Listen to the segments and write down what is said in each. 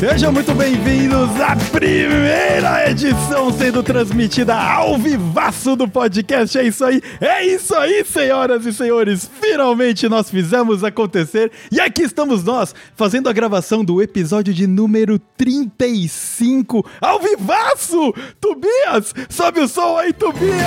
Sejam muito bem-vindos à primeira edição sendo transmitida ao vivaço do podcast. É isso aí, é isso aí, senhoras e senhores. Finalmente nós fizemos acontecer e aqui estamos nós fazendo a gravação do episódio de número 35 ao vivaço. Tobias, sobe o som aí, Tobias!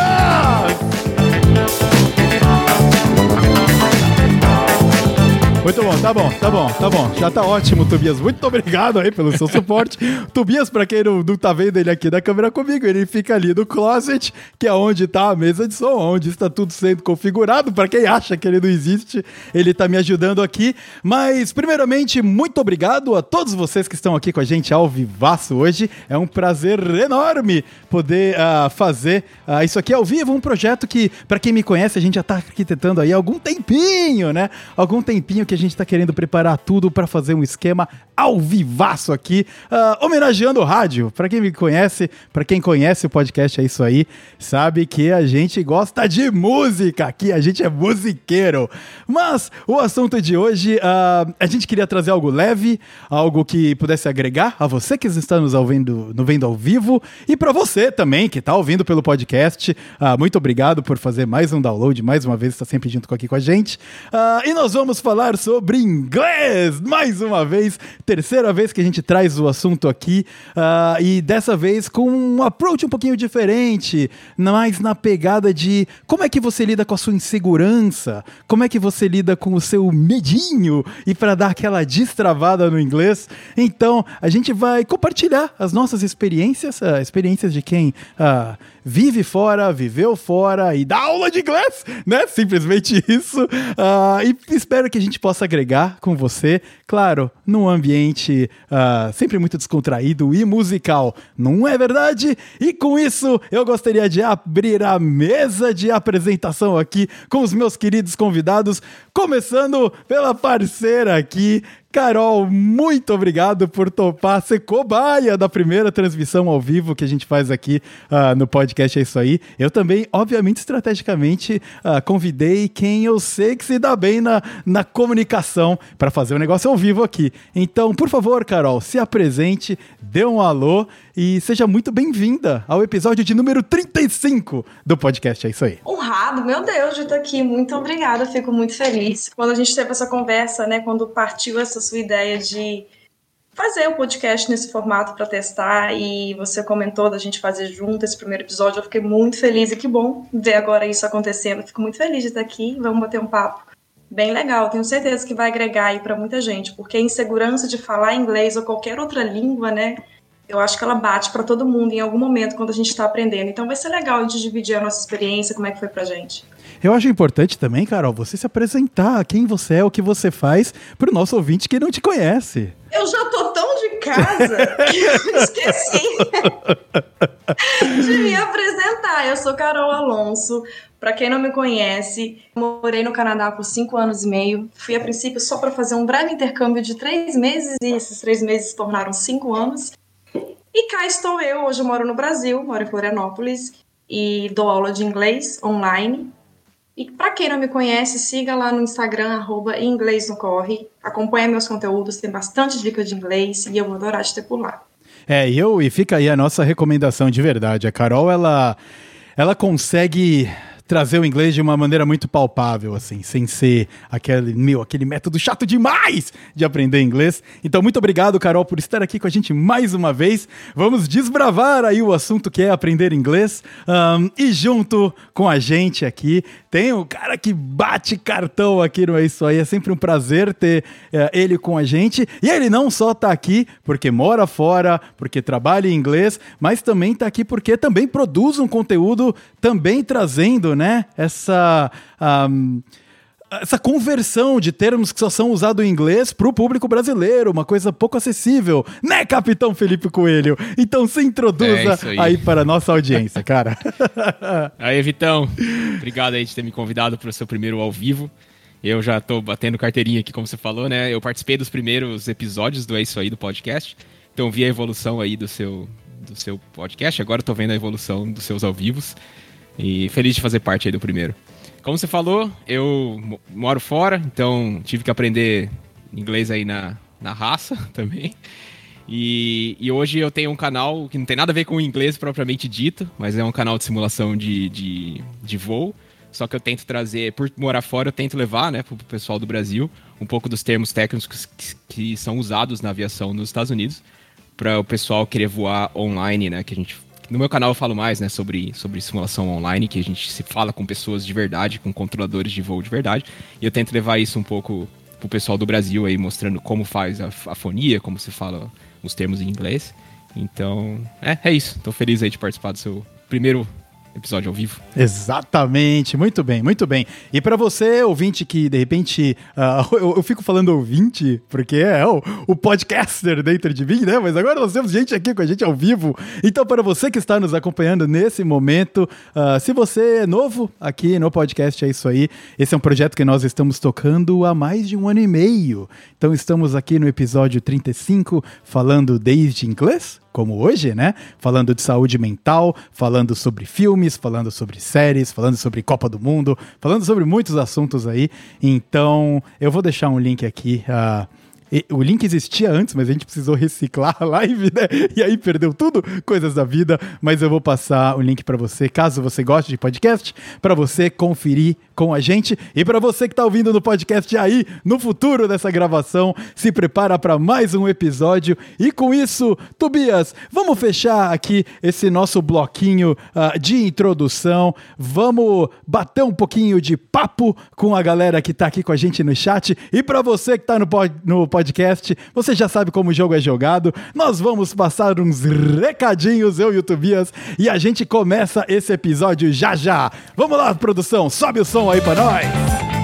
Muito bom, tá bom, tá bom, tá bom. Já tá ótimo, Tobias. Muito obrigado aí pelo seu suporte. Tobias, pra quem não, não tá vendo ele aqui da câmera comigo, ele fica ali no closet, que é onde tá a mesa de som, onde está tudo sendo configurado. Pra quem acha que ele não existe, ele tá me ajudando aqui. Mas, primeiramente, muito obrigado a todos vocês que estão aqui com a gente ao vivaço hoje. É um prazer enorme poder uh, fazer uh, isso aqui ao vivo. Um projeto que, pra quem me conhece, a gente já tá arquitetando aí há algum tempinho, né? Algum tempinho que a gente tá querendo preparar tudo para fazer um esquema ao vivaço aqui, uh, homenageando o rádio. Para quem me conhece, para quem conhece o podcast é isso aí, sabe que a gente gosta de música aqui, a gente é musiqueiro. Mas o assunto de hoje, uh, a gente queria trazer algo leve, algo que pudesse agregar a você que está nos ouvindo, no vendo ao vivo e para você também que está ouvindo pelo podcast. Uh, muito obrigado por fazer mais um download, mais uma vez está sempre junto aqui com a gente. e nós vamos falar sobre inglês mais uma vez, terceira vez que a gente traz o assunto aqui uh, e dessa vez com um approach um pouquinho diferente, mais na pegada de como é que você lida com a sua insegurança, como é que você lida com o seu medinho e para dar aquela destravada no inglês. Então a gente vai compartilhar as nossas experiências, uh, experiências de quem uh, vive fora, viveu fora e dá aula de inglês, né? Simplesmente isso. E espero que a gente possa agregar com você, claro, num ambiente uh, sempre muito descontraído e musical, não é verdade? E com isso, eu gostaria de abrir a mesa de apresentação aqui com os meus queridos convidados, começando pela parceira aqui, Carol, muito obrigado por topar ser cobaia da primeira transmissão ao vivo que a gente faz aqui uh, no podcast. É isso aí. Eu também, obviamente, estrategicamente, uh, convidei quem eu sei que se dá bem na, na comunicação para fazer o um negócio ao vivo aqui. Então, por favor, Carol, se apresente, dê um alô e seja muito bem-vinda ao episódio de número 35 do podcast. É isso aí. Honrado, meu Deus, de estar aqui. Muito obrigada, fico muito feliz. Quando a gente teve essa conversa, né, quando partiu essa sua ideia de fazer o um podcast nesse formato para testar e você comentou da gente fazer junto esse primeiro episódio, eu fiquei muito feliz e que bom ver agora isso acontecendo. Fico muito feliz de estar aqui. Vamos bater um papo bem legal. Tenho certeza que vai agregar aí para muita gente, porque a insegurança de falar inglês ou qualquer outra língua, né, eu acho que ela bate para todo mundo em algum momento quando a gente está aprendendo. Então vai ser legal a gente dividir a nossa experiência, como é que foi pra gente. Eu acho importante também, Carol, você se apresentar, quem você é, o que você faz, para o nosso ouvinte que não te conhece. Eu já tô tão de casa que eu esqueci de me apresentar. Eu sou Carol Alonso. Para quem não me conhece, morei no Canadá por cinco anos e meio. Fui a princípio só para fazer um breve intercâmbio de três meses e esses três meses se tornaram cinco anos. E cá estou eu, hoje eu moro no Brasil, moro em Florianópolis e dou aula de inglês online. E para quem não me conhece, siga lá no Instagram, arroba inglês no corre. Acompanhe meus conteúdos, tem bastante dicas de inglês e eu vou adorar te ter por lá. É, e eu, e fica aí a nossa recomendação de verdade. A Carol, ela, ela consegue trazer o inglês de uma maneira muito palpável, assim, sem ser aquele, meu, aquele método chato demais de aprender inglês. Então, muito obrigado, Carol, por estar aqui com a gente mais uma vez. Vamos desbravar aí o assunto que é aprender inglês. Um, e junto com a gente aqui, tem o cara que bate cartão aqui no É Isso Aí. É sempre um prazer ter uh, ele com a gente. E ele não só tá aqui porque mora fora, porque trabalha em inglês, mas também tá aqui porque também produz um conteúdo, também trazendo, né? Essa. Um, essa conversão de termos que só são usados em inglês para o público brasileiro, uma coisa pouco acessível, né, Capitão Felipe Coelho? Então se introduza é aí. aí. para a nossa audiência, cara. aí, Vitão, obrigado aí de ter me convidado para o seu primeiro ao vivo. Eu já tô batendo carteirinha aqui, como você falou, né? Eu participei dos primeiros episódios do É Isso Aí do podcast. Então vi a evolução aí do seu, do seu podcast. Agora tô vendo a evolução dos seus ao vivos. E feliz de fazer parte aí do primeiro. Como você falou, eu moro fora, então tive que aprender inglês aí na, na raça também. E, e, hoje eu tenho um canal que não tem nada a ver com o inglês propriamente dito, mas é um canal de simulação de, de, de voo. Só que eu tento trazer, por morar fora, eu tento levar, né, pro pessoal do Brasil, um pouco dos termos técnicos que, que são usados na aviação nos Estados Unidos, para o pessoal querer voar online, né, que a gente no meu canal eu falo mais, né, sobre, sobre simulação online, que a gente se fala com pessoas de verdade, com controladores de voo de verdade, e eu tento levar isso um pouco pro pessoal do Brasil aí, mostrando como faz a, a fonia, como se fala os termos em inglês. Então, é, é isso. Tô feliz aí de participar do seu primeiro episódio ao vivo. Exatamente, muito bem, muito bem. E para você, ouvinte, que de repente. Uh, eu, eu, fico falando ouvinte, porque é o, o, podcaster dentro de mim, né? Mas agora nós temos gente aqui com a gente ao vivo. Então, para você que está nos acompanhando nesse momento, uh, se você é novo aqui no podcast, é isso aí. Esse é um projeto que nós estamos tocando há mais de um ano e meio. Então, estamos aqui no episódio 35, falando desde inglês como hoje, né? Falando de saúde mental, falando sobre filmes, falando sobre séries, falando sobre Copa do Mundo, falando sobre muitos assuntos aí. Então, eu vou deixar um link aqui. Uh, o link existia antes, mas a gente precisou reciclar a live, né? E aí perdeu tudo, coisas da vida. Mas eu vou passar o link para você, caso você goste de podcast, para você conferir com a gente. E para você que está ouvindo no podcast aí, no futuro dessa gravação, se prepara para mais um episódio. E com isso, Tobias, vamos fechar aqui esse nosso bloquinho uh, de introdução. Vamos bater um pouquinho de papo com a galera que está aqui com a gente no chat. E para você que está no podcast, você já sabe como o jogo é jogado. Nós vamos passar uns recadinhos, eu e o Tobias, e a gente começa esse episódio já já. Vamos lá, produção, sobe o som aí pra nós.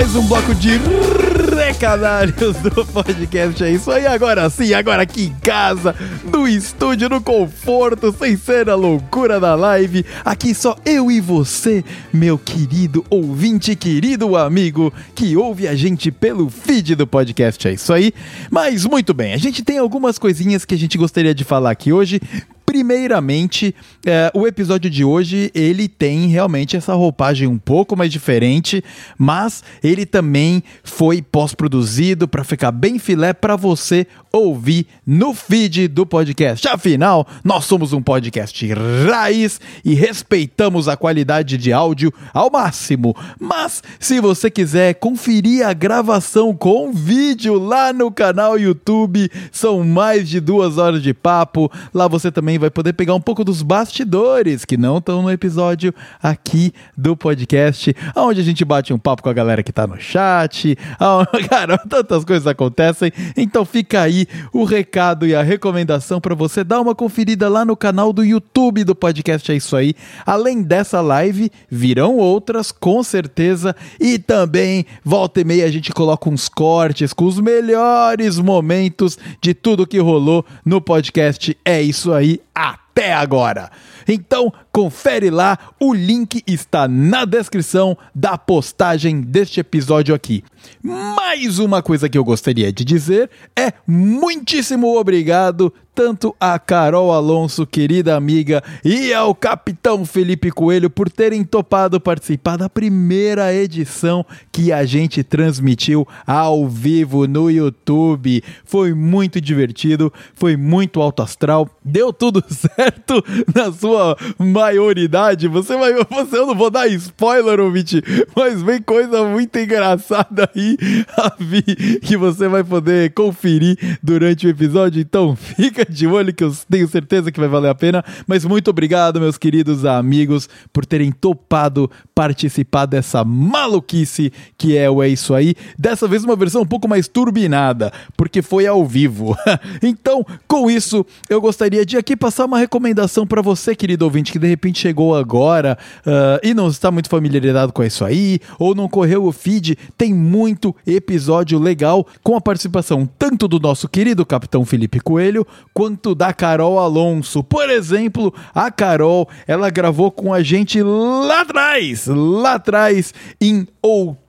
Mais um bloco de recadários do podcast. É isso aí, agora sim, agora aqui em casa, no estúdio, no conforto, sem ser a loucura da live. Aqui só eu e você, meu querido ouvinte, querido amigo, que ouve a gente pelo feed do podcast. É isso aí. Mas muito bem, a gente tem algumas coisinhas que a gente gostaria de falar aqui hoje. Primeiramente, é, o episódio de hoje ele tem realmente essa roupagem um pouco mais diferente, mas ele também foi pós-produzido para ficar bem filé para você ouvir no feed do podcast. Afinal, nós somos um podcast raiz e respeitamos a qualidade de áudio ao máximo. Mas se você quiser conferir a gravação com vídeo lá no canal YouTube, são mais de duas horas de papo. Lá você também vai poder pegar um pouco dos bastidores que não estão no episódio aqui do podcast, onde a gente bate um papo com a galera que tá no chat. Onde, cara, tantas coisas acontecem. Então fica aí o recado e a recomendação para você dar uma conferida lá no canal do YouTube do podcast É Isso Aí. Além dessa live, virão outras, com certeza. E também, volta e meia, a gente coloca uns cortes com os melhores momentos de tudo que rolou no podcast É Isso Aí até agora. Então, confere lá, o link está na descrição da postagem deste episódio aqui. Mais uma coisa que eu gostaria de dizer é muitíssimo obrigado tanto a Carol Alonso, querida amiga, e ao Capitão Felipe Coelho por terem topado participar da primeira edição que a gente transmitiu ao vivo no YouTube. Foi muito divertido, foi muito alto astral, deu tudo certo na sua maioridade. Você vai. Você, eu não vou dar spoiler, ouvinte, mas vem coisa muito engraçada aí a vir que você vai poder conferir durante o episódio. Então fica de olho que eu tenho certeza que vai valer a pena. Mas muito obrigado, meus queridos amigos, por terem topado participar dessa maluquice que é o É Isso Aí. Dessa vez uma versão um pouco mais turbinada, porque foi ao vivo. então, com isso, eu gostaria de aqui passar uma recomendação para você, querido ouvinte, que de repente chegou agora uh, e não está muito familiarizado com isso aí, ou não correu o feed. Tem muito episódio legal com a participação tanto do nosso querido Capitão Felipe Coelho quanto da Carol Alonso. Por exemplo, a Carol, ela gravou com a gente lá atrás, lá atrás, em outubro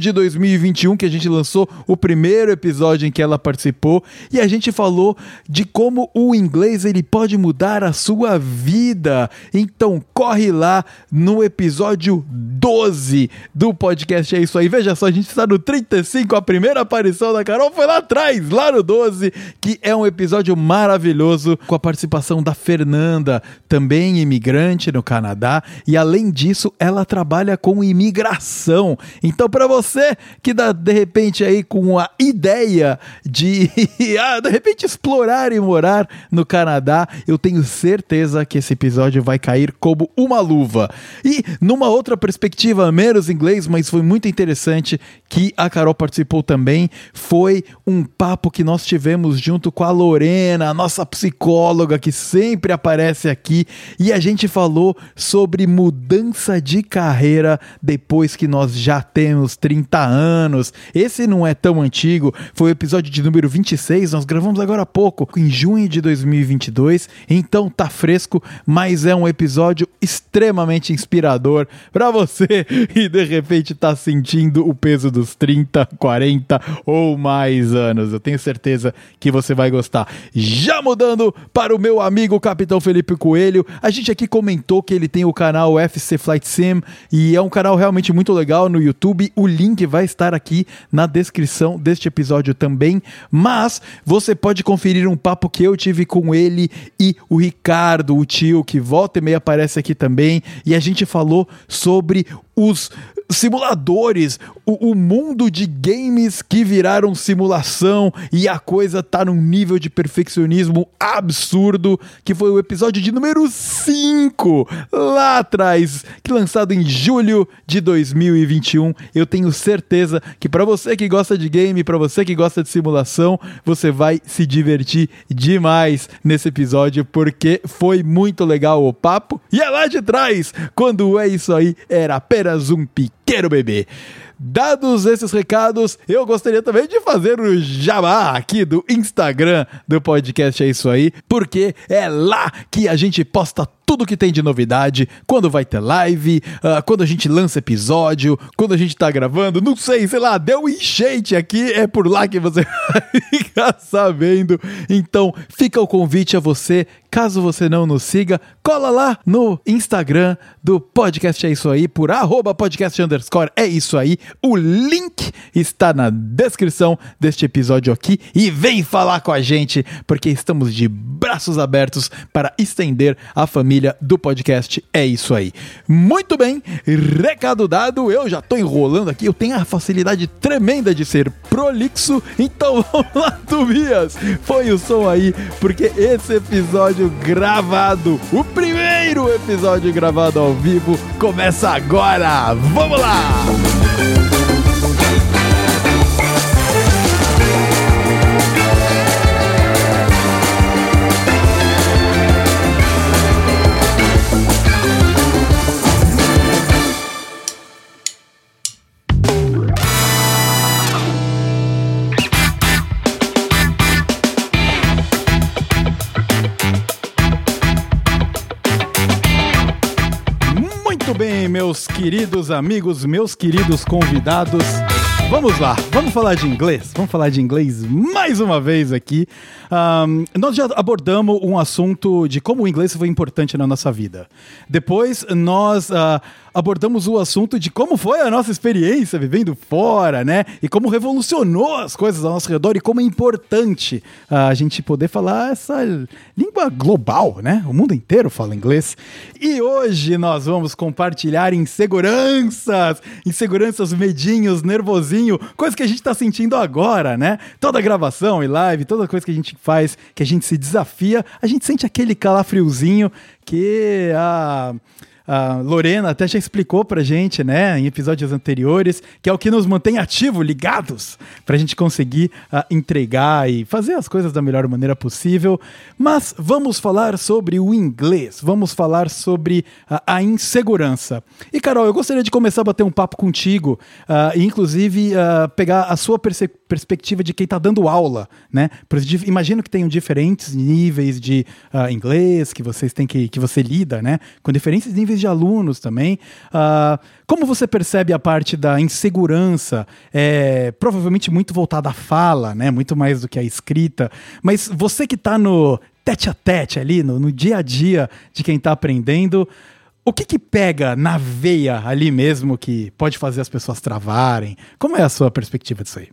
de 2021, que a gente lançou o primeiro episódio em que ela participou, e a gente falou de como o inglês ele pode mudar a sua vida. Então corre lá no episódio 12 do podcast É Isso Aí. Veja só, a gente está no 35, a primeira aparição da Carol foi lá atrás, lá no 12, que é um episódio maravilhoso com a participação da Fernanda, também imigrante no Canadá, e além disso, ela trabalha com imigração. Então, para você que dá de repente aí com a ideia de ah, de repente explorar e morar no Canadá, eu tenho certeza que esse episódio vai cair como uma luva. E numa outra perspectiva, menos inglês, mas foi muito interessante que a Carol participou também, foi um papo que nós tivemos junto com a Lorena, a nossa psicóloga que sempre aparece aqui, e a gente falou sobre mudança de carreira depois que nós já temos 30 anos. Esse não é tão antigo, foi o episódio de número 26, nós gravamos agora há pouco, em junho de 2022, então tá fresco, mas é um episódio extremamente inspirador para você e de repente tá sentindo o peso dos 30, 40 ou mais anos. Eu tenho certeza que você vai gostar. Já mudando para o meu amigo Capitão Felipe Coelho, a gente aqui comentou que ele tem o canal FC Flight Sim e é um canal realmente muito legal no YouTube. O link vai estar aqui na descrição deste episódio também, mas você pode conferir um papo que eu tive com ele e o Ricardo, o tio que volta e meia aparece aqui também, e a gente falou sobre os simuladores, o, o, mundo de games que viraram simulação e a coisa tá num nível de perfeccionismo absurdo, que foi o episódio de número 5 lá atrás, que lançado em julho de 2021. Eu tenho certeza que para você que gosta de game, para você que gosta de simulação, você vai se divertir demais nesse episódio porque foi muito legal o papo. E é lá de trás, quando é isso aí, era apenas um pequeno bebê. Dados esses recados, eu gostaria também de fazer o jabá aqui do Instagram do podcast É Isso Aí, porque é lá que a gente posta tudo que tem de novidade, quando vai ter live, uh, quando a gente lança episódio, quando a gente tá gravando, não sei, sei lá, deu um enchente aqui, é por lá que você vai ficar sabendo. Então, fica o convite a você, caso você não nos siga, cola lá no Instagram do podcast É Isso Aí, por arroba podcast underscore É Isso Aí. O link está na descrição deste episódio aqui e vem falar com a gente, porque estamos de braços abertos para estender a família do podcast É Isso Aí. Muito bem, recado dado, eu já tô enrolando aqui, eu tenho a facilidade tremenda de ser prolixo, então vamos lá, Tobias, foi o som aí, porque esse episódio gravado, o primeiro episódio gravado ao vivo, começa agora! Vamos lá! Bem, meus queridos amigos, meus queridos convidados. Vamos lá, vamos falar de inglês. Vamos falar de inglês mais uma vez aqui. Um, nós já abordamos um assunto de como o inglês foi importante na nossa vida. Depois nós uh, abordamos o assunto de como foi a nossa experiência vivendo fora, né? E como revolucionou as coisas ao nosso redor e como é importante uh, a gente poder falar essa língua global, né? O mundo inteiro fala inglês. E hoje nós vamos compartilhar inseguranças, inseguranças, medinhos, nervosinho, coisas que a gente tá sentindo agora, né? Toda gravação e live, toda coisa que a gente faz, que a gente se desafia, a gente sente aquele calafriozinho que a. Uh, a Lorena até já explicou pra gente, né, em episódios anteriores, que é o que nos mantém ativo, ligados, pra gente conseguir uh, entregar e fazer as coisas da melhor maneira possível. Mas vamos falar sobre o inglês, vamos falar sobre uh, a insegurança. E Carol, eu gostaria de começar a bater um papo contigo, uh, e inclusive pegar a sua perspectiva de quem está dando aula, né? Imagino que tenham diferentes níveis de inglês que vocês têm que, que você lida, né? Com diferentes níveis de alunos também. Uh, como você percebe a parte da insegurança? É, provavelmente muito voltada à fala, né? Muito mais do que à escrita. Mas você que está no tete a tete ali, no, no dia a dia de quem está aprendendo, o que que pega na veia ali mesmo que pode fazer as pessoas travarem? Como é a sua perspectiva disso aí?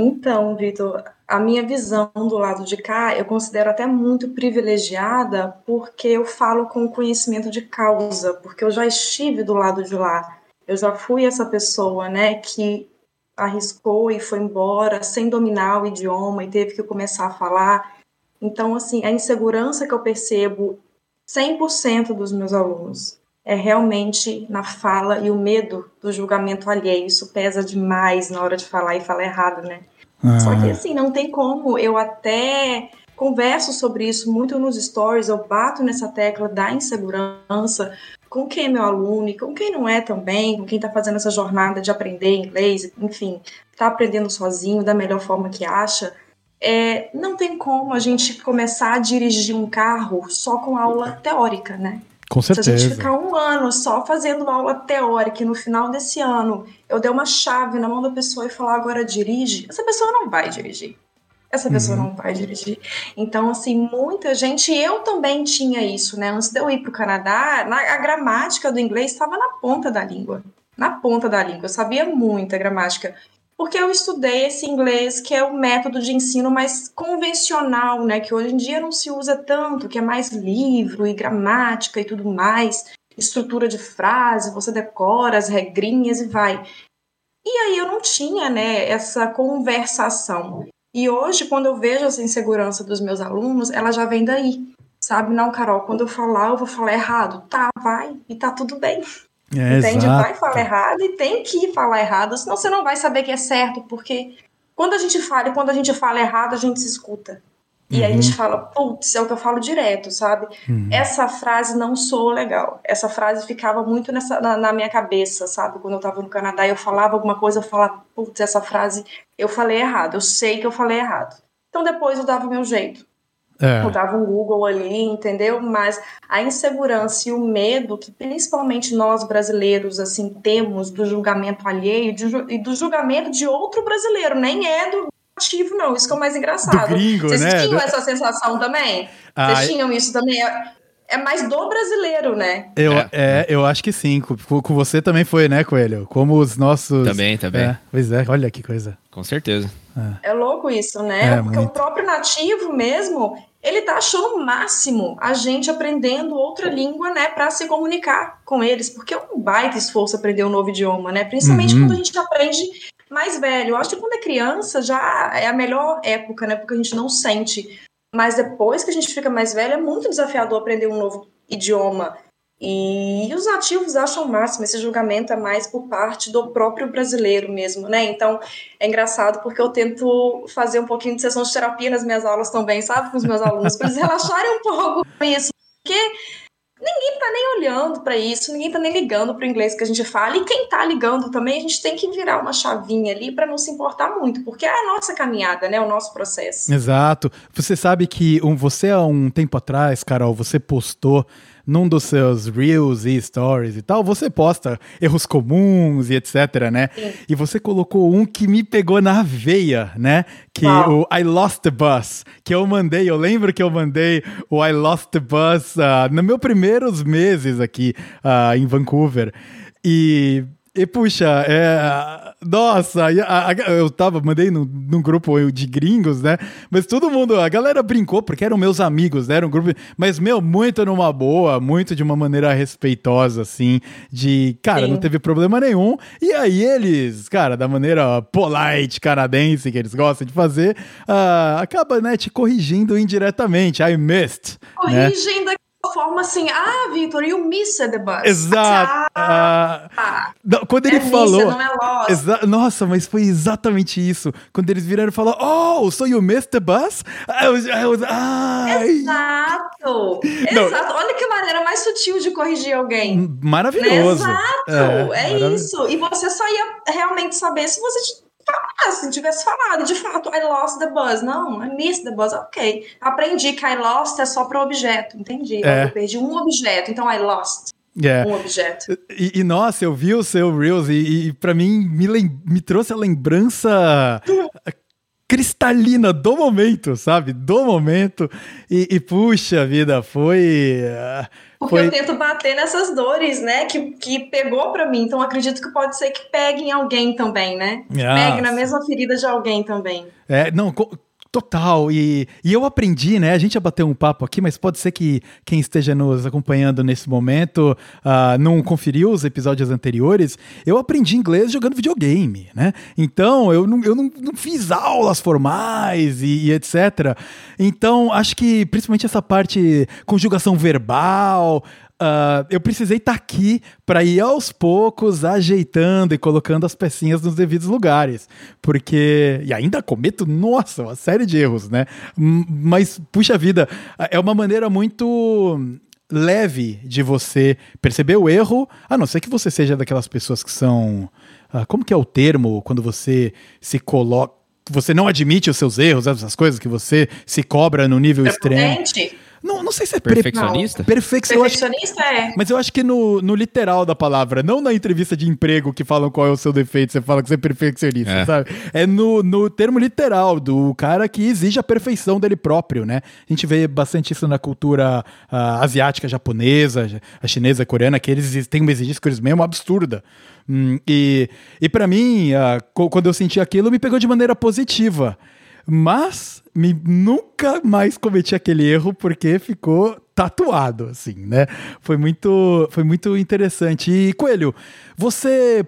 Então, Vitor, a minha visão do lado de cá eu considero até muito privilegiada porque eu falo com conhecimento de causa, porque eu já estive do lado de lá. Eu já fui essa pessoa, né, que arriscou e foi embora sem dominar o idioma e teve que começar a falar. Então, assim, a insegurança que eu percebo 100% dos meus alunos é realmente na fala e o medo do julgamento alheio. Isso pesa demais na hora de falar e falar errado, né? Ah. Só que assim, não tem como. Eu até converso sobre isso muito nos stories, eu bato nessa tecla da insegurança com quem é meu aluno e com quem não é também, com quem está fazendo essa jornada de aprender inglês, enfim, está aprendendo sozinho da melhor forma que acha. É, não tem como a gente começar a dirigir um carro só com aula teórica, né? Com certeza. Se a gente ficar um ano só fazendo aula teórica e no final desse ano eu der uma chave na mão da pessoa e falar agora dirige, essa pessoa não vai dirigir. Essa pessoa uhum. não vai dirigir. Então, assim, muita gente, eu também tinha isso, né? Antes de eu ir para o Canadá, na, a gramática do inglês estava na ponta da língua. Na ponta da língua. Eu sabia muita gramática porque eu estudei esse inglês que é o método de ensino mais convencional, né, que hoje em dia não se usa tanto, que é mais livro e gramática e tudo mais, estrutura de frase, você decora as regrinhas e vai. E aí eu não tinha, né, essa conversação. E hoje, quando eu vejo essa insegurança dos meus alunos, ela já vem daí. Sabe, não, Carol, quando eu falar, eu vou falar errado. Tá, vai, e tá tudo bem. É, Entende? Exato. Vai falar errado e tem que falar errado, senão você não vai saber que é certo, porque quando a gente fala e quando a gente fala errado, a gente se escuta. E uhum. aí a gente uhum. fala, putz, é o que eu falo direto, sabe? Uhum. Essa frase não sou legal. Essa frase ficava muito nessa, na, na, minha cabeça, sabe? Quando eu tava no Canadá e eu falava alguma coisa, eu falava, putz, essa frase eu falei errado, eu sei que eu falei errado. Então depois eu dava o meu jeito. É. Eu dava um Google ali, entendeu? Mas a insegurança e o medo que principalmente nós brasileiros assim temos do julgamento alheio de, e do julgamento de outro brasileiro, nem é do ativo não, isso que é o mais engraçado. Do gringo, Vocês né? tinham essa sensação também? Ah, Vocês tinham isso também? É, é mais do brasileiro, né? Eu, é. é. eu acho que sim. Com, com, você também foi, né, Coelho? Como os nossos. Também, também. É, pois é, olha que coisa. Com certeza. É, é louco isso, né? É, Porque muito. o próprio nativo mesmo, ele tá achando o máximo a gente aprendendo outra língua, né, para se comunicar com eles, porque é um baita esforço aprender um novo idioma, né? Principalmente uhum. quando a gente aprende mais velho. Eu acho que quando é criança já é a melhor época, né? Porque a gente não sente. Mas depois que a gente fica mais velho, é muito desafiador aprender um novo idioma. E os nativos acham o máximo, esse julgamento é mais por parte do próprio brasileiro mesmo, né? Então é engraçado porque eu tento fazer um pouquinho de sessão de terapia nas minhas aulas também, sabe? Com os meus alunos, para eles relaxarem um pouco com isso. Porque ninguém tá nem olhando para isso, ninguém tá nem ligando para o inglês que a gente fala. E quem tá ligando também, a gente tem que virar uma chavinha ali para não se importar muito, porque é a nossa caminhada, né? O nosso processo. Exato. Você sabe que um, você há um tempo atrás, Carol, você postou num dos seus reels e stories e tal, você posta erros comuns e etc, né? Sim. E você colocou um que me pegou na veia, né? Que o I Lost the Bus, que eu mandei, eu lembro que eu mandei o I Lost the Bus uh, nos meus primeiros meses aqui uh, em Vancouver. E e puxa, é. Nossa, a, a, eu tava, mandei num, num, grupo de gringos, né? Mas todo mundo, a galera brincou, porque eram meus amigos, né? Era um grupo. Mas, meu, muito numa boa, muito de uma maneira respeitosa, assim. De, cara, Sim. não teve problema nenhum. E aí eles, cara, da maneira polite canadense que eles gostam de fazer, uh, acaba, né, te corrigindo indiretamente. I missed. Né? Corrigindo né? Forma assim, ah, Vitor, you missed the bus. Exato. Ah, ah, não, quando ele é falou. Missa, não é lost. Nossa, mas foi exatamente isso. Quando eles viraram e falaram, oh, so you missed the bus? I was, I was, Exato. Não. Exato. Olha que maneira mais sutil de corrigir alguém. Maravilhoso. Exato. É, é isso. E você só ia realmente saber se você falar, se tivesse falado, de fato, I lost the bus. Não, I missed the bus. Ok. Aprendi que I lost é só para objeto, entendi. É. Eu perdi um objeto, então I lost. Yeah. Um objeto. E, e, nossa, eu vi o seu Reels e, e para mim me, me trouxe a lembrança cristalina do momento, sabe? Do momento. E, e puxa vida, foi. Uh porque Foi... eu tento bater nessas dores, né? Que, que pegou para mim. Então acredito que pode ser que pegue em alguém também, né? Ah. Pegue na mesma ferida de alguém também. É, não, Total, e, e eu aprendi, né? A gente já bateu um papo aqui, mas pode ser que quem esteja nos acompanhando nesse momento uh, não conferiu os episódios anteriores. Eu aprendi inglês jogando videogame, né? Então eu não, eu não, não fiz aulas formais e, e, etc. Então acho que principalmente essa parte conjugação verbal, Uh, eu precisei estar tá aqui para ir aos poucos ajeitando e colocando as pecinhas nos devidos lugares. Porque. E ainda cometo, nossa, uma série de erros, né? Mas, puxa vida, é uma maneira muito leve de você perceber o erro, a não ser que você seja daquelas pessoas que são. Uh, como que é o termo quando você se coloca. Você não admite os seus erros, essas coisas que você se cobra no nível extremo. Não, não sei se é perfeccionista. perfeccionista é. Mas eu acho que no, no literal da palavra, não na entrevista de emprego que falam qual é o seu defeito, você fala que você é perfeccionista, é. sabe? É no, no termo literal do cara que exige a perfeição dele próprio, né? A gente vê bastante isso na cultura uh, asiática, japonesa, a chinesa, a coreana, que eles têm uma exigência que eles mesmo absurda. Hum, e e para mim, uh, quando eu senti aquilo, me pegou de maneira positiva. Mas me, nunca mais cometi aquele erro porque ficou tatuado, assim, né? Foi muito, foi muito interessante. E, Coelho, você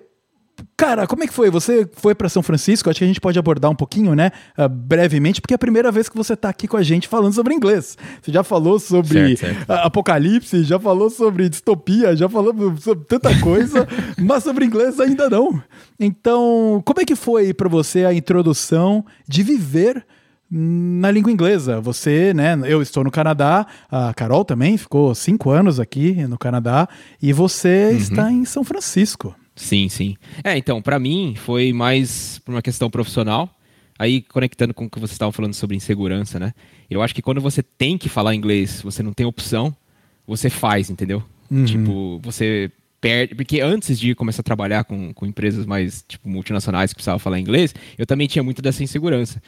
Cara, como é que foi? Você foi para São Francisco? Acho que a gente pode abordar um pouquinho, né? Uh, brevemente, porque é a primeira vez que você está aqui com a gente falando sobre inglês. Você já falou sobre certo, certo. apocalipse, já falou sobre distopia, já falou sobre tanta coisa, mas sobre inglês ainda não. Então, como é que foi para você a introdução de viver na língua inglesa. Você, né? Eu estou no Canadá, a Carol também ficou cinco anos aqui no Canadá e você uhum. está em São Francisco. Sim, sim. É, então, para mim foi mais por uma questão profissional. Aí, conectando com o que você estava falando sobre insegurança, né? Eu acho que quando você tem que falar inglês, você não tem opção, você faz, entendeu? Uhum. Tipo, você perde. Porque antes de começar a trabalhar com, com empresas mais tipo, multinacionais que precisavam falar inglês, eu também tinha muito dessa insegurança.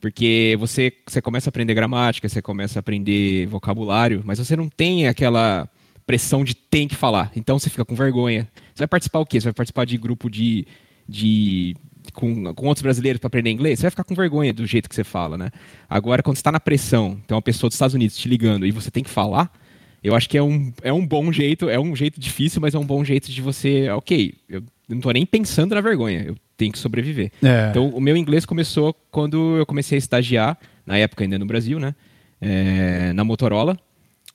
Porque você, você começa a aprender gramática, você começa a aprender vocabulário, mas você não tem aquela pressão de tem que falar. Então você fica com vergonha. Você vai participar o quê? Você vai participar de grupo de. de com, com outros brasileiros para aprender inglês? Você vai ficar com vergonha do jeito que você fala, né? Agora, quando você está na pressão, tem uma pessoa dos Estados Unidos te ligando e você tem que falar, eu acho que é um, é um bom jeito, é um jeito difícil, mas é um bom jeito de você, ok, eu não tô nem pensando na vergonha, eu tenho que sobreviver. É. Então, o meu inglês começou quando eu comecei a estagiar, na época ainda no Brasil, né? É, na Motorola.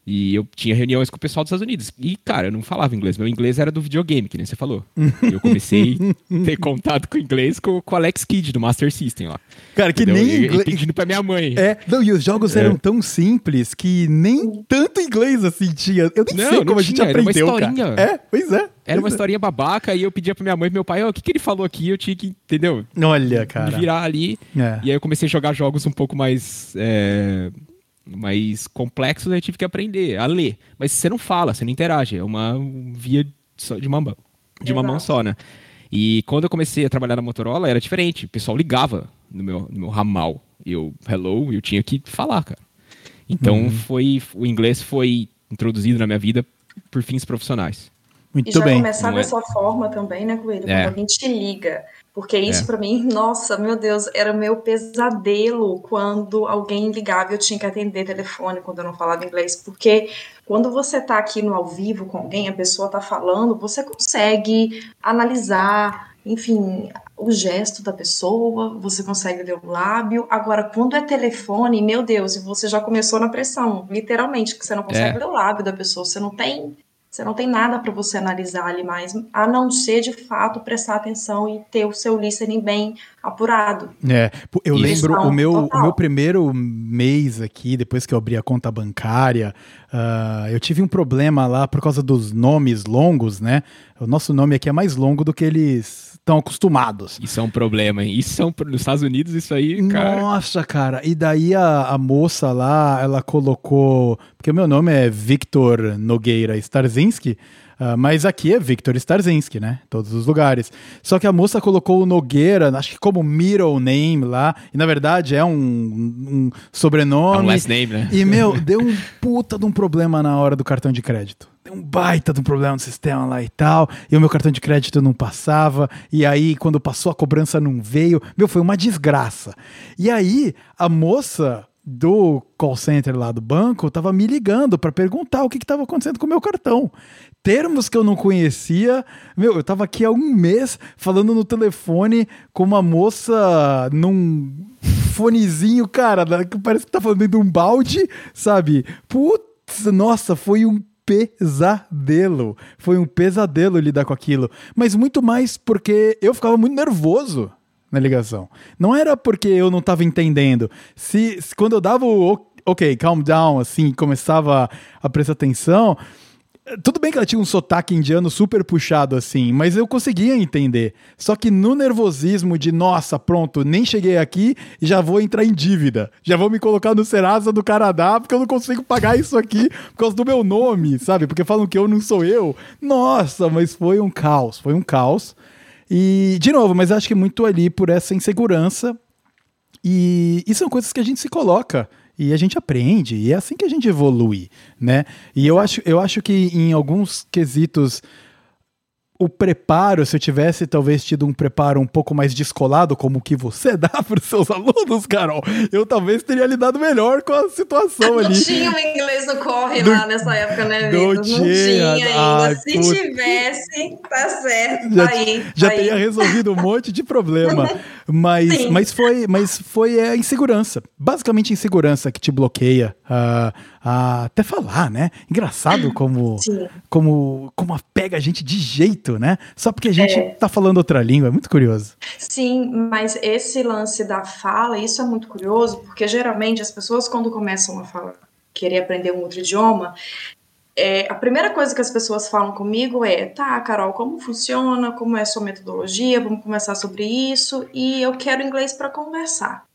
E eu tinha reuniões com o pessoal dos Estados Unidos. E, cara, eu não falava inglês. Meu inglês era do videogame, que nem você falou. eu comecei a ter contato com inglês com, com o Alex Kidd, do Master System lá. Cara, que Entendeu? nem inglês. Pedindo pra minha mãe. É, não, e os jogos é. eram tão simples que nem tanto inglês assim tinha. Eu nem não, sei como a gente aprendeu. Era uma historinha. Cara. É, pois é. Era uma é. historinha babaca e eu pedia pra minha mãe e meu pai, oh, o que, que ele falou aqui? Eu tinha que, entendeu? Olha, cara. Virar ali. É. E aí eu comecei a jogar jogos um pouco mais. É mais complexos eu tive que aprender a ler. Mas você não fala, você não interage, é uma via de uma mão, de uma mão só, né? E quando eu comecei a trabalhar na Motorola era diferente, o pessoal ligava no meu, no meu ramal, eu hello, eu tinha que falar, cara. Então uhum. foi o inglês foi introduzido na minha vida por fins profissionais. Muito e já bem. começar Não é- dessa forma também, né, Coelho? É. Quando alguém te liga. Porque isso É. pra mim, nossa, meu Deus, era meu pesadelo quando alguém ligava e eu tinha que atender telefone quando eu não falava inglês. Porque quando você tá aqui no ao vivo com alguém, a pessoa tá falando, você consegue analisar, enfim, o gesto da pessoa, você consegue ler o lábio. Agora, quando é telefone, meu Deus, e você já começou na pressão, literalmente, que você não consegue É. ler o lábio da pessoa, você não tem você não tem nada para você analisar ali mais, a não ser de fato prestar atenção e ter o seu listening bem apurado. É, eu Isso. lembro o meu, o meu primeiro mês aqui, depois que eu abri a conta bancária, ah, eu tive um problema lá por causa dos nomes longos, né? O nosso nome aqui é mais longo do que eles estão acostumados. Isso é um problema, hein? Isso é um, nos Estados Unidos, isso aí, cara. Nossa, cara. E daí a, a moça lá, ela colocou. Porque o meu nome é Victor Nogueira Starzinski. ah, mas aqui é Victor Starzinski, né? Todos os lugares. Só que a moça colocou o Nogueira, acho que como middle name lá. E na verdade é um, um É sobrenome. um last name, né? E, meu, deu um puta de um problema na hora do cartão de crédito. Um baita de um problema no sistema lá e tal. E o meu cartão de crédito não passava. E aí, quando passou, a cobrança não veio. Meu, foi uma desgraça. E aí, a moça do call center lá do banco tava me ligando para perguntar o que estava acontecendo com o meu cartão. Termos que eu não conhecia. Meu, eu tava aqui há um mês falando no telefone com uma moça num fonezinho, cara, que parece que tá falando de um balde, sabe? Putz, nossa, foi um pesadelo. Foi um pesadelo lidar com aquilo. Mas muito mais porque eu ficava muito nervoso na ligação. Não era porque eu não tava entendendo. Se, se quando eu dava o- ok, calm down, assim, começava a prestar atenção, tudo bem que ela tinha um sotaque indiano super puxado assim, mas eu conseguia entender. Só que no nervosismo de, nossa, pronto, nem cheguei aqui e já vou entrar em dívida. Já vou me colocar no Serasa do Canadá porque eu não consigo pagar isso aqui por causa do meu nome, sabe? Porque falam que eu não sou eu. Nossa, mas foi um caos, foi um caos. E, de novo, mas acho que muito ali por essa insegurança. E, e são coisas que a gente se coloca e a gente aprende, e é assim que a gente evolui, né? E eu acho, eu acho que em alguns quesitos o preparo, se eu tivesse talvez tido um preparo um pouco mais descolado, como o que você dá para os seus alunos, Carol, eu talvez teria lidado melhor com a situação Não ali. tinha o inglês no corre Não- lá nessa época, né, não Vitor? Não tinha. ainda. Ai, Se tivesse, tá certo. já, tá aí, já teria resolvido um monte de problema. Mas, Sim. mas foi, mas foi a insegurança. Basicamente, insegurança que te bloqueia a, a até falar, né? Engraçado como, Sim. como, como pega a gente de jeito, né? Só porque a gente É. tá falando outra língua. É muito curioso. Sim, mas esse lance da fala, isso é muito curioso, porque geralmente as pessoas, quando começam a falar, querer aprender um outro idioma, é, a primeira coisa que as pessoas falam comigo é: tá, Carol, como funciona? Como é a sua metodologia? Vamos conversar sobre isso. E eu quero inglês para conversar.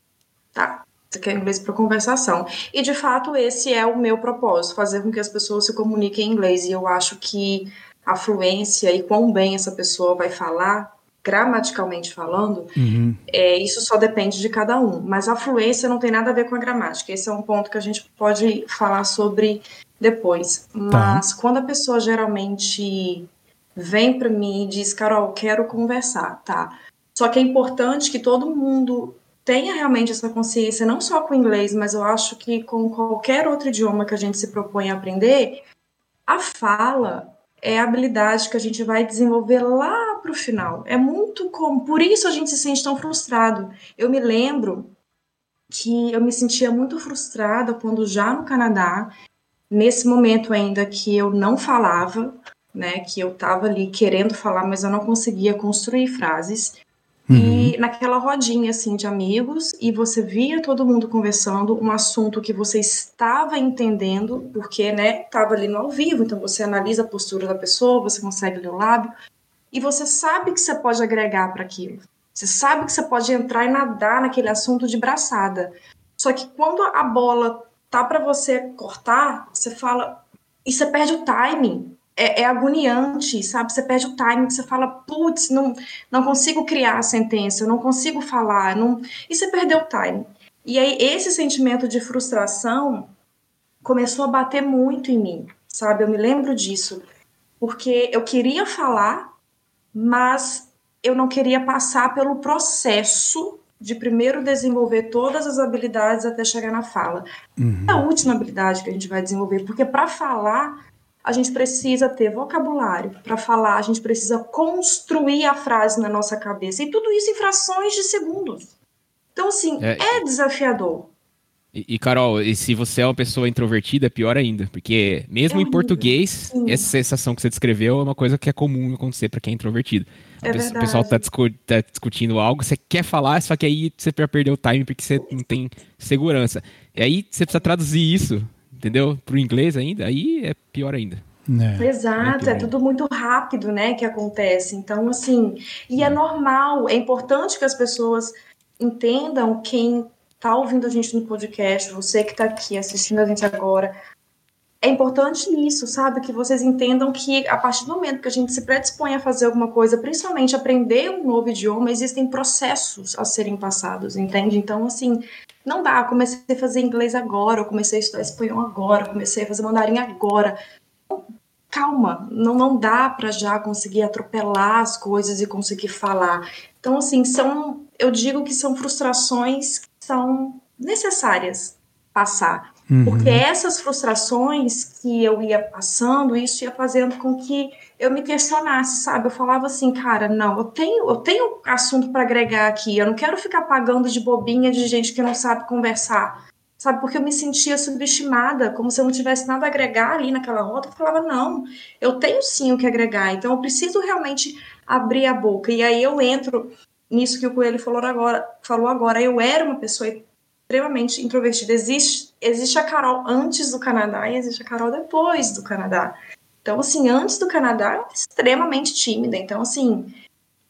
Tá. Você quer inglês para conversação. E de fato, esse é o meu propósito: fazer com que as pessoas se comuniquem em inglês. E eu acho que a fluência e quão bem essa pessoa vai falar, gramaticalmente falando, Uhum. é, isso só depende de cada um. Mas a fluência não tem nada a ver com a gramática. Esse é um ponto que a gente pode falar sobre depois. Mas quando a pessoa geralmente vem para mim e diz, Carol, quero conversar, tá? Só que é importante que todo mundo tenha realmente essa consciência, não só com o inglês, mas eu acho que com qualquer outro idioma que a gente se propõe a aprender, a fala é a habilidade que a gente vai desenvolver lá para o final. É muito comum, por isso a gente se sente tão frustrado. Eu me lembro que eu me sentia muito frustrada quando já no Canadá, nesse momento ainda que eu não falava, né, que eu estava ali querendo falar, mas eu não conseguia construir frases. E naquela rodinha assim de amigos, e você via todo mundo conversando um assunto que você estava entendendo, porque né, estava ali no ao vivo, então você analisa a postura da pessoa, você consegue ler o lábio, e você sabe que você pode agregar para aquilo. Você sabe que você pode entrar e nadar naquele assunto de braçada. Só que quando a bola tá para você cortar, você fala e você perde o timing é, é, agoniante, sabe? Você perde o timing, você fala, putz, não, não consigo criar a sentença, não consigo falar, não... e você perdeu o timing. E aí esse sentimento de frustração começou a bater muito em mim, sabe? Eu me lembro disso. porque eu queria falar, mas eu não queria passar pelo processo de primeiro desenvolver todas as habilidades até chegar na fala. Uhum. É a última habilidade que a gente vai desenvolver, porque para falar a gente precisa ter vocabulário. Para falar, a gente precisa construir a frase na nossa cabeça. E tudo isso em frações de segundos. Então, assim, é, é desafiador. E, e, Carol, e se você é uma pessoa introvertida, é pior ainda. Porque mesmo é em português, sim. essa sensação que você descreveu é uma coisa que é comum acontecer para quem é introvertido. É o pessoal tá, discu tá, discutindo algo, você quer falar, só que aí você vai perder o time porque você não tem segurança. E aí você precisa traduzir isso, entendeu? Pro inglês ainda, aí é pior ainda. É, Exato, é, é tudo muito rápido, né, que acontece. Então, assim, e é normal, é importante que as pessoas entendam quem tá ouvindo a gente no podcast, você que tá aqui assistindo a gente agora, é importante isso, sabe? Que vocês entendam que a partir do momento que a gente se predispõe a fazer alguma coisa, principalmente aprender um novo idioma, existem processos a serem passados, entende? Então, assim, não dá. comecei a fazer inglês agora, eu comecei a estudar espanhol agora, eu comecei a fazer mandarim agora. Calma, não, não dá para já conseguir atropelar as coisas e conseguir falar. Então, assim, são, eu digo que são frustrações que são necessárias passar Uhum. Porque essas frustrações que eu ia passando, isso ia fazendo com que eu me questionasse, sabe? Eu falava assim, cara, não, eu tenho, eu tenho assunto para agregar aqui, eu não quero ficar pagando de bobinha de gente que não sabe conversar, sabe? Porque eu me sentia subestimada, como se eu não tivesse nada a agregar ali naquela rota. Eu falava, não, eu tenho sim o que agregar, então eu preciso realmente abrir a boca. E aí eu entro nisso que o Coelho falou agora, falou agora. Eu era uma pessoa extremamente introvertida. Existe, existe a Carol antes do Canadá e existe a Carol depois do Canadá. Então, assim, antes do Canadá, eu era extremamente tímida. Então, assim,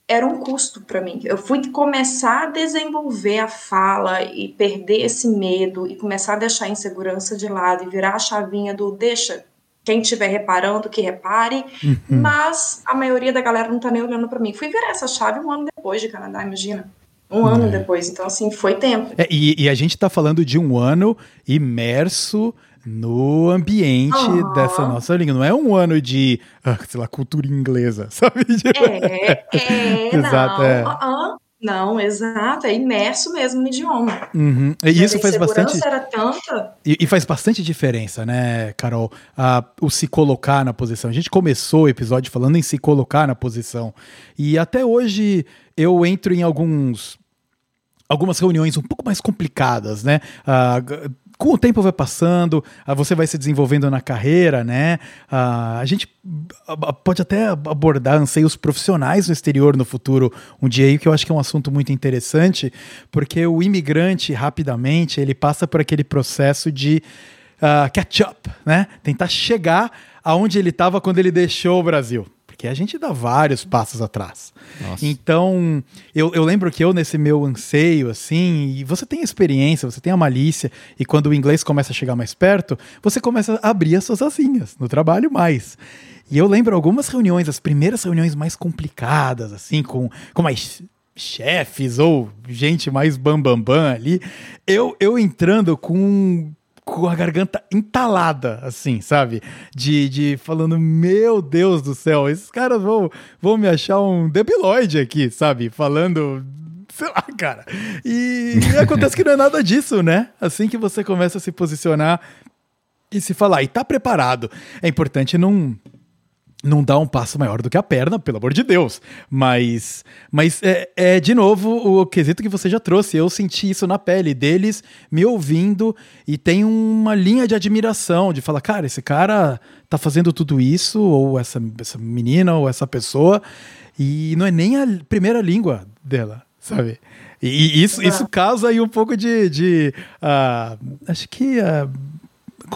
era um custo para mim. Eu fui começar a desenvolver a fala e perder esse medo e começar a deixar a insegurança de lado e virar a chavinha do deixa quem estiver reparando que repare, uhum. mas a maioria da galera não tá nem olhando para mim. Fui virar essa chave um ano depois de Canadá, imagina. Um ano é. depois, então assim, foi tempo. É, e, e, a gente está falando de um ano imerso no ambiente uhum. dessa nossa língua. Não é um ano de, ah, sei lá, cultura inglesa, sabe? É, é, exato, não. É. Uhum. Não, exato, é imerso mesmo no idioma. Uhum. E isso faz bastante. era tanta. E, e, faz bastante diferença, né, Carol? Ah, o se colocar na posição. A gente começou o episódio falando em se colocar na posição. E até hoje eu entro em alguns algumas reuniões um pouco mais complicadas, né? Uh, com o tempo vai passando, uh, você vai se desenvolvendo na carreira, né? Uh, a gente pode até abordar anseios profissionais no exterior no futuro um dia aí, que eu acho que é um assunto muito interessante, porque o imigrante, rapidamente, ele passa por aquele processo de catch up, né? Tentar chegar aonde ele estava quando ele deixou o Brasil porque a gente dá vários passos atrás. Nossa. Então, eu, eu lembro que eu, nesse meu anseio, assim, e você tem experiência, você tem a malícia, e quando o inglês começa a chegar mais perto, você começa a abrir as suas asinhas no trabalho mais. E eu lembro algumas reuniões, as primeiras reuniões mais complicadas, assim, com, com mais chefes ou gente mais bambambam bam, bam ali, eu, eu entrando com com a garganta entalada, assim, sabe? De, de falando, meu Deus do céu, esses caras vão, vão me achar um debiloide aqui, sabe? Falando sei lá, cara. E, e, acontece que não é nada disso, né? Assim que você começa a se posicionar e se falar, e tá preparado. É importante não não dá um passo maior do que a perna, pelo amor de Deus. Mas, mas é, é, de novo o quesito que você já trouxe. Eu senti isso na pele deles, me ouvindo, e tem uma linha de admiração, de falar, cara, esse cara tá fazendo tudo isso, ou essa, essa menina, ou essa pessoa, e não é nem a primeira língua dela, sabe? E, e isso, isso causa aí um pouco de. de uh, acho que. Uh,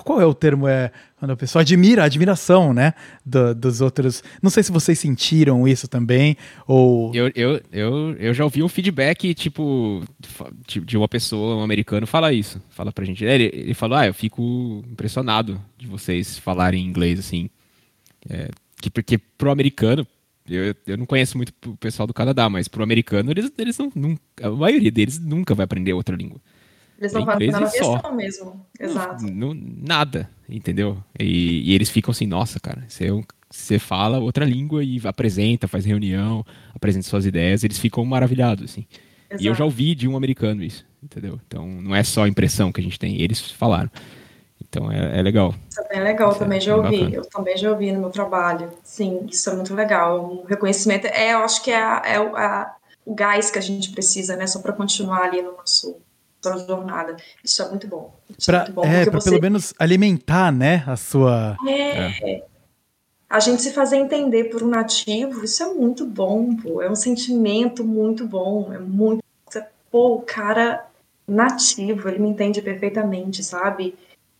qual é o termo? É quando a pessoa admira, a admiração, né? Do, dos outros. Não sei se vocês sentiram isso também, ou. Eu, eu, eu, eu já ouvi um feedback, tipo, de uma pessoa, um americano, fala isso. Fala pra gente. Ele, ele falou: Ah, eu fico impressionado de vocês falarem inglês assim. É, que, porque pro americano, eu, eu não conheço muito o pessoal do Canadá, mas pro americano, eles, eles não, não. A maioria deles nunca vai aprender outra língua. Eles estão fazendo a questão mesmo. Exato. Não, nada, entendeu? E, e, eles ficam assim, nossa, cara, você é, você fala outra língua e apresenta, faz reunião, apresenta suas ideias, eles ficam maravilhados, assim. Exato. E eu já ouvi de um americano isso, entendeu? Então não é só a impressão que a gente tem, eles falaram. Então é, é legal. Isso é bem legal, isso também é já ouvi. Bacana. Eu também já ouvi no meu trabalho. Sim, isso é muito legal. O reconhecimento é, eu acho que é, a, é a, o gás que a gente precisa, né? Só para continuar ali no nosso nossa jornada. Isso é muito bom. Isso pra, é, muito bom, é pra você... pelo menos alimentar, né, a sua. É. é. A gente se fazer entender por um nativo, isso é muito bom, pô. É um sentimento muito bom. É muito. Pô, o cara nativo, ele me entende perfeitamente, sabe?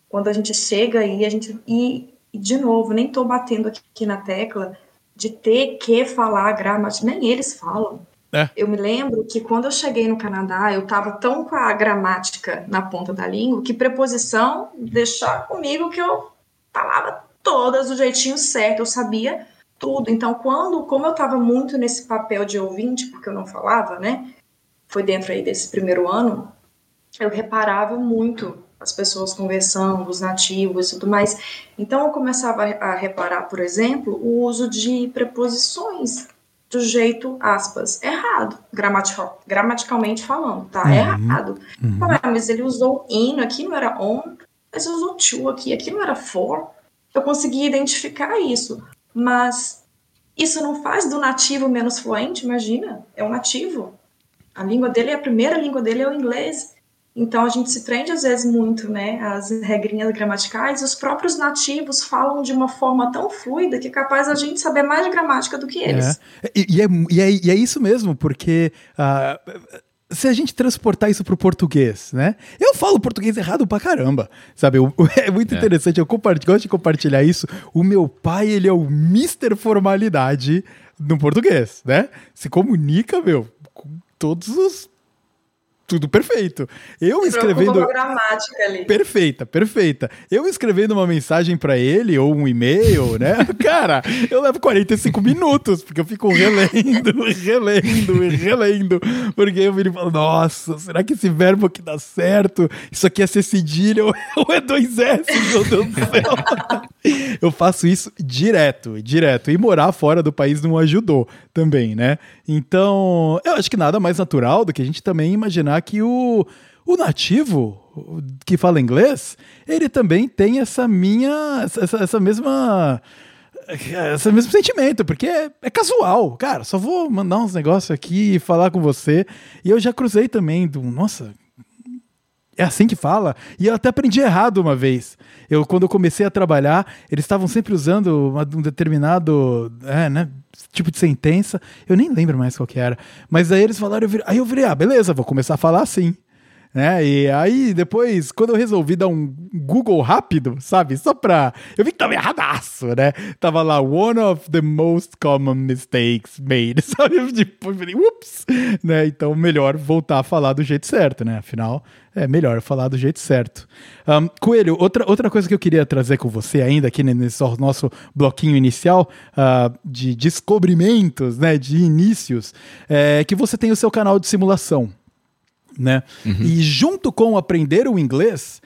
Quando a gente chega aí, a gente. E, e de novo, nem tô batendo aqui na tecla de ter que falar gramática, nem eles falam. É. Eu me lembro que quando eu cheguei no Canadá, eu estava tão com a gramática na ponta da língua que preposição deixar comigo que eu falava todas do jeitinho certo, eu sabia tudo. Então, quando, como eu estava muito nesse papel de ouvinte, porque eu não falava, né? Foi dentro aí desse primeiro ano, eu reparava muito as pessoas conversando, os nativos e tudo mais. Então, eu começava a reparar, por exemplo, o uso de preposições do jeito, aspas, errado, gramatical, gramaticalmente falando, tá? Uhum. Errado. Uhum. Ah, mas ele usou in, aqui não era on, mas usou to aqui, aqui não era for. Eu consegui identificar isso, mas isso não faz do nativo menos fluente, imagina, é um nativo. A língua dele, a primeira língua dele é o inglês. Então a gente se prende às vezes muito, né, às regrinhas gramaticais, e os próprios nativos falam de uma forma tão fluida que é capaz a gente saber mais de gramática do que eles. É. E, e, é, e, é, e é isso mesmo, porque uh, se a gente transportar isso para o português, né? Eu falo português errado pra caramba, sabe? Eu, é muito é. interessante, eu gosto de compartilhar isso. O meu pai, ele é o Mister Formalidade no português, né? Se comunica, meu, com todos os tudo perfeito. Eu escrevendo. gramática ali. Perfeita, perfeita. Eu escrevendo uma mensagem para ele ou um e-mail, né? Cara, eu levo 45 minutos, porque eu fico relendo, relendo, relendo. Porque eu viro e falo, nossa, será que esse verbo aqui dá certo? Isso aqui é ser cedilha ou é dois S, meu Deus do céu? eu faço isso direto, direto. E morar fora do país não ajudou também, né? Então, eu acho que nada mais natural do que a gente também imaginar que o, o nativo que fala inglês, ele também tem essa minha. essa, essa mesma. Esse mesmo sentimento, porque é, é, casual. Cara, só vou mandar uns negócios aqui e falar com você. E eu já cruzei também do. Nossa, é assim que fala? E eu até aprendi errado uma vez. Eu, quando eu comecei a trabalhar, eles estavam sempre usando uma, um determinado é, né, tipo de sentença. Eu nem lembro mais qual que era. Mas aí eles falaram, eu aí eu virei, ah, beleza, vou começar a falar assim né? E aí depois, quando eu resolvi dar um Google rápido, sabe? Só pra. Eu vi que tava erradaço, né? Tava lá, one of the most common mistakes made, sabe? Tipo, eu falei, ups! Né? Então, melhor voltar a falar do jeito certo, né? Afinal, é melhor falar do jeito certo. Um, Coelho, outra, outra coisa que eu queria trazer com você ainda aqui nesse nosso bloquinho inicial uh, de descobrimentos, né? De inícios, é que você tem o seu canal de simulação né? Uhum. E junto com aprender o inglês,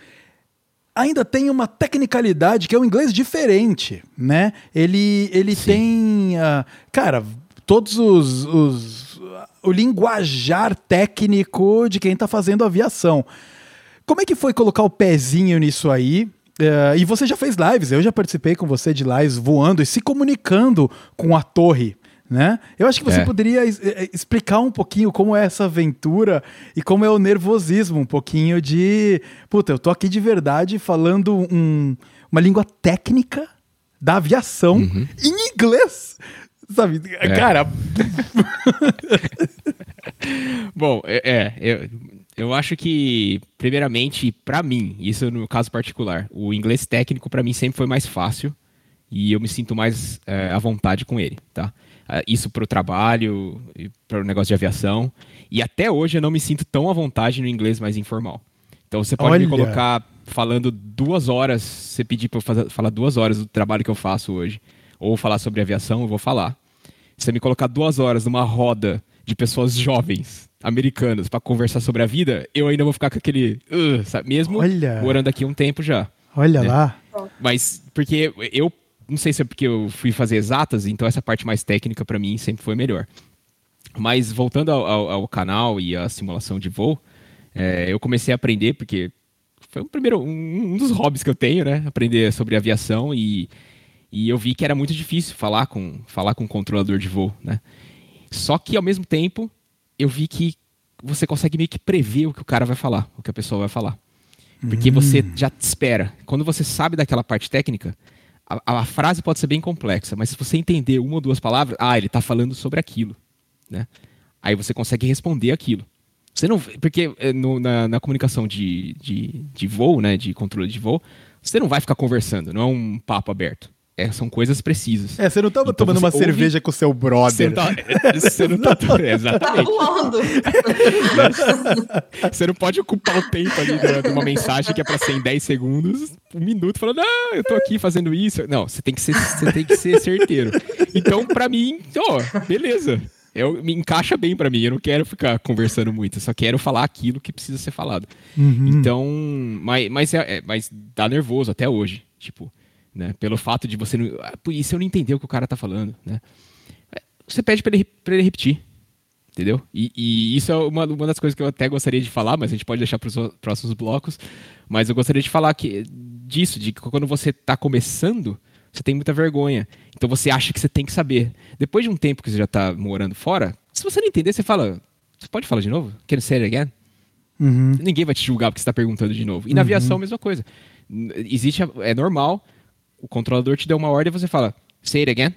ainda tem uma tecnicalidade que é um inglês diferente, né? Ele, ele tem, uh, cara, todos os, os o linguajar técnico de quem está fazendo aviação. Como é que foi colocar o pezinho nisso aí? Uh, e você já fez lives, eu já participei com você de lives voando e se comunicando com a torre né? Eu acho que você é. poderia eh, explicar um pouquinho como é essa aventura e como é o nervosismo, um pouquinho de, puta, eu tô aqui de verdade falando um, uma língua técnica da aviação uhum. em inglês. Sabe? É. Cara. Bom, é, é, eu, eu acho que, primeiramente, para mim, isso no caso particular, o inglês técnico para mim sempre foi mais fácil e eu me sinto mais é, à vontade com ele, tá? Uh, isso para o trabalho, para o negócio de aviação. E até hoje eu não me sinto tão à vontade no inglês mais informal. Então você pode Olha. me colocar falando duas horas, você pedir para eu falar duas horas do trabalho que eu faço hoje, ou falar sobre aviação, eu vou falar. Se você me colocar duas horas numa roda de pessoas jovens, americanas, para conversar sobre a vida, eu ainda vou ficar com aquele. Uh, sabe? Mesmo Olha. morando aqui um tempo já. Olha né? lá. Mas, porque eu não sei se é porque eu fui fazer exatas, então essa parte mais técnica para mim sempre foi melhor. Mas voltando ao, ao, ao canal e à simulação de voo, é, eu comecei a aprender porque foi um primeiro um, um, dos hobbies que eu tenho, né? Aprender sobre aviação e, e eu vi que era muito difícil falar com falar com um controlador de voo, né? Só que ao mesmo tempo eu vi que você consegue meio que prever o que o cara vai falar, o que a pessoa vai falar. Porque hum. você já espera. Quando você sabe daquela parte técnica, a, a, frase pode ser bem complexa, mas se você entender uma ou duas palavras, ah, ele está falando sobre aquilo. Né? Aí você consegue responder aquilo. Você não, porque eh, no, na, na, comunicação de, de, de voo, né, de controle de voo, você não vai ficar conversando, não é um papo aberto. É, são coisas precisas. É, você não tava então tomando uma ouve... cerveja com seu brother. Você não tá. Você não tá exatamente. Tá você não pode ocupar o tempo ali de, de uma mensagem que é pra ser em 10 segundos, um minuto, falando, ah, eu tô aqui fazendo isso. Não, você tem que ser, você tem que ser certeiro. Então, pra mim, ó, beleza. Eu, me encaixa bem para mim. Eu não quero ficar conversando muito. Eu só quero falar aquilo que precisa ser falado. Uhum. Então, mas, mas, é, é, mas dá nervoso até hoje. Tipo, né? Pelo fato de você não. Ah, se eu não entender o que o cara tá falando, né? Você pede para ele, pra ele repetir. Entendeu? E, e, isso é uma, uma das coisas que eu até gostaria de falar, mas a gente pode deixar para os próximos blocos. Mas eu gostaria de falar que, disso, de que quando você está começando, você tem muita vergonha. Então você acha que você tem que saber. Depois de um tempo que você já está morando fora, se você não entender, você fala. Você pode falar de novo? Can you say it again? Uhum. Ninguém vai te julgar porque você está perguntando de novo. E na uhum. aviação, a mesma coisa. Existe. É normal o controlador te deu uma ordem e você fala, say it again.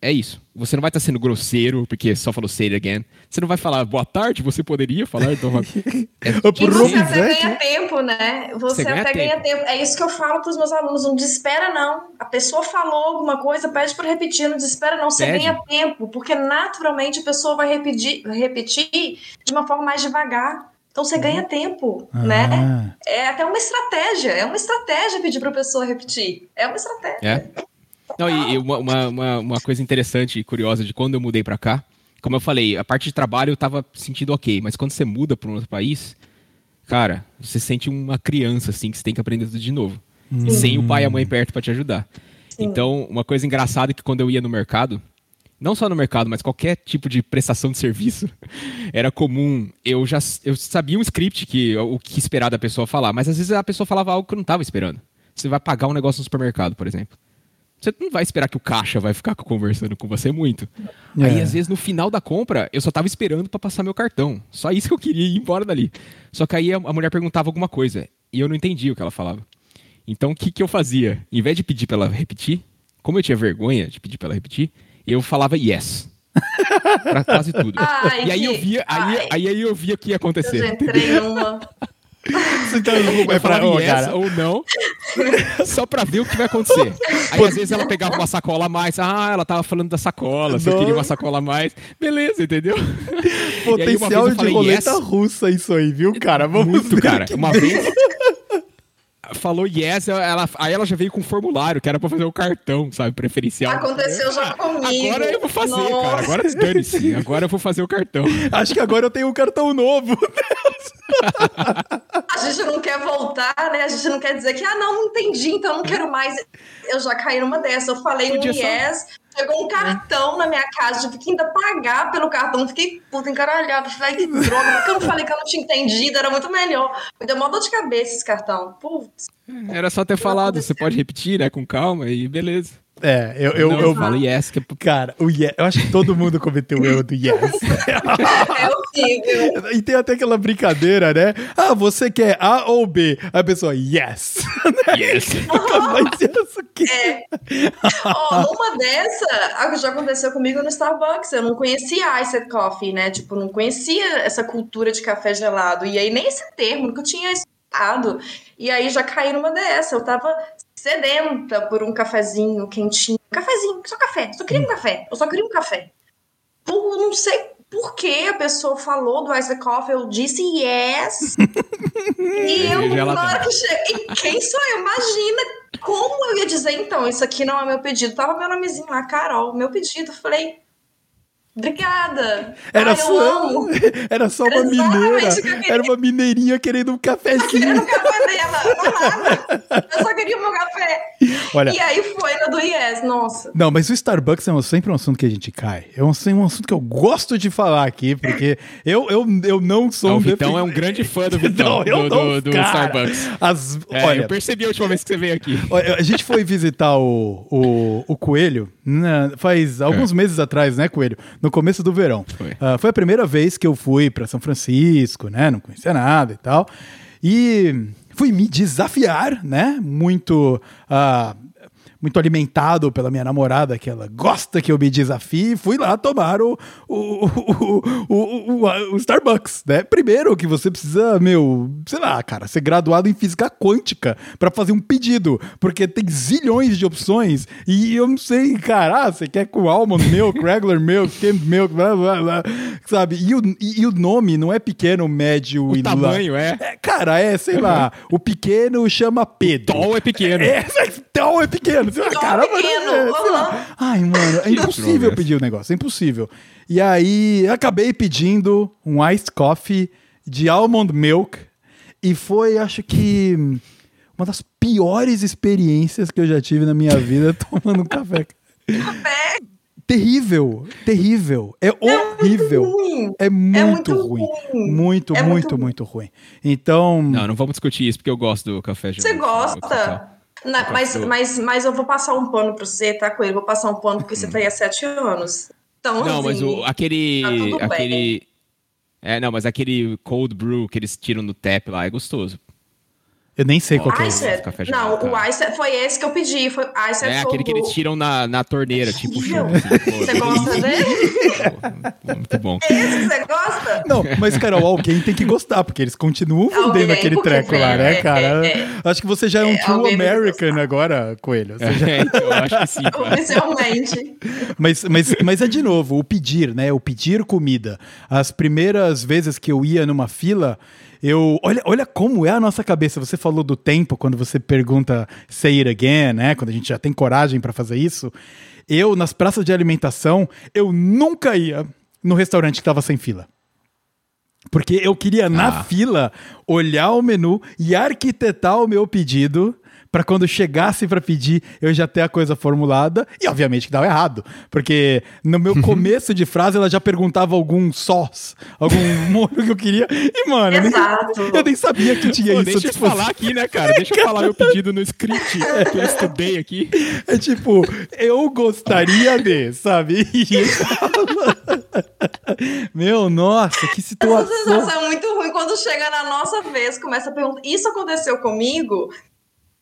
É isso. Você não vai estar sendo grosseiro porque só falou say it again. Você não vai falar boa tarde, você poderia falar. Então, é, e você até ganha tempo, né? Você, você ganha até tempo. ganha tempo. É isso que eu falo para os meus alunos. Não desespera, não. A pessoa falou alguma coisa, pede para repetir. Não desespera, não. Você pede. ganha tempo. Porque naturalmente a pessoa vai repetir, repetir de uma forma mais devagar. Então você ganha uhum. tempo, ah. né? É até uma estratégia, é uma estratégia pedir para a pessoa repetir. É uma estratégia. É. Não, e, e uma, uma, uma, coisa interessante e curiosa de quando eu mudei para cá, como eu falei, a parte de trabalho eu tava sentindo ok, mas quando você muda para um outro país, cara, você sente uma criança assim que você tem que aprender tudo de novo. Sim. Sem o pai e a mãe perto para te ajudar. Sim. Então, uma coisa engraçada é que quando eu ia no mercado, não só no mercado, mas qualquer tipo de prestação de serviço, era comum. Eu já eu sabia um script que o que esperar da pessoa falar, mas às vezes a pessoa falava algo que eu não estava esperando. Você vai pagar um negócio no supermercado, por exemplo. Você não vai esperar que o caixa vai ficar conversando com você muito. É. Aí, às vezes, no final da compra, eu só estava esperando para passar meu cartão. Só isso que eu queria ir embora dali. Só que aí a mulher perguntava alguma coisa e eu não entendia o que ela falava. Então, o que, que eu fazia? Em vez de pedir para ela repetir, como eu tinha vergonha de pedir para ela repetir, eu falava yes. pra quase tudo. Ai, e aí eu via, aí, aí, aí eu via o que ia acontecer. Eu entrei numa. Então, oh, yes cara. ou não, só pra ver o que vai acontecer. Aí às vezes ela pegava uma sacola a mais, ah, ela tava falando da sacola, eu queria uma sacola a mais, beleza, entendeu? Potencial de roleta yes. russa isso aí, viu, cara? Vamos Muito, cara. Uma vez falou yes, ela, aí ela já veio com um formulário, que era pra fazer o cartão, sabe, preferencial. Aconteceu já comigo. Agora eu vou fazer, Nossa. cara. Agora dane-se. Agora eu vou fazer o cartão. Acho que agora eu tenho um cartão novo. a gente não quer voltar, né? A gente não quer dizer que, ah, não, não entendi, então não quero mais. Eu já caí numa dessa. Eu falei Podia um yes, chegou um cartão é. na minha casa, tive que ainda pagar pelo cartão. Fiquei puta encaralhada. Falei, que droga, porque eu não falei que eu não tinha entendido, era muito melhor. Me deu uma dor de cabeça esse cartão. Putz. Era só ter falado, você pode repetir, né, com calma e beleza. É, eu, eu, não, eu, falo yes. Que... É cara, o yes, eu acho que todo mundo cometeu o erro do yes. é horrível. E tem até aquela brincadeira, né? Ah, você quer A ou B? A pessoa, yes. Yes. Mas isso aqui. É. Oh, uma dessa já aconteceu comigo no Starbucks. Eu não conhecia Iced Coffee, né? Tipo, não conhecia essa cultura de café gelado. E aí nem esse termo, nunca tinha escutado. E aí já caí numa dessa. Eu tava sedenta por um cafezinho quentinho. Cafezinho, só café. Só queria um café. Eu só queria um café. Por, não sei por que a pessoa falou do Ice Coffee, eu disse yes. e eu, na hora que cheguei, quem sou eu? Imagina como eu ia dizer, então, isso aqui não é meu pedido. Tava meu nomezinho lá, Carol, meu pedido. Falei, Obrigada. Era Ai, só, era só uma mineira. Era uma mineirinha querendo um cafezinho. Querendo um café dela. Eu só queria o meu café. Olha. E aí foi no época do Yes, nossa. Não, mas o Starbucks é sempre um assunto que a gente cai. É um, um assunto que eu gosto de falar aqui, porque eu, eu, eu não sou Não, um o Vitão defen- é um grande fã do Vitão, Não, eu do, não, do, do. Starbucks. As, É, olha, eu percebi a última vez que você veio aqui. Olha, A gente foi visitar o, o, o Coelho né, faz alguns meses atrás, né, Coelho? No começo do verão. Foi. Ah, foi a primeira vez que eu fui para São Francisco, né? Não conhecia nada e tal. E fui me desafiar, né? Muito. ah, muito alimentado pela minha namorada, que ela gosta que eu me desafie, fui lá tomar o, o, o, o, Starbucks, né? Primeiro que você precisa, meu, sei lá, cara, ser graduado em física quântica pra fazer um pedido, porque tem zilhões de opções e eu não sei, cara, ah, você quer com almond milk, regular milk, skim milk, blá, blá, blá, sabe? E o, e, o nome não é pequeno, médio e tamanho, é. é, cara, é, sei lá, o pequeno chama Pedro. Tom é pequeno. É, Tom é pequeno. Você fala, caramba, pequeno, é, sei lá. Ai, mano, é impossível pedir o negócio, é impossível. E aí, acabei pedindo um iced coffee de almond milk e foi, acho que, uma das piores experiências que eu já tive na minha vida tomando um café. Café Terrível, terrível. É horrível. ruim. É muito, muito ruim. ruim. Muito, É muito, muito muito, ruim. Então, Não, não vamos discutir isso, porque eu gosto do café Você gelado. gosta? Na- mas, gosto. mas, mas eu vou passar um pano pra você, tá, Coelho? Vou passar um pano porque você tá aí há sete anos. Então, Não, mas assim, o, aquele. tá aquele. É, não, mas aquele cold brew que eles tiram no tap lá é gostoso. Eu nem sei qual que é. Ice, café não, o. Ice foi esse que eu pedi. Foi Ice É aquele que eles tiram na, na torneira, tipo chão. Assim, Você gosta dele? Muito bom. Esse que você gosta? Não, mas, Carol, alguém tem que gostar, porque eles continuam vendendo Alguém, aquele treco lá, é, né, é, cara? é, é. Acho que você já é um É, true American agora, Coelho. Você já- É, então, eu acho que sim. Oficialmente. Mas, mas, mas é de novo, o pedir, né? O pedir comida. As primeiras vezes que eu ia numa fila, eu. Olha, olha como é a nossa cabeça. Você falou do tempo quando você pergunta say it again, né? Quando a gente já tem coragem pra fazer isso. Eu, nas praças de alimentação, eu nunca ia no restaurante que tava sem fila. Porque eu queria, na Ah. fila, olhar o menu e arquitetar o meu pedido para quando chegasse para pedir eu já ter a coisa formulada. E obviamente que dava errado. Porque no meu começo de frase ela já perguntava algum sós, algum molho que eu queria. E, mano, eu nem, Exato. eu nem sabia que tinha Pô, isso. deixa eu tipo, falar aqui, né, cara? Deixa eu falar meu pedido no script que eu estudei aqui. É tipo, eu gostaria de, sabe? E Meu, nossa, que Essa situação. sensação é muito ruim quando chega na nossa vez, começa a perguntar. Isso aconteceu comigo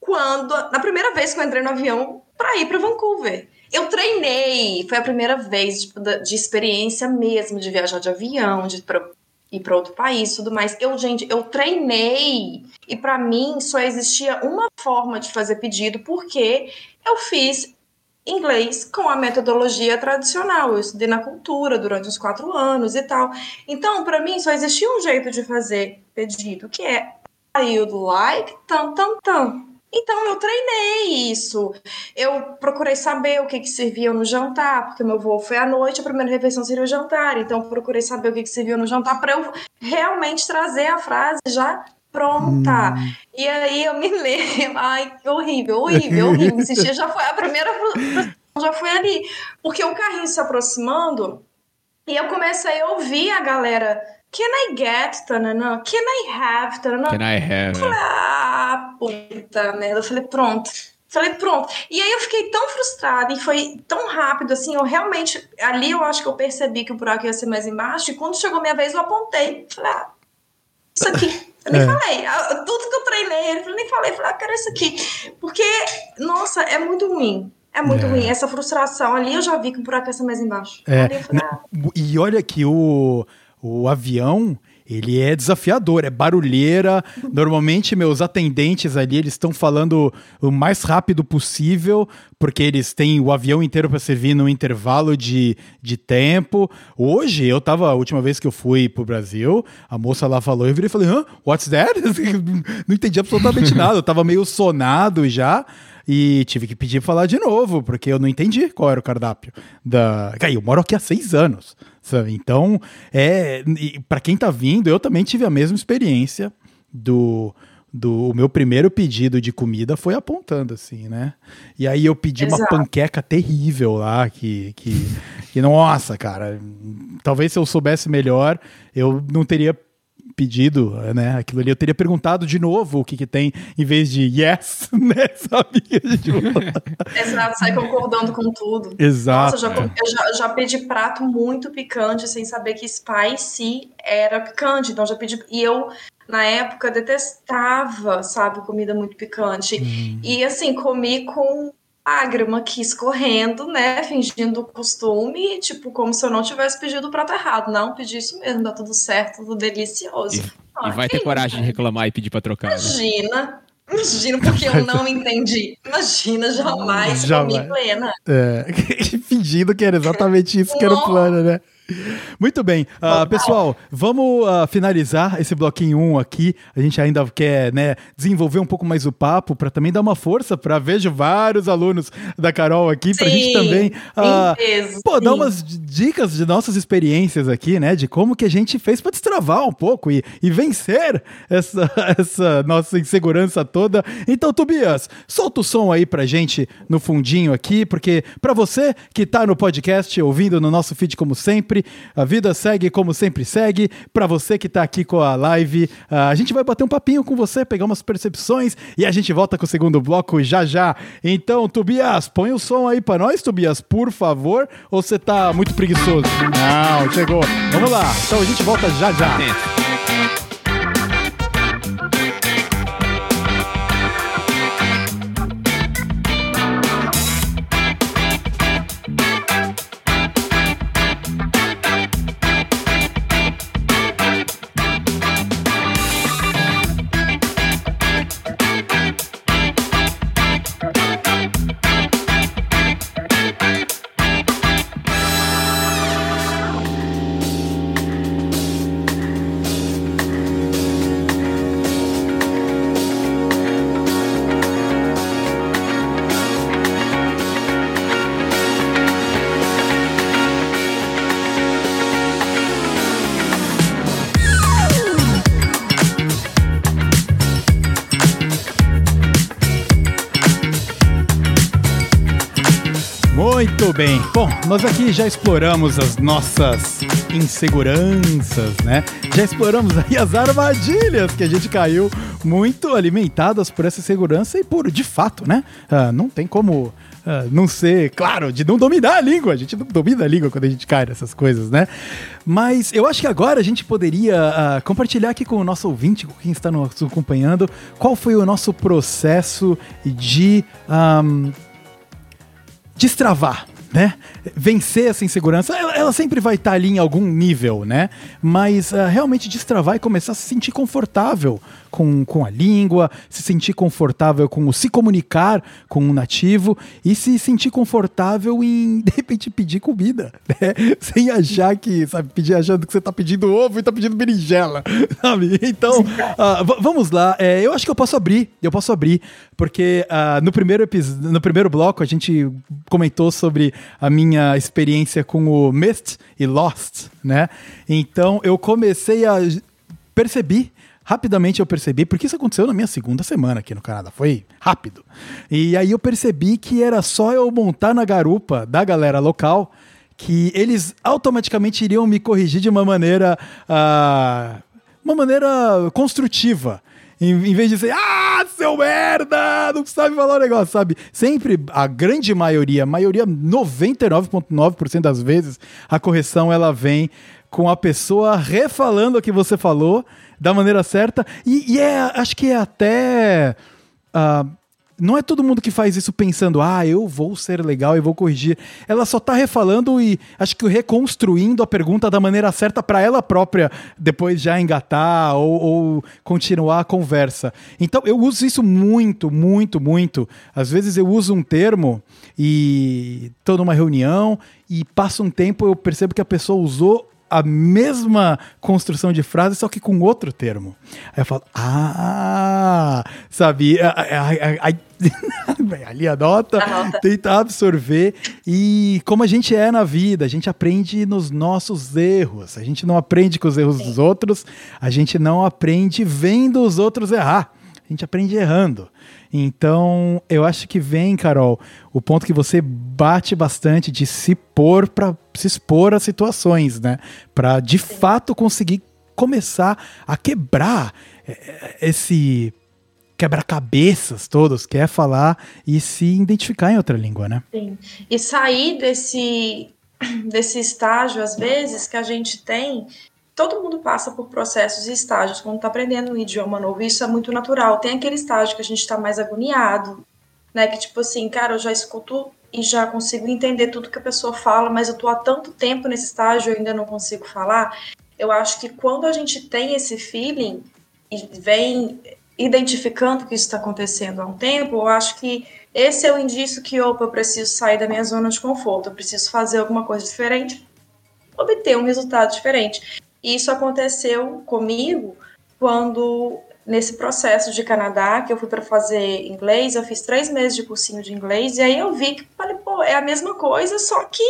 quando, na primeira vez que eu entrei no avião para ir para Vancouver. Eu treinei, foi a primeira vez tipo, de experiência mesmo de viajar de avião, de pra, ir para outro país, tudo mais. Eu, gente, eu treinei e para mim só existia uma forma de fazer pedido porque eu fiz inglês com a metodologia tradicional. Eu estudei na cultura durante uns quatro anos e tal. Então, para mim, só existia um jeito de fazer pedido, que é I would like tam tam tam. Então eu treinei isso. Eu procurei saber o que que servia no jantar, porque meu voo foi à noite, a primeira refeição seria o jantar. Então eu procurei saber o que que servia no jantar para eu realmente trazer a frase já pronta. E aí eu me lembro, ai, que horrível, horrível, horrível. Esse dia já foi a primeira já foi ali. Porque o carrinho se aproximando e eu comecei a ouvir a galera, can I get, tananã, can I have, tananã. Can I have? Ah, puta merda. Eu falei, pronto. Falei, pronto. E aí eu fiquei tão frustrada e foi tão rápido, assim, eu realmente, ali eu acho que eu percebi que o buraco ia ser mais embaixo e quando chegou minha vez eu apontei. Falei, ah, isso aqui. Eu nem É. falei. Ah, Tudo que eu treinei, ele falou, nem falei. Falei, ah, quero isso aqui. Porque, nossa, é muito ruim. É muito É. ruim. Essa frustração ali eu já vi que o buraco ia ser mais embaixo. É, falei, ah, E olha que o, o avião, ele é desafiador, é barulheira. Normalmente, meus atendentes ali, eles estão falando o mais rápido possível, porque eles têm o avião inteiro para servir no intervalo de, de tempo. Hoje, eu tava, a última vez que eu fui pro Brasil, a moça lá falou, eu virei e falei, hã? What's that? Não entendi absolutamente nada, eu tava meio sonado já. E tive que pedir pra falar de novo, porque eu não entendi qual era o cardápio. Da... Eu moro aqui há seis anos, sabe? Então, é... para quem tá vindo, eu também tive a mesma experiência do, do meu primeiro pedido de comida foi apontando assim, né? E aí eu pedi Exato. uma panqueca terrível lá que, que que nossa, cara, talvez se eu soubesse melhor, eu não teria pedido, né? Aquilo ali eu teria perguntado de novo o que que tem em vez de yes, né? Sabe? Exato, sai concordando com tudo. Exato. Nossa, eu já, eu já, já, pedi prato muito picante sem saber que spicy era picante, então já pedi e eu na época detestava, sabe, comida muito picante. Hum. E assim, comi com lágrima aqui escorrendo, né? Fingindo costume, tipo, como se eu não tivesse pedido o prato errado. Não, pedi isso mesmo, dá tudo certo, tudo delicioso. E, ah, e vai ter coragem de reclamar e pedir pra trocar. Né? Imagina. Né? Imagina, porque eu não entendi. Imagina, jamais, jamais. comi plena. É, fingindo que era exatamente isso que era o plano, né? Muito bem. Uh, pessoal, vamos uh, finalizar esse bloquinho 1 aqui. A gente ainda quer né, desenvolver um pouco mais o papo para também dar uma força para vejo vários alunos da Carol aqui para a gente também uh, pô, dar umas dicas de nossas experiências aqui, né? De como que a gente fez para destravar um pouco e, e vencer essa, essa nossa insegurança toda. Então, Tobias, solta o som aí pra gente no fundinho aqui, porque para você que tá no podcast ouvindo no nosso feed como sempre, sempre. A vida segue como sempre segue. Para você que está aqui com a live, a gente vai bater um papinho com você, pegar umas percepções e a gente volta com o segundo bloco já já. Então, Tobias, põe o som aí para nós, Tobias, por favor. Ou você tá muito preguiçoso? Não, chegou. Vamos lá. Então a gente volta já já. Muito bem. Bom, nós aqui já exploramos as nossas inseguranças, né? Já exploramos aí as armadilhas que a gente caiu muito alimentadas por essa segurança e por, de fato, né? Uh, não tem como Uh, não ser, claro, de não dominar a língua. A gente não domina a língua quando a gente cai nessas coisas, né? Mas eu acho que agora a gente poderia uh, compartilhar aqui com o nosso ouvinte, com quem está nos acompanhando, qual foi o nosso processo de um, destravar, né? Vencer essa insegurança, ela, ela sempre vai estar tá ali em algum nível, né? Mas uh, realmente destravar e começar a se sentir confortável com, com a língua, se sentir confortável com o se comunicar com um nativo e se sentir confortável em, de repente, pedir comida, né? Sem achar que, sabe, pedir achando que você está pedindo ovo e está pedindo berinjela, sabe? Então, uh, vamos lá. É, eu acho que eu posso abrir, eu posso abrir, porque uh, no, primeiro no primeiro bloco a gente comentou sobre a minha experiência com o Mist e Lost, né? Então eu comecei a perceber rapidamente eu percebi, porque isso aconteceu na minha segunda semana aqui no Canadá, foi rápido. E aí eu percebi que era só eu montar na garupa da galera local que eles automaticamente iriam me corrigir de uma maneira, uh, uma maneira construtiva. Em, em, vez de dizer, ah, seu merda, não sabe falar o negócio, sabe? Sempre, a grande maioria, maioria, 99,9% das vezes, a correção ela vem com a pessoa refalando o que você falou da maneira certa. E, e é, acho que é até. Uh, não é todo mundo que faz isso pensando, ah, eu vou ser legal e vou corrigir. Ela só tá refalando e acho que reconstruindo a pergunta da maneira certa para ela própria depois já engatar ou, ou, continuar a conversa. Então eu uso isso muito, muito, muito. Às vezes eu uso um termo e tô numa reunião e passa um tempo eu percebo que a pessoa usou a mesma construção de frase, só que com outro termo. Aí eu falo, ah, sabe? Aí, ali anota, anota, tenta absorver. E como a gente é na vida, a gente aprende nos nossos erros. A gente não aprende com os erros Sim. dos outros, a gente não aprende vendo os outros errar. A gente aprende errando. Então, eu acho que vem, Carol, o ponto que você bate bastante de se pôr para se expor a situações, né? Para de fato conseguir começar a quebrar é, esse quebra-cabeças todos, quer falar e se identificar em outra língua, né? Sim. E sair desse desse estágio às vezes que a gente tem todo mundo passa por processos e estágios quando está aprendendo um idioma novo. Isso é muito natural. Tem aquele estágio que a gente está mais agoniado, né? Que tipo assim, cara, eu já escuto e já consigo entender tudo que a pessoa fala, mas eu tô há tanto tempo nesse estágio e ainda não consigo falar. Eu acho que quando a gente tem esse feeling e vem identificando que isso está acontecendo há um tempo, eu acho que esse é o indício que, opa, eu preciso sair da minha zona de conforto, eu preciso fazer alguma coisa diferente, obter um resultado diferente. E isso aconteceu comigo quando, nesse processo de Canadá, que eu fui para fazer inglês, eu fiz três meses de cursinho de inglês, e aí eu vi que, falei, pô, é a mesma coisa, só que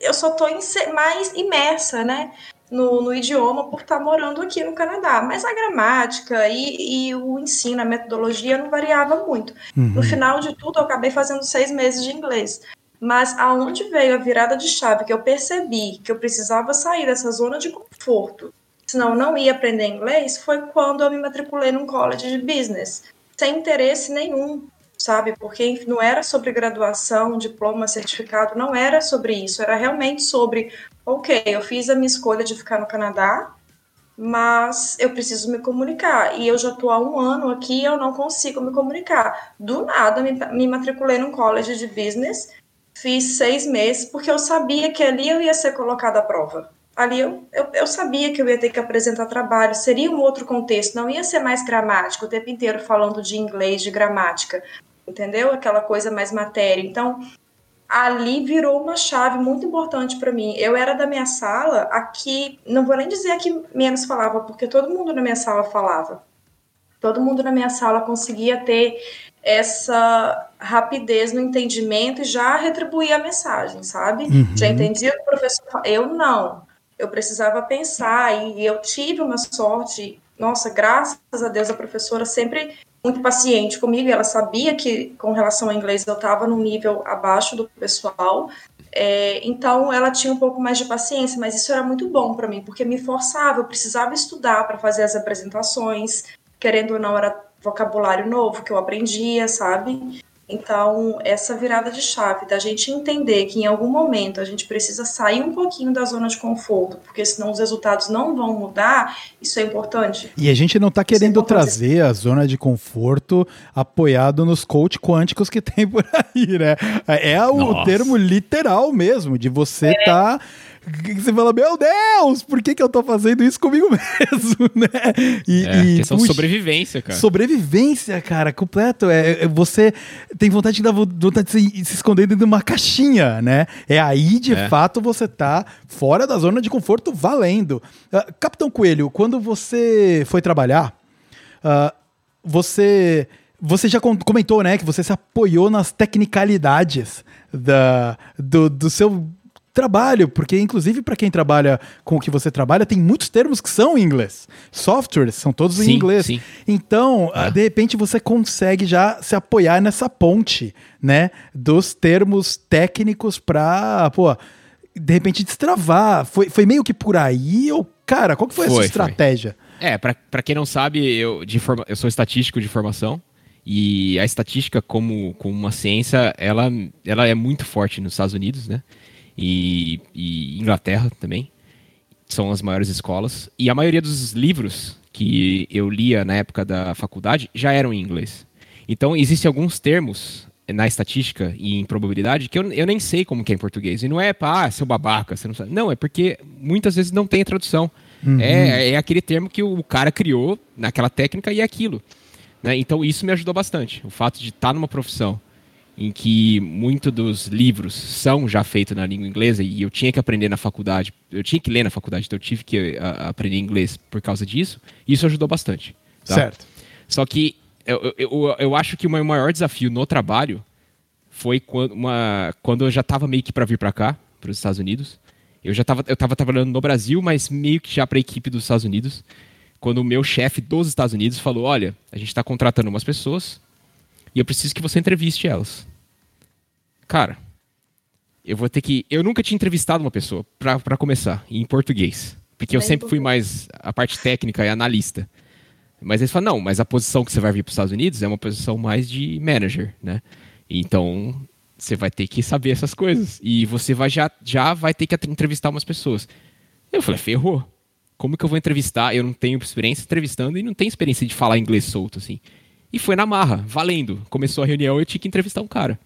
eu só tô mais imersa, né? No, no, idioma por estar tá morando aqui no Canadá. Mas a gramática e, e o ensino, a metodologia não variava muito. Uhum. No final de tudo, eu acabei fazendo seis meses de inglês. Mas aonde veio a virada de chave que eu percebi que eu precisava sair dessa zona de conforto, senão eu não ia aprender inglês, foi quando eu me matriculei num college de business, sem interesse nenhum, sabe? Porque não era sobre graduação, diploma, certificado, não era sobre isso, era realmente sobre, ok, eu fiz a minha escolha de ficar no Canadá, mas eu preciso me comunicar. E eu já estou há um ano aqui e eu não consigo me comunicar. Do nada, me, me matriculei num college de business fiz seis meses, porque eu sabia que ali eu ia ser colocada à prova. Ali eu, eu, eu, sabia que eu ia ter que apresentar trabalho, seria um outro contexto, não ia ser mais gramático, o tempo inteiro falando de inglês, de gramática, entendeu? Aquela coisa mais matéria. Então, ali virou uma chave muito importante para mim. Eu era da minha sala, aqui, não vou nem dizer que menos falava, porque todo mundo na minha sala falava. Todo mundo na minha sala conseguia ter essa rapidez no entendimento e já retribuir a mensagem, sabe? Uhum. Já entendia o professor Eu não. Eu precisava pensar e eu tive uma sorte. Nossa, graças a Deus a professora sempre muito paciente comigo. Ela sabia que com relação ao inglês eu estava num nível abaixo do pessoal. É, então ela tinha um pouco mais de paciência, mas isso era muito bom para mim porque me forçava. Eu precisava estudar para fazer as apresentações. Querendo ou não, era vocabulário novo que eu aprendia, sabe? Então, essa virada de chave da gente entender que em algum momento a gente precisa sair um pouquinho da zona de conforto, porque senão os resultados não vão mudar, isso é importante. E a gente não está é querendo é trazer a zona de conforto apoiado nos coach quânticos que tem por aí, né? É o Nossa. termo literal mesmo, de você estar. É. Tá você fala, meu Deus, por que, que eu tô fazendo isso comigo mesmo, né? E, é, e questão puxa, sobrevivência, cara. Sobrevivência, cara, completo. É, é, você tem vontade de dar vontade de se, se, esconder dentro de uma caixinha, né? É aí, de é. fato, você tá fora da zona de conforto valendo. Uh, Capitão Coelho, quando você foi trabalhar, uh, você... Você já comentou, né, que você se apoiou nas tecnicalidades da, do, do seu trabalho, porque inclusive para quem trabalha com o que você trabalha, tem muitos termos que são em inglês. Softwares são todos sim, em inglês. Sim. Então, ah. de repente você consegue já se apoiar nessa ponte, né, dos termos técnicos para, pô, de repente destravar. Foi, foi meio que por aí ou, cara, qual que foi, foi essa estratégia? Foi. É, para quem não sabe, eu, de forma, eu sou estatístico de formação. E a estatística, como, como uma ciência, ela, ela é muito forte nos Estados Unidos, né? E, e Inglaterra também. São as maiores escolas. E a maioria dos livros que eu lia na época da faculdade já eram em inglês. Então, existem alguns termos na estatística e em probabilidade que eu, eu nem sei como que é em português. E não é para, ah, seu babaca, você não sabe. Não, é porque muitas vezes não tem tradução. Uhum. É, é aquele termo que o cara criou naquela técnica e é aquilo. Né? Então, isso me ajudou bastante. O fato de estar numa profissão em que muitos dos livros são já feitos na língua inglesa e eu tinha que aprender na faculdade, eu tinha que ler na faculdade, então eu tive que a, aprender inglês por causa disso, e isso ajudou bastante. Tá? Certo. Só que eu, eu, eu acho que o meu maior desafio no trabalho foi quando, uma, quando eu já estava meio que para vir para cá, para os Estados Unidos. Eu já estava eu tava trabalhando no Brasil, mas meio que já para a equipe dos Estados Unidos. quando o meu chefe dos Estados Unidos falou: Olha, a gente está contratando umas pessoas e eu preciso que você entreviste elas. Cara, eu vou ter que. Eu nunca tinha entrevistado uma pessoa, para começar, em português. Porque eu sempre fui mais a parte técnica e analista. Mas eles falam, não, mas a posição que você vai vir para os Estados Unidos é uma posição mais de manager, né? Então, você vai ter que saber essas coisas. E você vai já, já vai ter que entrevistar umas pessoas. Eu falei, ferrou. Como que eu vou entrevistar? Eu não tenho experiência entrevistando e não tenho experiência de falar inglês solto, assim. E foi na marra, valendo. Começou a reunião e eu tinha que entrevistar um cara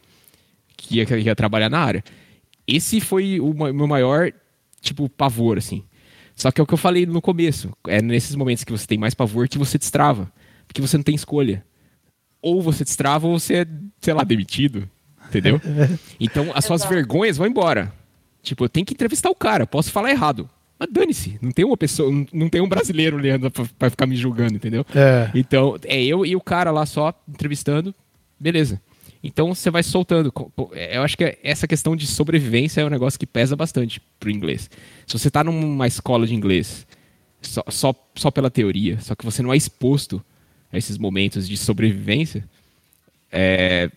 que ia, ia trabalhar na área. Esse foi o meu maior, tipo, pavor, assim. Só que é o que eu falei no começo. É nesses momentos que você tem mais pavor que você destrava. Porque você não tem escolha. Ou você destrava ou você é, sei lá, demitido. Entendeu? Então as suas Exato. vergonhas vão embora. Tipo, eu tenho que entrevistar o cara, posso falar errado. Mas dane-se, não tem uma pessoa, não tem um brasileiro olhando pra, pra ficar me julgando, entendeu? É. Então, é eu e o cara lá só entrevistando, beleza. Então você vai soltando. Eu acho que essa questão de sobrevivência é um negócio que pesa bastante pro inglês. Se você tá numa escola de inglês só, só, só pela teoria, só que você não é exposto a esses momentos de sobrevivência, é,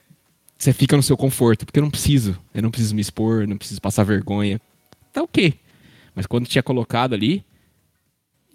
você fica no seu conforto, porque eu não preciso, eu não preciso me expor, não preciso passar vergonha. Tá ok. Mas quando tinha colocado ali.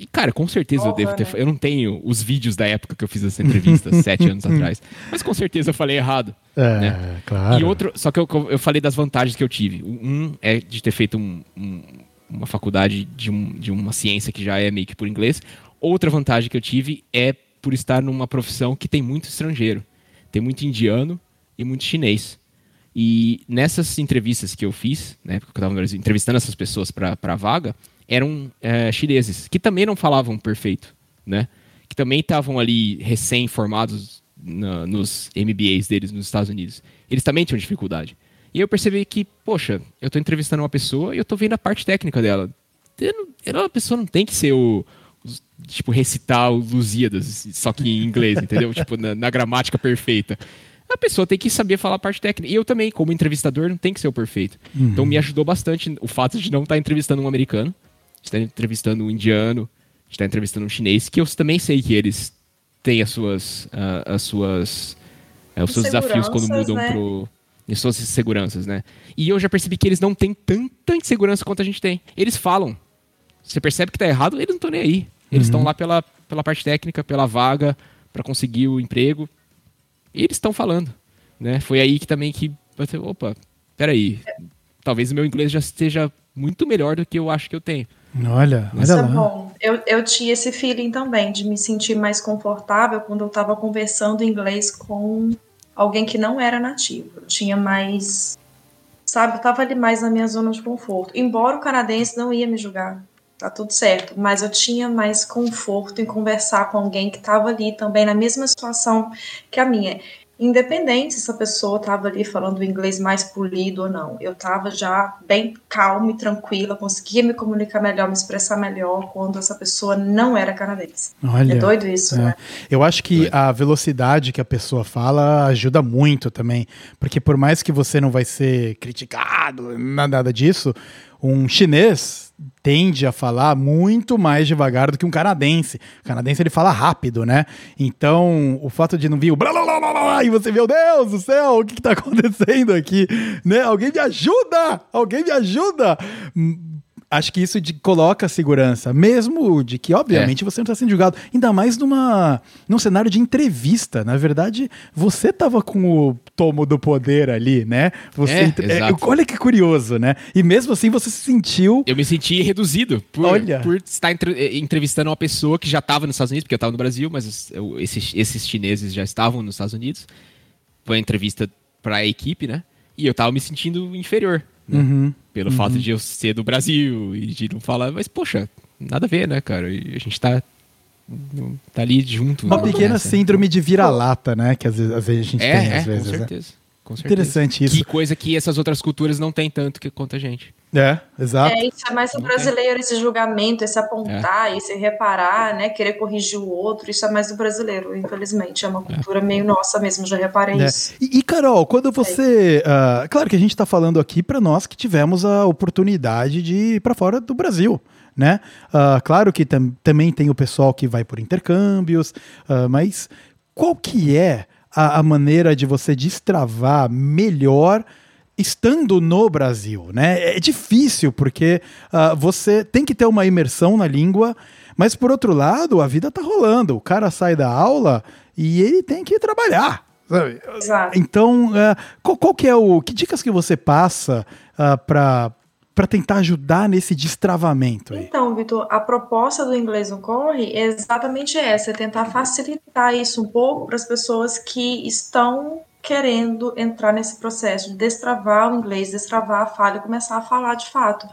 E, cara, com certeza eu devo ter. Né? Eu não tenho os vídeos da época que eu fiz essa entrevista, sete anos atrás. Mas com certeza eu falei errado. É, né? claro. E outro. Só que eu, eu falei das vantagens que eu tive. Um é de ter feito um, um, uma faculdade de, um, de uma ciência que já é meio que por inglês. Outra vantagem que eu tive é por estar numa profissão que tem muito estrangeiro. Tem muito indiano e muito chinês. E nessas entrevistas que eu fiz, né, porque eu estava entrevistando essas pessoas para a vaga, eram é, chineses, que também não falavam perfeito, né? Que também estavam ali recém-formados nos MBAs deles nos Estados Unidos. Eles também tinham dificuldade. E eu percebi que, poxa, eu estou entrevistando uma pessoa e eu estou vendo a parte técnica dela. Ela, a pessoa não tem que ser o, tipo, recitar o Lusíadas, só que em inglês, entendeu? tipo, na, na, gramática perfeita a pessoa tem que saber falar a parte técnica. E eu também, como entrevistador, não tem que ser o perfeito. Uhum. Então me ajudou bastante o fato de não estar entrevistando um americano, estar entrevistando um indiano, estar entrevistando um chinês, que eu também sei que eles têm as suas, uh, as suas, uh, os seus desafios quando mudam né? pro as suas inseguranças, né? E eu já percebi que eles não têm tanta insegurança quanto a gente tem. Eles falam. Você percebe que tá errado, eles não estão nem aí. Eles estão uhum. lá pela, pela parte técnica, pela vaga, para conseguir o emprego. E eles estão falando, né? Foi aí que também que você, opa, peraí, talvez o meu inglês já esteja muito melhor do que eu acho que eu tenho. Olha, olha Isso é lá. é bom. Eu, eu tinha esse feeling também de me sentir mais confortável quando eu estava conversando inglês com alguém que não era nativo. Eu tinha mais, sabe, eu estava ali mais na minha zona de conforto. Embora o canadense não ia me julgar, tá tudo certo, mas eu tinha mais conforto em conversar com alguém que estava ali também na mesma situação que a minha. Independente se essa pessoa estava ali falando o inglês mais polido ou não, eu estava já bem calma e tranquila, conseguia me comunicar melhor, me expressar melhor quando essa pessoa não era canadense. Olha, é doido isso, é. né? Eu acho que a velocidade que a pessoa fala ajuda muito também, porque por mais que você não vai ser criticado, nada disso, um chinês tende a falar muito mais devagar do que um canadense. O canadense ele fala rápido, né? Então, o fato de não vir o blá blá blá blá, blá e você, meu Deus do céu, o que, está acontecendo aqui? Né? Alguém me ajuda! Alguém me ajuda! Acho que isso de, coloca segurança, mesmo de que, obviamente, é. você não está sendo julgado. Ainda mais numa, num cenário de entrevista. Na verdade, você estava com o tomo do poder ali, né? Você é, entre... é, olha que curioso, né? E mesmo assim você se sentiu. Eu me senti reduzido por, olha. por estar entre... Eh, entrevistando uma pessoa que já estava nos Estados Unidos, porque eu estava no Brasil, mas eu, esses, esses chineses já estavam nos Estados Unidos. Foi uma entrevista para a equipe, né? E eu estava me sentindo inferior. Né? Uhum. Pelo uhum. fato de eu ser do Brasil e de não falar, mas poxa, nada a ver, né, cara? E a gente tá, tá ali junto. Uma pequena nessa. síndrome de vira-lata, né? Que às vezes, às vezes a gente é, tem, às é, vezes. Com né? certeza. Né? Com certeza. Interessante isso. Que coisa que essas outras culturas não têm tanto que quanto a gente. É, exato. É, isso é mais o brasileiro, esse julgamento, esse apontar, é. esse reparar, né? Querer corrigir o outro, isso é mais do brasileiro, infelizmente. É uma cultura é. meio nossa mesmo, já reparei é. isso. E, e, Carol, quando você. Uh, claro que a gente está falando aqui para nós que tivemos a oportunidade de ir para fora do Brasil. Né? Uh, claro que tam também tem o pessoal que vai por intercâmbios, uh, mas qual que é a, a maneira de você destravar melhor estando no Brasil, né? É difícil porque uh, você tem que ter uma imersão na língua, mas por outro lado, a vida tá rolando. O cara sai da aula e ele tem que trabalhar. Sabe? Exato. Então, uh, qual, qual, que é o que dicas que você passa uh, para para tentar ajudar nesse destravamento? Aí? Então, Vitor, a proposta do Inglês no Corre é exatamente essa, é tentar facilitar isso um pouco para as pessoas que estão querendo entrar nesse processo de destravar o inglês, destravar a fala e começar a falar de fato.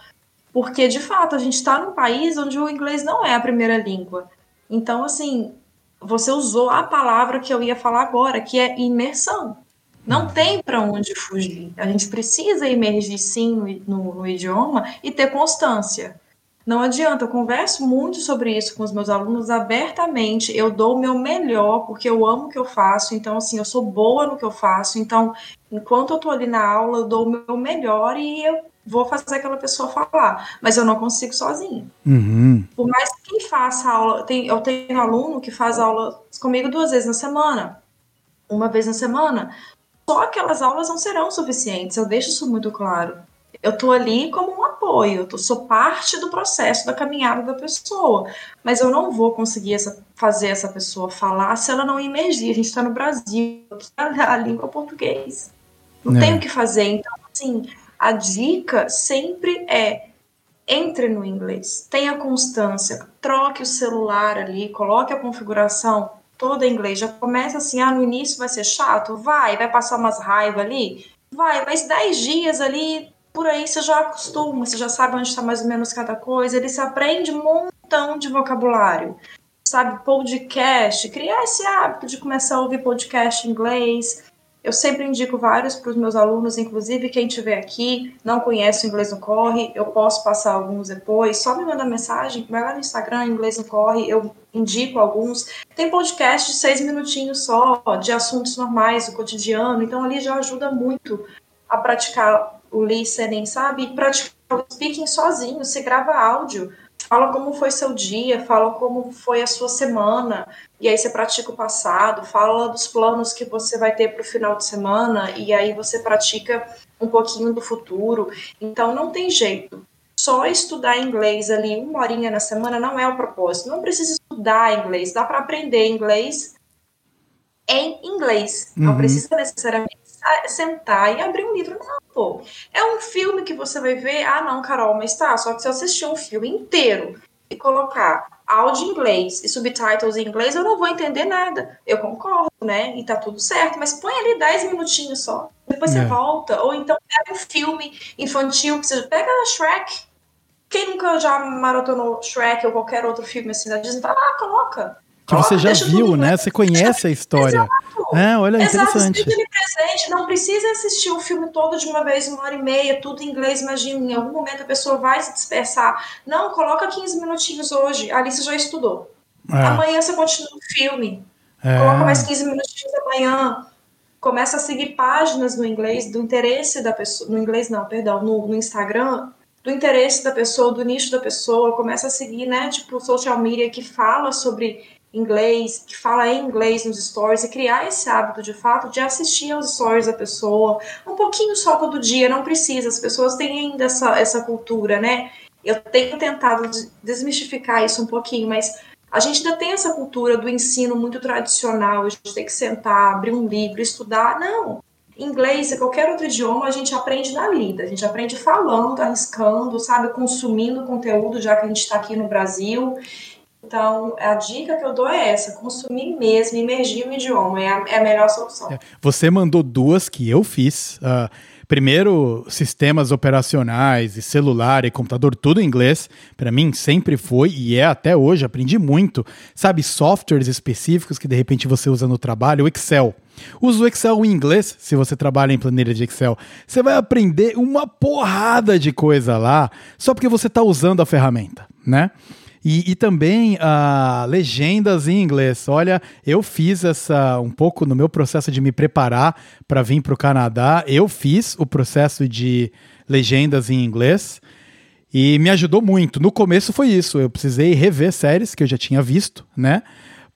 Porque, de fato, a gente está num país onde o inglês não é a primeira língua. Então, assim, você usou a palavra que eu ia falar agora, que é imersão. Não tem para onde fugir. A gente precisa emergir sim no, no idioma e ter constância. Não adianta, eu converso muito sobre isso com os meus alunos abertamente. Eu dou o meu melhor, porque eu amo o que eu faço. Então, assim, eu sou boa no que eu faço. Então, enquanto eu tô ali na aula, eu dou o meu melhor e eu vou fazer aquela pessoa falar. Mas eu não consigo sozinho. Uhum. Por mais que faça aula, tem, eu tenho aluno que faz aula comigo duas vezes na semana. Uma vez na semana. Só aquelas aulas não serão suficientes. Eu deixo isso muito claro. Eu estou ali como um apoio, eu sou parte do processo da caminhada da pessoa, mas eu não vou conseguir essa, fazer essa pessoa falar se ela não emergir. A gente está no Brasil, a língua português. Não é. tem o que fazer. Então, assim, a dica sempre é entre no inglês, tenha constância, troque o celular ali, coloque a configuração toda em inglês. Já começa assim, ah, no início vai ser chato? Vai, vai passar umas raivas ali? Vai, mas 10 dias ali por aí você já acostuma, você já sabe onde está mais ou menos cada coisa, ele se aprende um montão de vocabulário. Sabe, podcast, criar esse hábito de começar a ouvir podcast em inglês. Eu sempre indico vários para os meus alunos, inclusive quem estiver aqui, não conhece o Inglês no Corre, eu posso passar alguns depois, só me manda mensagem, vai lá no Instagram, Inglês no Corre, eu indico alguns. Tem podcast de seis minutinhos só, de assuntos normais, do cotidiano, então ali já ajuda muito a praticar o listening, sabe? Praticar o speaking sozinho, você grava áudio, fala como foi seu dia, fala como foi a sua semana, e aí você pratica o passado, fala dos planos que você vai ter para o final de semana, e aí você pratica um pouquinho do futuro. Então não tem jeito. Só estudar inglês ali uma horinha na semana não é o propósito. Não precisa estudar inglês, dá para aprender inglês em inglês. Uhum. Não precisa necessariamente sentar e abrir um livro. Não, pô. É um filme que você vai ver. Ah, não, Carol, mas tá. Só que se eu assistir um filme inteiro e colocar áudio em inglês e subtitles em inglês, eu não vou entender nada. Eu concordo, né? E tá tudo certo. Mas põe ali 10 minutinhos só. Depois é. você volta. Ou então pega um filme infantil que você pega Shrek. Quem nunca já maratonou Shrek ou qualquer outro filme assim da Disney, tá lá, coloca que você já viu, né? Você conhece a história. Exato. É, olha, Exato, interessante. presente, não precisa assistir o filme todo de uma vez, uma hora e meia, tudo em inglês, imagina, em algum momento a pessoa vai se dispersar. Não, coloca 15 minutinhos hoje, ali você já estudou. É. Amanhã você continua o filme. É. Coloca mais 15 minutinhos amanhã. Começa a seguir páginas no inglês, do interesse da pessoa, no inglês não, perdão, no, no Instagram, do interesse da pessoa, do nicho da pessoa, começa a seguir, né, tipo, social media que fala sobre inglês, que fala em inglês nos stories e criar esse hábito de fato de assistir aos stories da pessoa, um pouquinho só todo dia, não precisa, as pessoas têm ainda essa, essa cultura, né? Eu tenho tentado desmistificar isso um pouquinho, mas a gente ainda tem essa cultura do ensino muito tradicional, a gente tem que sentar, abrir um livro, estudar. Não. Inglês e qualquer outro idioma a gente aprende na lida, a gente aprende falando, arriscando, sabe, consumindo conteúdo, já que a gente está aqui no Brasil. Então, a dica que eu dou é essa: consumir mesmo, imergir no idioma, é a, é a melhor solução. É, você mandou duas que eu fiz. Uh, Primeiro, sistemas operacionais e celular e computador, tudo em inglês. Para mim, sempre foi e é até hoje. Aprendi muito. Sabe, softwares específicos que de repente você usa no trabalho, o Excel. Usa o Excel em inglês, se você trabalha em planilha de Excel. Você vai aprender uma porrada de coisa lá só porque você está usando a ferramenta, né? E, e também uh, legendas em inglês. Olha, eu fiz essa um pouco no meu processo de me preparar para vir para o Canadá. Eu fiz o processo de legendas em inglês e me ajudou muito. No começo foi isso. Eu precisei rever séries que eu já tinha visto, né?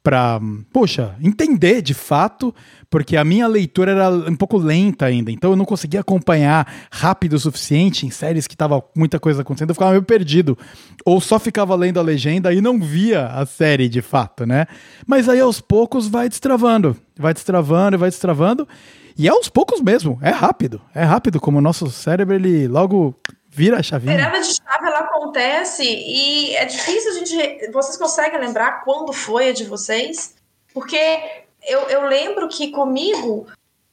Para, poxa, entender de fato, porque a minha leitura era um pouco lenta ainda, então eu não conseguia acompanhar rápido o suficiente em séries que tava muita coisa acontecendo, eu ficava meio perdido, ou só ficava lendo a legenda e não via a série de fato, né? Mas aí aos poucos vai destravando, vai destravando, vai destravando, e é aos poucos mesmo, é rápido, é rápido como o nosso cérebro ele logo vira a chavinha. Virada de chave ela acontece e é difícil a gente. Vocês conseguem lembrar quando foi a de vocês? Porque eu, eu lembro que comigo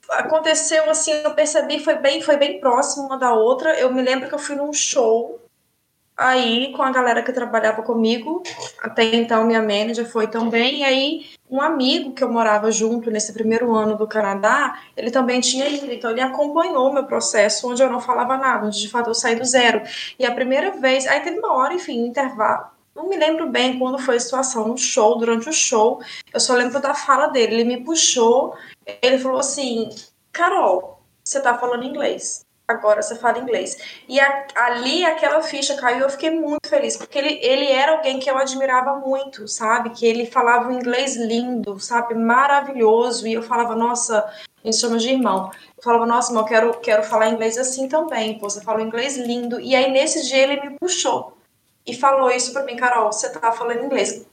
aconteceu assim, eu percebi, foi bem, foi bem próximo uma da outra. Eu me lembro que eu fui num show aí com a galera que trabalhava comigo. Até então minha manager foi também. E aí um amigo que eu morava junto nesse primeiro ano do Canadá, ele também tinha ido. Então ele acompanhou meu processo, onde eu não falava nada, onde de fato eu saí do zero. E a primeira vez, aí teve uma hora, enfim, um intervalo. Não me lembro bem quando foi a situação no show, durante o show. Eu só lembro da fala dele. Ele me puxou, ele falou assim: Carol, você tá falando inglês agora você fala inglês. E a, ali aquela ficha caiu, eu fiquei muito feliz, porque ele, ele era alguém que eu admirava muito, sabe? Que ele falava um inglês lindo, sabe? Maravilhoso. E eu falava, nossa, a gente chama de irmão. Eu falava, nossa, irmão, quero, quero falar inglês assim também. Pô, você fala inglês lindo. E aí nesse dia ele me puxou e falou isso para mim, Carol, você tá falando inglês.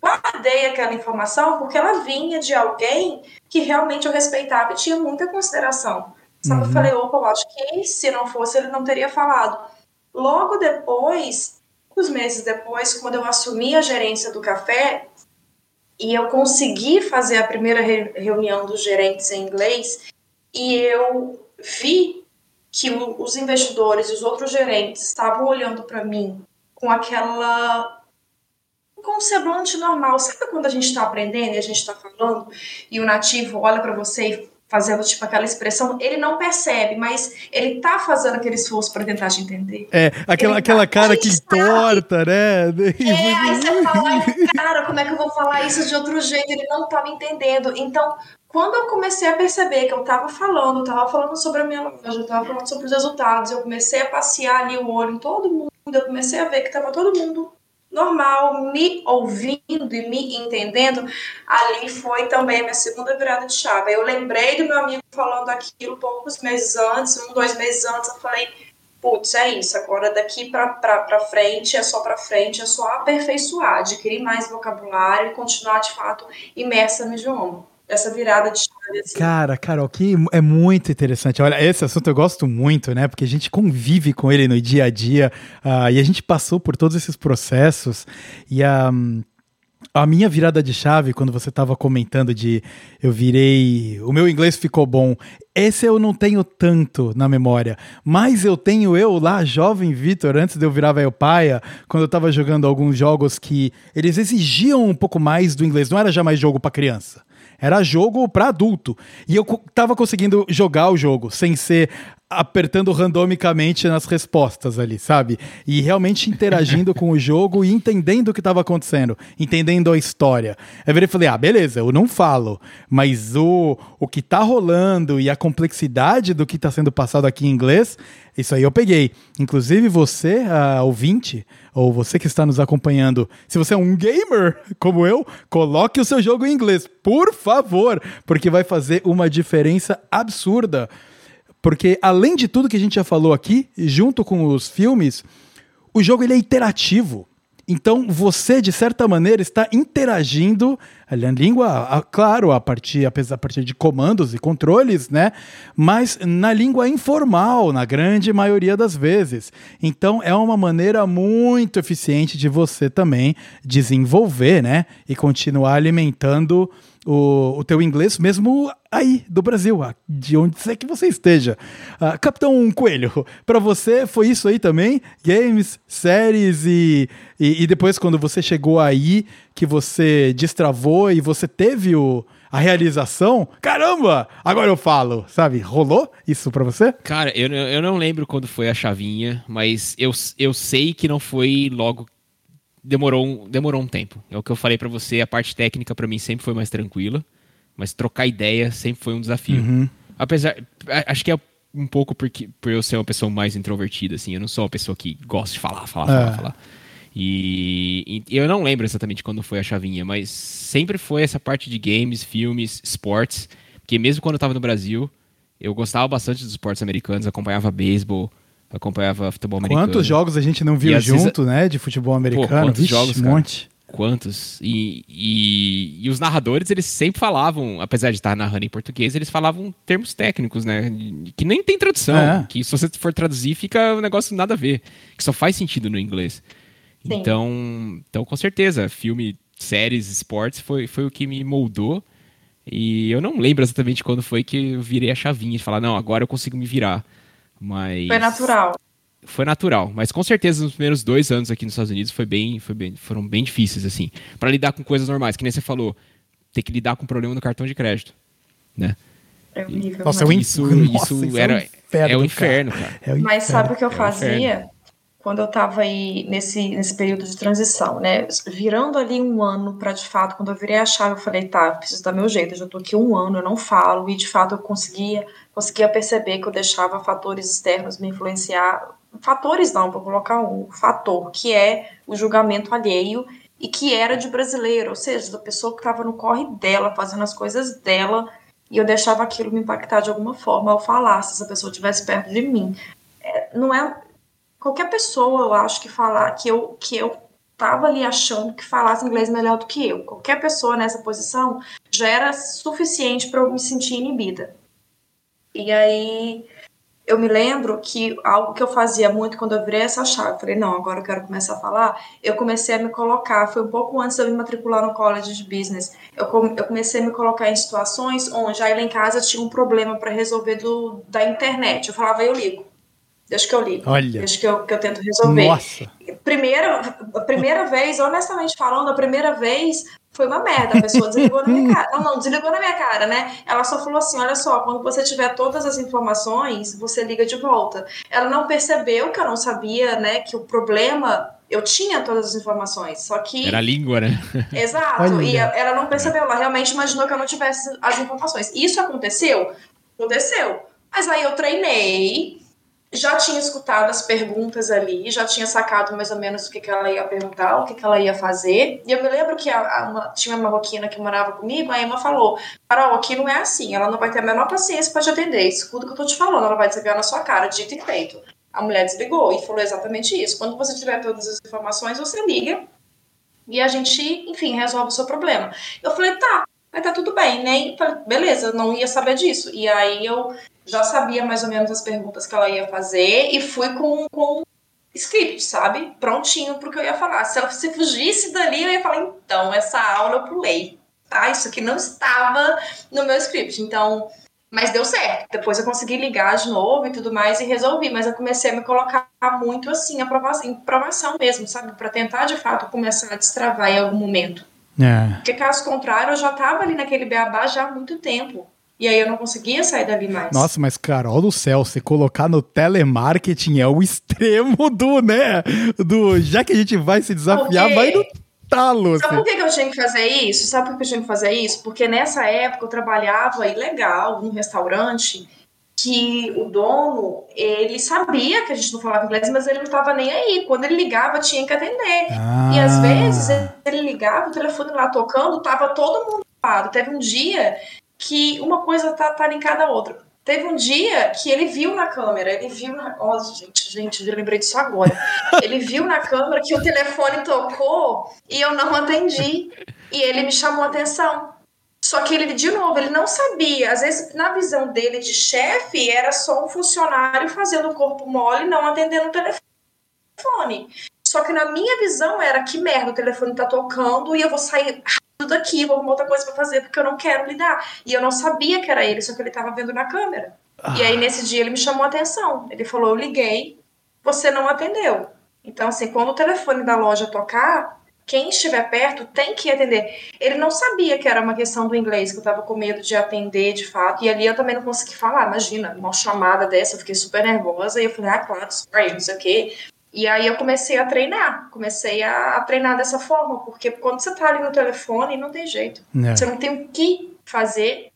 Guardei aquela informação porque ela vinha de alguém que realmente eu respeitava e tinha muita consideração. Só que uhum. eu falei, opa, eu acho que se não fosse, ele não teria falado. Logo depois, uns meses depois, quando eu assumi a gerência do café e eu consegui fazer a primeira re reunião dos gerentes em inglês, e eu vi que o, os investidores e os outros gerentes estavam olhando para mim com aquela com um semblante normal. Sabe quando a gente está aprendendo e a gente está falando e o nativo olha para você e fazendo tipo aquela expressão, ele não percebe, mas ele tá fazendo aquele esforço para tentar te entender. É, aquela, aquela tá, cara que torta, né? É, aí você fala, cara, como é que eu vou falar isso de outro jeito? Ele não tá me entendendo. Então, quando eu comecei a perceber que eu tava falando, eu tava falando sobre a minha loja, eu tava falando sobre os resultados, eu comecei a passear ali o olho em todo mundo, eu comecei a ver que tava todo mundo normal, me ouvindo e me entendendo, ali foi também minha segunda virada de chave. Eu lembrei do meu amigo falando aquilo poucos meses antes, um, dois meses antes, eu falei, putz, é isso, agora daqui para frente, é só para frente, é só aperfeiçoar, adquirir mais vocabulário e continuar de fato imersa no idioma essa virada de. Cara, Carol, que é muito interessante. Olha, esse assunto eu gosto muito, né? Porque a gente convive com ele no dia a dia uh, e a gente passou por todos esses processos e a. A minha virada de chave, quando você estava comentando de eu virei. O meu inglês ficou bom. Esse eu não tenho tanto na memória. Mas eu tenho eu lá, jovem Vitor, antes de eu virar velho paia, quando eu estava jogando alguns jogos que eles exigiam um pouco mais do inglês. Não era já mais jogo para criança. Era jogo para adulto. E eu tava conseguindo jogar o jogo sem ser apertando randomicamente nas respostas ali, sabe? E realmente interagindo com o jogo e entendendo o que estava acontecendo, entendendo a história. Eu falei, ah, beleza, eu não falo, mas o, o que tá rolando e a complexidade do que tá sendo passado aqui em inglês, isso aí eu peguei. Inclusive você, uh, ouvinte, ou você que está nos acompanhando, se você é um gamer como eu, coloque o seu jogo em inglês, por favor, porque vai fazer uma diferença absurda porque além de tudo que a gente já falou aqui, junto com os filmes, o jogo ele é interativo. Então você, de certa maneira, está interagindo a língua, a, claro, a partir, a partir de comandos e controles, né? Mas na língua informal, na grande maioria das vezes. Então é uma maneira muito eficiente de você também desenvolver, né? E continuar alimentando o, o teu inglês mesmo aí do Brasil, de onde é que você esteja. Uh, Capitão Coelho, para você foi isso aí também? Games, séries e, e, e, depois quando você chegou aí, que você destravou e você teve o, a realização, caramba, agora eu falo, sabe? Rolou isso para você? Cara, eu, eu não lembro quando foi a chavinha, mas eu, eu sei que não foi logo demorou um, demorou um tempo. É o que eu falei para você, a parte técnica para mim sempre foi mais tranquila, mas trocar ideia sempre foi um desafio. Uhum. Apesar, acho que é um pouco porque por eu ser uma pessoa mais introvertida assim, eu não sou uma pessoa que gosta de falar, falar, é. falar, falar. E, e, eu não lembro exatamente quando foi a chavinha, mas sempre foi essa parte de games, filmes, esportes, porque mesmo quando eu tava no Brasil, eu gostava bastante dos esportes americanos, acompanhava beisebol, acompanhava futebol americano. Quantos jogos a gente não viu junto, vezes... né, de futebol americano? Pô, quantos Vixe, jogos, um monte. Quantos? E, e, e, os narradores, eles sempre falavam, apesar de estar narrando em português, eles falavam termos técnicos, né? Que nem tem tradução. É. Que se você for traduzir, fica um negócio nada a ver. Que só faz sentido no inglês. Então, então, com certeza, filme, séries, esportes foi, foi o que me moldou. E eu não lembro exatamente quando foi que eu virei a chavinha de falar, não, agora eu consigo me virar. Mas. Foi natural. Foi natural, mas com certeza nos primeiros dois anos aqui nos Estados Unidos foi bem, foi bem, foram bem difíceis, assim. para lidar com coisas normais, que nem você falou, ter que lidar com o problema do cartão de crédito, né? É horrível. Nossa, é isso, Nossa, isso, isso era, é, um inferno, é o inferno, cara. cara. É o mas sabe o que eu é fazia? Quando eu estava aí nesse, nesse período de transição, né? Virando ali um ano para de fato, quando eu virei a chave, eu falei, tá, preciso dar meu jeito, eu já tô aqui um ano, eu não falo, e de fato eu conseguia, conseguia perceber que eu deixava fatores externos me influenciar. Fatores não, vou colocar um fator, que é o julgamento alheio e que era de brasileiro, ou seja, da pessoa que estava no corre dela, fazendo as coisas dela, e eu deixava aquilo me impactar de alguma forma ao falar, se essa pessoa estivesse perto de mim. É, não é qualquer pessoa, eu acho, que falar que eu que eu tava ali achando que falasse inglês melhor do que eu. Qualquer pessoa nessa posição já era suficiente para eu me sentir inibida. E aí eu me lembro que algo que eu fazia muito quando eu virei essa chave, falei, não, agora eu quero começar a falar, eu comecei a me colocar, foi um pouco antes de eu me matricular no college de business, eu, eu comecei a me colocar em situações onde aí lá em casa tinha um problema para resolver do, da internet, eu falava, eu ligo. Deixa que eu ligo. Olha. Deixa que eu, que eu tento resolver. Nossa. Primeira, a primeira vez, honestamente falando, a primeira vez foi uma merda. A pessoa desligou na minha cara. Não, não, desligou na minha cara, né? Ela só falou assim: olha só, quando você tiver todas as informações, você liga de volta. Ela não percebeu que eu não sabia, né? Que o problema. Eu tinha todas as informações, só que. Era a língua, né? Exato. Olha. E ela não percebeu, ela realmente imaginou que eu não tivesse as informações. Isso aconteceu? Aconteceu. Mas aí eu treinei, já tinha escutado as perguntas ali, já tinha sacado mais ou menos o que, que ela ia perguntar, o que, que ela ia fazer. E eu me lembro que a, a uma, tinha uma marroquina que morava comigo, a Emma falou: Carol, aqui não é assim, ela não vai ter a menor paciência para te atender. Escuta o que eu tô te falando, ela vai desligar na sua cara, dito e feito. A mulher desligou e falou exatamente isso. Quando você tiver todas as informações, você liga e a gente, enfim, resolve o seu problema. Eu falei: tá, vai tá tudo bem, né? E falei, beleza, não ia saber disso. E aí eu já sabia mais ou menos as perguntas que ela ia fazer e fui com, com script, sabe? Prontinho pro que eu ia falar. Se ela se fugisse dali, eu ia falar, então, essa aula eu pulei, tá? Isso aqui não estava no meu script. Então, mas deu certo. Depois eu consegui ligar de novo e tudo mais e resolvi, mas eu comecei a me colocar muito assim, aprovação, em provação mesmo, sabe? Para tentar de fato começar a destravar em algum momento. É. Porque caso contrário, eu já tava ali naquele beabá já há muito tempo. E aí eu não conseguia sair dali mais. Nossa, mas Carol do céu, você colocar no telemarketing é o extremo do, né? Do já que a gente vai se desafiar, Porque... vai no talo. Sabe assim. por que eu tinha que fazer isso? Sabe por que eu tinha que fazer isso? Porque nessa época eu trabalhava ilegal num restaurante que o dono, ele sabia que a gente não falava inglês, mas ele não estava nem aí. Quando ele ligava, tinha que atender. Ah. E às vezes ele ligava, o telefone lá tocando, tava todo mundo ocupado. Teve um dia que uma coisa tá, tá linkada à outra. Teve um dia que ele viu na câmera, ele viu na. Oh, gente, gente, eu lembrei disso agora. Ele viu na câmera que o telefone tocou e eu não atendi. E ele me chamou a atenção. Só que ele, de novo, ele não sabia. Às vezes, na visão dele de chefe, era só um funcionário fazendo o corpo mole, não atendendo o telefone. Só que na minha visão era que merda, o telefone tá tocando e eu vou sair rápido daqui, vou arrumar outra coisa pra fazer, porque eu não quero lidar. E eu não sabia que era ele, só que ele tava vendo na câmera. Ah. E aí nesse dia ele me chamou a atenção. Ele falou: Eu liguei, você não atendeu. Então, assim, quando o telefone da loja tocar, quem estiver perto tem que atender. Ele não sabia que era uma questão do inglês, que eu tava com medo de atender de fato. E ali eu também não consegui falar. Imagina, uma chamada dessa, eu fiquei super nervosa. E eu falei, ah, claro, sorry, não sei o quê. E aí eu comecei a treinar, comecei a, treinar dessa forma, porque quando você tá ali no telefone, não tem jeito. É. Você não tem o que fazer,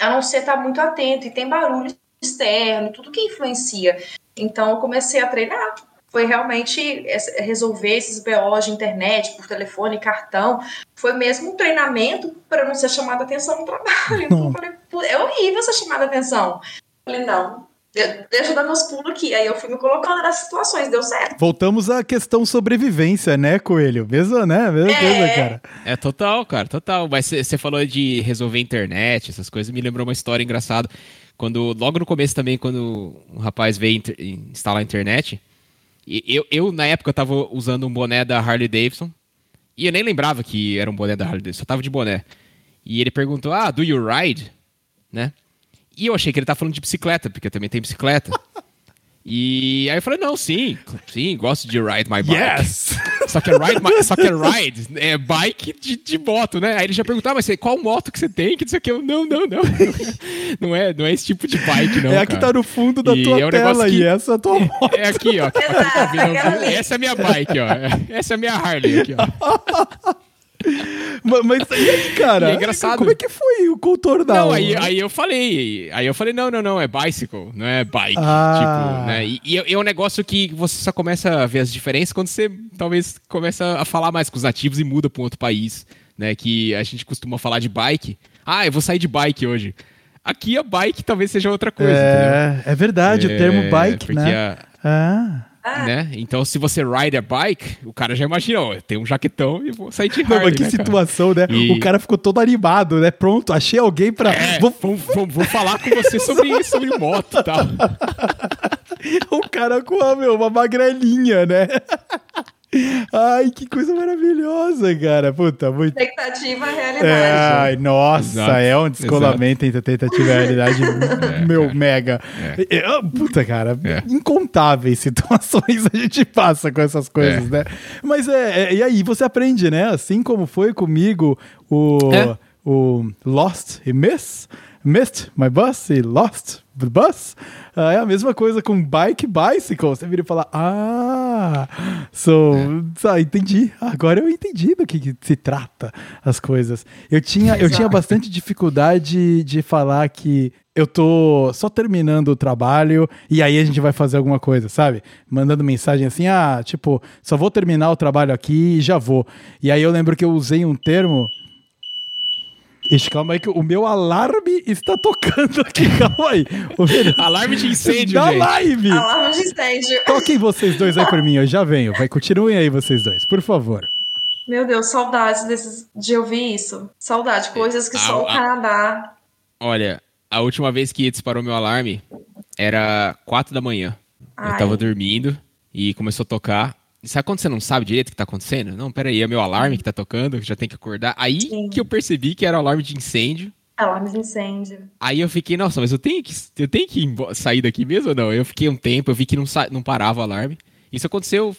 a não ser estar tá muito atento, e tem barulho externo, tudo que influencia. Então eu comecei a treinar, foi realmente resolver esses BOs de internet, por telefone, cartão. Foi mesmo um treinamento para não ser chamada atenção no trabalho. Então, falei, é horrível ser chamada atenção. falei, não, deixa eu dar meus pulos aqui. Aí eu fui me colocando nas situações, deu certo. Voltamos à questão sobrevivência, né, Coelho? Mesmo, né? Mesma é. coisa, cara. É total, cara, total. Mas você falou de resolver internet, essas coisas, me lembrou uma história engraçada. Quando, logo no começo também, quando um rapaz veio instalar a internet, eu, eu, na época, eu tava usando um boné da Harley Davidson. E eu nem lembrava que era um boné da Harley Davidson, só tava de boné. E ele perguntou, ah, do you ride? Né? E eu achei que ele tava falando de bicicleta, porque eu também tenho bicicleta. E aí eu falei, não, sim, sim, gosto de ride my bike. Yes! Só que é ride, my, só que é ride, é bike de, de moto, né? Aí ele já perguntava, mas qual moto que você tem? Que isso aqui eu, não, não, não. Não é, não é esse tipo de bike, não. É a que tá no fundo da e tua é um tela que, e essa é a tua moto. É aqui, ó. essa é a minha bike, ó. Essa é a minha Harley aqui, ó. Mas, e aí, cara? E é engraçado. Como é que foi o contornar? Não, aí, aí eu falei. Aí eu falei, não, não, não, é bicycle, não é bike. Ah. Tipo, né? E, e, é um negócio que você só começa a ver as diferenças quando você talvez começa a falar mais com os nativos e muda para um outro país. Né? Que a gente costuma falar de bike. Ah, eu vou sair de bike hoje. Aqui a bike talvez seja outra coisa. É, é verdade, é, o termo bike, né? A... Ah. Ah. Né? Então, se você ride a bike, o cara já imagina, ó, tem um jaquetão e vou sair de Harley, Não, mas que né, situação, cara? né? E... O cara ficou todo animado, né? Pronto, achei alguém pra... É, vou... Vou, vou, vou falar com você sobre, sobre moto e tal. o cara com a, meu, uma magrelinha, né? Ai, que coisa maravilhosa, cara. Puta, muito. Expectativa, realidade. É, ai, nossa, Exato. é um descolamento Exato. entre tentativa e realidade, é, meu, é. mega. É. é puta, cara, é. incontáveis situações a gente passa com essas coisas, é. né? Mas é, e aí você aprende, né? Assim como foi comigo o, o Lost e Miss missed my bus e lost the bus. Uh, é a mesma coisa com bike, bicycle. Você vira e fala, ah, so, é. ah, entendi. Agora eu entendi do que, que, se trata as coisas. Eu tinha, eu tinha bastante dificuldade de falar que eu tô só terminando o trabalho e aí a gente vai fazer alguma coisa, sabe? Mandando mensagem assim, ah, tipo, só vou terminar o trabalho aqui e já vou. E aí eu lembro que eu usei um termo Ixi, calma aí que o meu alarme está tocando aqui, calma aí. alarme de incêndio, da gente. live. Alarme de incêndio. Toquem vocês dois aí por mim, eu já venho. Vai, continuem aí vocês dois, por favor. Meu Deus, saudades desses, de ouvir isso. Saudade, coisas que a, só o Canadá... Olha, a última vez que disparou meu alarme era quatro da manhã. Ai. Eu tava dormindo e começou a tocar. Sabe quando você não sabe direito o que tá acontecendo? Não, peraí, é meu alarme que tá tocando, já tem que acordar. Aí Sim. que eu percebi que era o alarme de incêndio. Alarme de incêndio. Aí eu fiquei, nossa, mas eu tenho que, eu tenho que sair daqui mesmo ou não? Eu fiquei um tempo, eu vi que não, não parava o alarme. Isso aconteceu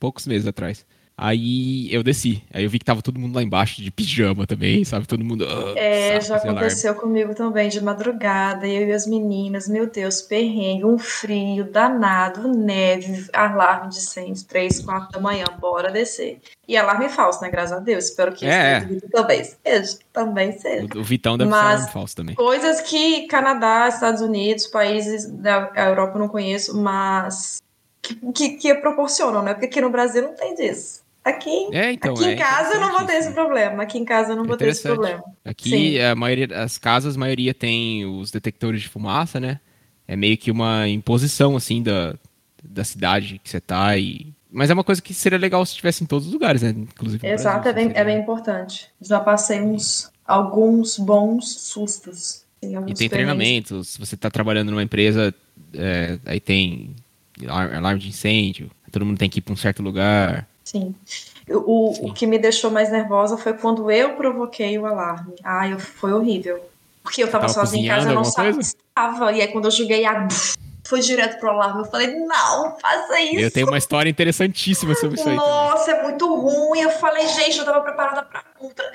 poucos meses atrás. Aí eu desci. Aí eu vi que tava todo mundo lá embaixo de pijama também, sabe? Todo mundo. Uh, é, já aconteceu alarme. comigo também, de madrugada. Eu e as meninas, meu Deus, perrengue, um frio danado, neve, alarme de 100, 3, 4 da manhã, bora descer. E alarme falso, né? Graças a Deus. Espero que é. também seja. Também seja. O, o Vitão deve Mas, ser alarme falso também. Coisas que Canadá, Estados Unidos, países da Europa eu não conheço, mas. Que, que, que proporcionam, né? Porque aqui no Brasil não tem disso. Aqui, é, então, aqui em é casa eu não vou ter esse problema. Aqui em casa eu não é vou ter esse problema. Aqui Sim. a maioria, as casas, a maioria tem os detectores de fumaça, né? É meio que uma imposição assim da, da cidade que você tá e mas é uma coisa que seria legal se tivesse em todos os lugares, né? Inclusive. Exato, Brasil, é, bem, é bem importante. Já passei uns alguns bons sustos. e tem treinamentos. Se você está trabalhando numa empresa, é, aí tem alarme de incêndio, todo mundo tem que ir para um certo lugar. Sim. O, Sim. o que me deixou mais nervosa foi quando eu provoquei o alarme. Ai, foi horrível. Porque eu tava, tava sozinha em casa, eu não sabia estava. E aí quando eu joguei a foi direto pro alarme. Eu falei, não, faça isso. Eu tenho uma história interessantíssima sobre isso aí. Nossa, é muito ruim. Eu falei, gente, eu tava preparada pra ultra.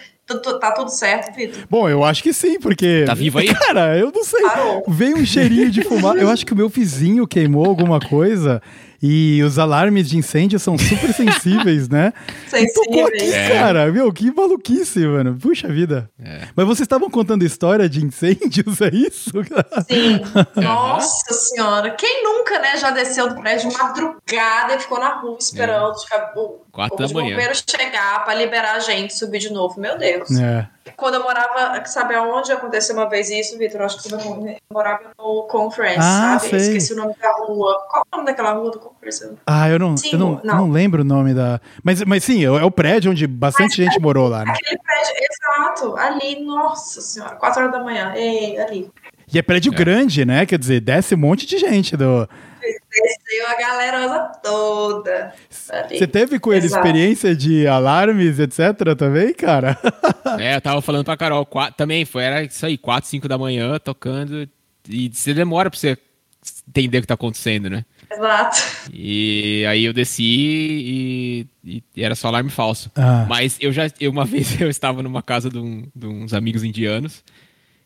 Tá tudo certo, Vitor? Bom, eu acho que sim, porque. Tá vivo aí? Cara, eu não sei. Parou. Veio um cheirinho de fumaça. eu acho que o meu vizinho queimou alguma coisa. E os alarmes de incêndio são super sensíveis, né? Sensíveis. Aqui, é. cara, meu, que maluquice, mano. Puxa vida. É. Mas vocês estavam contando história de incêndios, é isso? Sim. Nossa senhora. Quem nunca, né, já desceu do prédio de madrugada e ficou na rua esperando é. o, da manhã. bombeiro chegar para liberar a gente subir de novo. Meu Deus. É. Quando eu morava, sabe aonde aconteceu uma vez isso, Vitor? Acho que eu morava no Conference, ah, sabe? Sei. Esqueci o nome da rua. Qual é o nome daquela rua do Conference? Ah, eu não, sim, eu não, não. Não lembro o nome da. Mas, mas sim, é o prédio onde bastante mas, gente morou lá, né? Aquele prédio, exato. Ali, nossa senhora, 4 horas da manhã. Ei, ali. E é prédio é. grande, né? Quer dizer, desce um monte de gente do. Desceu a galerosa toda. Você teve com ele Exato. experiência de alarmes, etc. também, cara? é, eu tava falando pra Carol, quatro, também foi, era isso aí, 4, 5 da manhã, tocando. E você demora pra você entender o que tá acontecendo, né? Exato. E aí eu desci e, e, e era só alarme falso. Ah. Mas eu já, eu, uma vez eu estava numa casa de, um, de uns amigos indianos,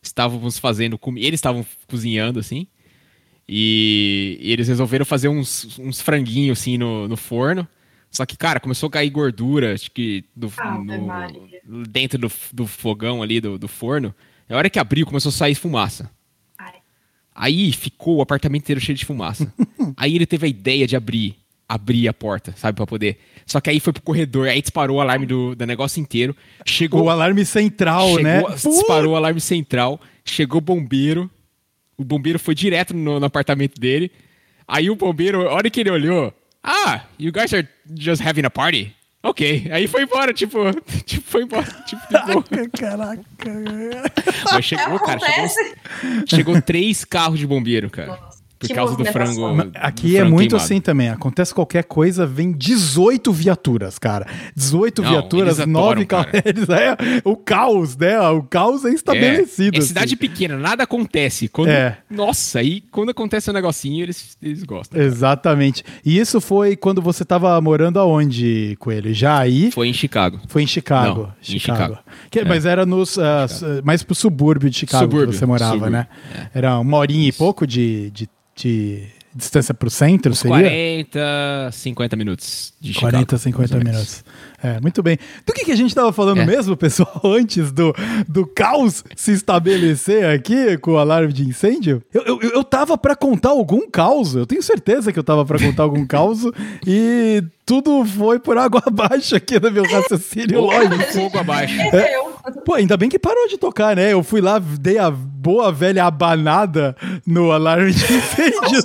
estávamos fazendo, eles estavam cozinhando assim, e, e, eles resolveram fazer uns, uns franguinhos assim no, no forno. Só que, cara, começou a cair gordura, acho que do, ah, no, dentro do, do fogão ali, do, do forno. Na hora que abriu, começou a sair fumaça. Ai. Aí ficou o apartamento inteiro cheio de fumaça. aí ele teve a ideia de abrir, abrir a porta, sabe, para poder. Só que aí foi pro corredor, aí disparou o alarme do, do negócio inteiro. Chegou o alarme central, chegou, né? Disparou o alarme central. Chegou o bombeiro o bombeiro foi direto no, no, apartamento dele. Aí o bombeiro, a hora que ele olhou, ah, you guys are just having a party? Ok. Aí foi embora, tipo, tipo foi embora. Tipo, Caraca. Mas chegou, cara, chegou, chegou três carros de bombeiro, cara. Por que causa do frango. Aqui do é frango muito queimado. assim também. Acontece qualquer coisa, vem 18 viaturas, cara. 18 Não, viaturas, 9 carros. É o caos, né? O caus é estabelecido. É, é cidade assim. pequena, nada acontece. Quando, é. Nossa, aí quando acontece um negocinho, eles, eles gostam. Cara. Exatamente. E isso foi quando você tava morando aonde, Coelho? Já aí? Foi em Chicago. Foi em Chicago. Não, Chicago. Em Chicago. Que, é. Mas era nos, uh, mais pro subúrbio de Chicago subúrbio, que você morava, subúrbio. né? É. Era uma horinha isso. e pouco de, de de distância para o centro, Uns seria? 40, 50 minutos de 40, 50 minutos. É, muito bem. Do que, que a gente estava falando é. mesmo, pessoal, antes do, do caos se estabelecer aqui com o alarme de incêndio? Eu, eu, eu tava para contar algum caos, eu tenho certeza que eu tava para contar algum caos e tudo foi por água abaixo aqui no meu raciocínio lógico. Fogo abaixo. É, pô, ainda bem que parou de tocar, né? Eu fui lá, dei a boa velha abanada no alarme de incêndio.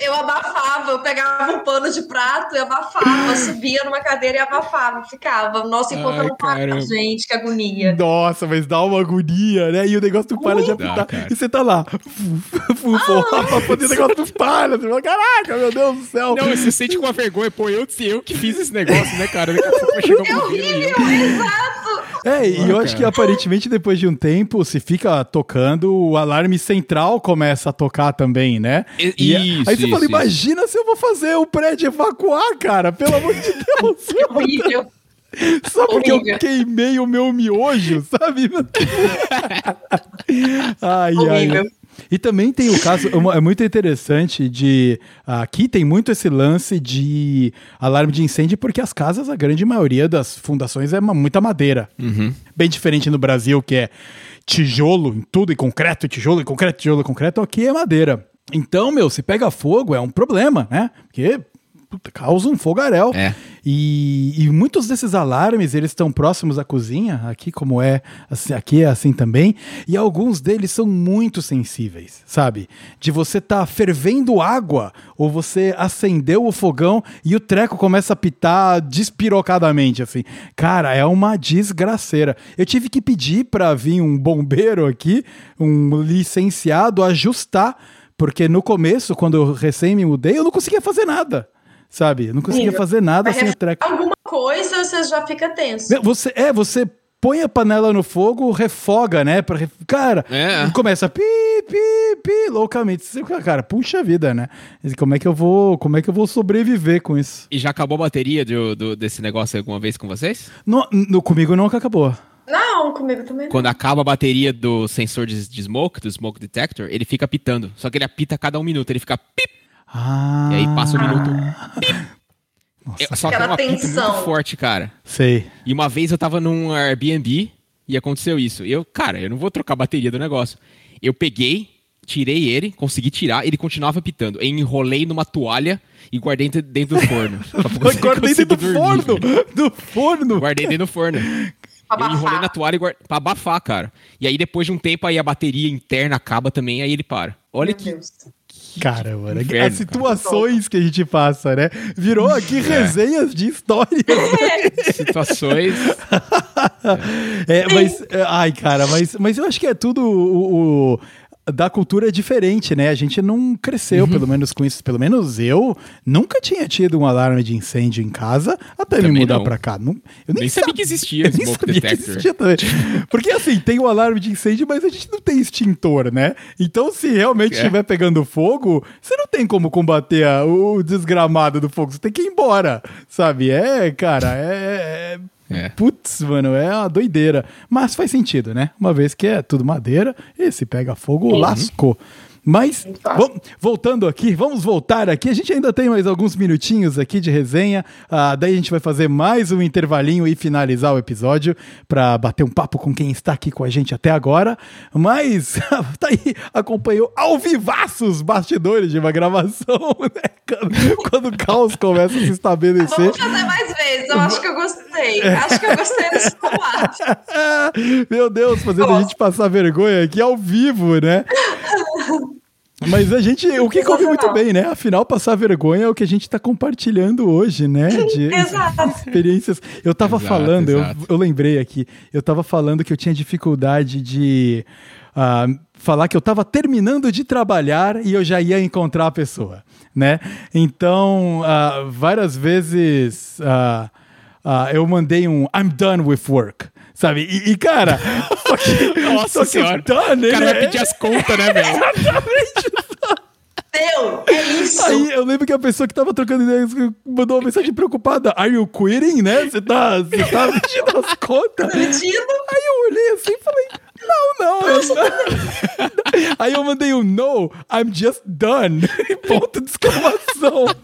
eu abafava, eu pegava um pano de prato e abafava, subia numa cadeira e abafava, ficava. Nossa, enquanto Ai, eu não para, gente, que agonia. Nossa, mas dá uma agonia, né? E o negócio não para de apitar. Dá, e você tá lá, ah. poder o negócio não para. Você fala, caraca, meu Deus do céu. Não, você sente com a vergonha, pô, eu, eu que fiz esse negócio, né, cara? Daqui a pouco chegou é horrível, exato. É, e eu acho que aparentemente depois de um tempo, se fica tocando, o alarme central começa a tocar também, né? E, e isso, aí você isso, fala, isso. imagina se eu vou fazer o prédio evacuar, cara, pelo amor de Deus. que horrível. Só porque eu queimei o meu miojo, sabe? ai, ai. E também tem o caso, é muito interessante de. Aqui tem muito esse lance de alarme de incêndio, porque as casas, a grande maioria das fundações é muita madeira. Uhum. Bem diferente no Brasil, que é tijolo em tudo, e concreto, tijolo, e concreto, tijolo, e concreto, aqui é madeira. Então, meu, se pega fogo é um problema, né? Porque puta, causa um fogaréu. É. E, e, muitos desses alarmes, eles estão próximos à cozinha, aqui como é, assim, aqui é assim também, e alguns deles são muito sensíveis, sabe? De você tá fervendo água, ou você acendeu o fogão e o treco começa a pitar despirocadamente, assim. Cara, é uma desgraceira. Eu tive que pedir para vir um bombeiro aqui, um licenciado, ajustar Porque no começo, quando eu recém me mudei, eu não conseguia fazer nada. Sabe? Eu não conseguia Sim, fazer nada sem o treco. Alguma coisa você já fica tenso. Você, é, você põe a panela no fogo, refoga, né? Pra, cara, É. começa pi, pi, pi, loucamente. Você fica, Cara, puxa vida, né? Como é que eu vou, como é que eu vou sobreviver com isso? E já acabou a bateria do, do- desse negócio alguma vez com vocês? No, no- comigo nunca acabou. Não, comigo também. não. Quando acaba a bateria do sensor de, de smoke, do smoke detector, ele fica pitando. Só que ele apita a cada um minuto, ele fica pip, Ah. e aí passa um minuto. pip. É, Só que é Aquela uma tensão. muito forte, cara. Sei. E uma vez eu tava num Airbnb e aconteceu isso. E eu, cara, eu não vou trocar a bateria do negócio. Eu peguei, tirei ele, consegui tirar, ele continuava pitando. Eu enrolei numa toalha e guardei dentro- do forno. Guardei dentro do dormir, forno! velho. Do forno! Guardei dentro do forno. Pra Eu enrolei na toalha e guard... pra abafar, cara. E aí depois de um tempo aí a bateria interna acaba também, aí ele para. Olha Meu que Deus. Caramba, né? inferno, as situações que a gente passa, né? Virou aqui É. resenhas de histórias. situações. É, mas, ai, cara, mas, mas eu acho que é tudo o, o- da cultura é diferente, né? A gente não cresceu, Uhum. pelo menos com isso. Pelo menos eu nunca tinha tido um alarme de incêndio em casa até me Também mudar não. pra cá. Não, eu nem, Nem sabia que existia eu nem sabia que detector. existia também. Porque assim, tem o alarme de incêndio, mas a gente não tem extintor, né? Então, se realmente É. estiver pegando fogo, você não tem como combater a- o desgramado do fogo. Você tem que ir embora, sabe? É, cara, é- é. Putz, mano, é uma doideira. Mas faz sentido, né? Uma vez que é tudo madeira, e se pega fogo, lascou. Mas, vo- voltando aqui, vamos voltar aqui. A gente ainda tem mais alguns minutinhos aqui de resenha. Ah, daí a gente vai fazer mais um intervalinho e finalizar o episódio para bater um papo com quem está aqui com a gente até agora. Mas, tá aí, acompanhou ao vivaço os bastidores de uma gravação, né? Quando, o caos começa a se estabelecer. Vamos fazer mais vezes. Eu acho que eu gostei. Acho que eu gostei desse formato. Meu Deus, fazendo a gente passar vergonha aqui ao vivo, né? Mas a gente, o que coube muito bem, né? Afinal, passar vergonha é o que a gente tá compartilhando hoje, né? De experiências. Eu tava Exato, falando, eu, exato. eu lembrei aqui, eu tava falando que eu tinha dificuldade de ah, falar que eu tava terminando de trabalhar e eu já ia encontrar a pessoa, né? Então, ah, várias vezes ah, eu mandei um I'm done with work. Sabe? E, e, cara, só que, Nossa só que senhora. done, O cara vai é- pedir as contas, né, velho? Deu. É isso. Aí eu lembro que a pessoa que tava trocando ideias mandou uma mensagem preocupada. Are you quitting, né? Você tá, tá pedindo as contas? Mentindo. Aí eu olhei assim e falei, não, não. eu não. Aí eu mandei um no, I'm just done. Ponto de exclamação.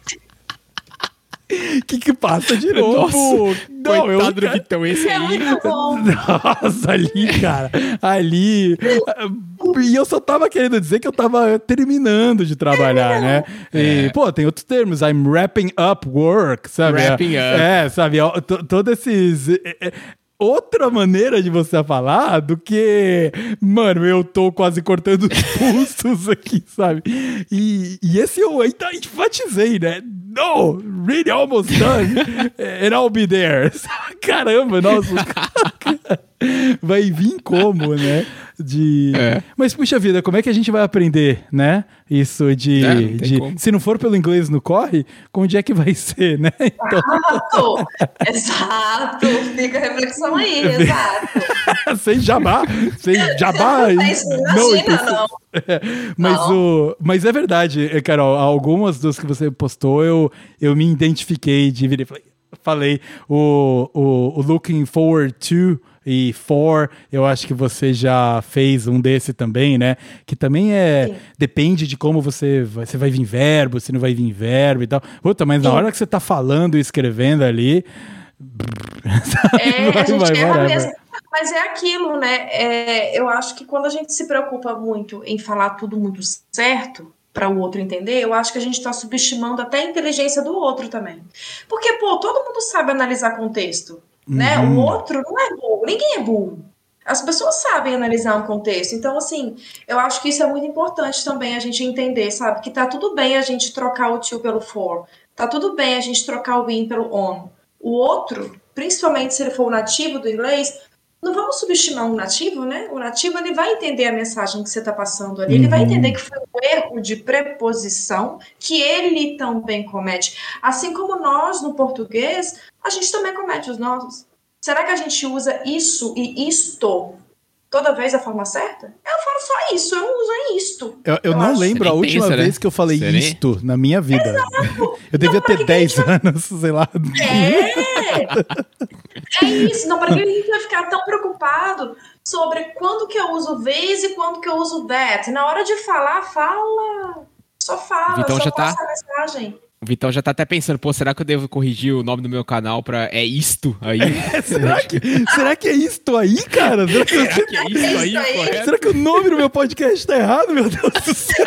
Que que passa de novo? não, eu, Coitado do Vitão, esse É aí. muito bom. Nossa, ali, cara. Ali. E eu só tava querendo dizer que eu tava terminando de trabalhar, né? E, pô, tem outros termos. I'm wrapping up work, sabe? Wrapping up. É, sabe? Todos esses. É, é, Outra maneira de você falar do que, mano, eu tô quase cortando os pulsos aqui, sabe? E, e esse eu ainda enfatizei, né? No, really almost done. And I'll be there. Caramba, nossa. vai vir como, né? De... É. Mas, puxa vida, como é que a gente vai aprender, né? Isso de... É, não de-. Se não for pelo inglês no corre, onde é que vai ser, né? Então, Exato. Exato. Fica a reflexão aí. Exato. sem jabá, sem jabá. Não, imagina, então- não. mas, Não. o, mas é verdade, eh, Carol, algumas dos que você postou, eu, eu me identifiquei de vir e falei, falei o, o, o Looking Forward to e For, eu acho que você já fez um desse também, né? Que também é. Sim. Depende de como você vai. Você vai vir verbo, se não vai vir verbo e tal. Puta, mas na Sim. hora que você tá falando e escrevendo ali. É, a Vai, gente vai, erra mesmo. Mas é aquilo, né? É, eu acho que quando a gente se preocupa muito em falar tudo muito certo para o outro entender, eu acho que a gente está subestimando até a inteligência do outro também. Porque, pô, todo mundo sabe analisar contexto, né? Uhum. O outro não é burro, ninguém é burro. As pessoas sabem analisar um contexto. Então, assim, eu acho que isso é muito importante também a gente entender, sabe? Que tá tudo bem a gente trocar o to pelo for. Tá tudo bem a gente trocar o in pelo on. O outro, principalmente se ele for o nativo do inglês, não vamos subestimar um nativo, né? O nativo ele vai entender a mensagem que você está passando ali, ele vai Uhum. entender que foi um erro de preposição que ele também comete. Assim como nós, no português, a gente também comete os nossos. Será que a gente usa isso e isto toda vez da forma certa? Eu falo só isso, eu não uso isto. Eu, eu Eu não acho. lembro a última pensa, né? vez que eu falei isto na minha vida. Eu devia pra ter que que a 10 gente anos, sei lá. É! É isso, não, para que a gente vai ficar tão preocupado sobre quando que eu uso vez e quando que eu uso that? Na hora de falar, fala. Só fala, Vitão só já tá- passa a mensagem. O Vitão já tá até pensando, pô, será que eu devo corrigir o nome do meu canal pra é isto aí? será, que, será que é isto aí, cara? Será que, Será que é isso aí, aí? correto? será que o nome do meu podcast tá errado, meu Deus do céu?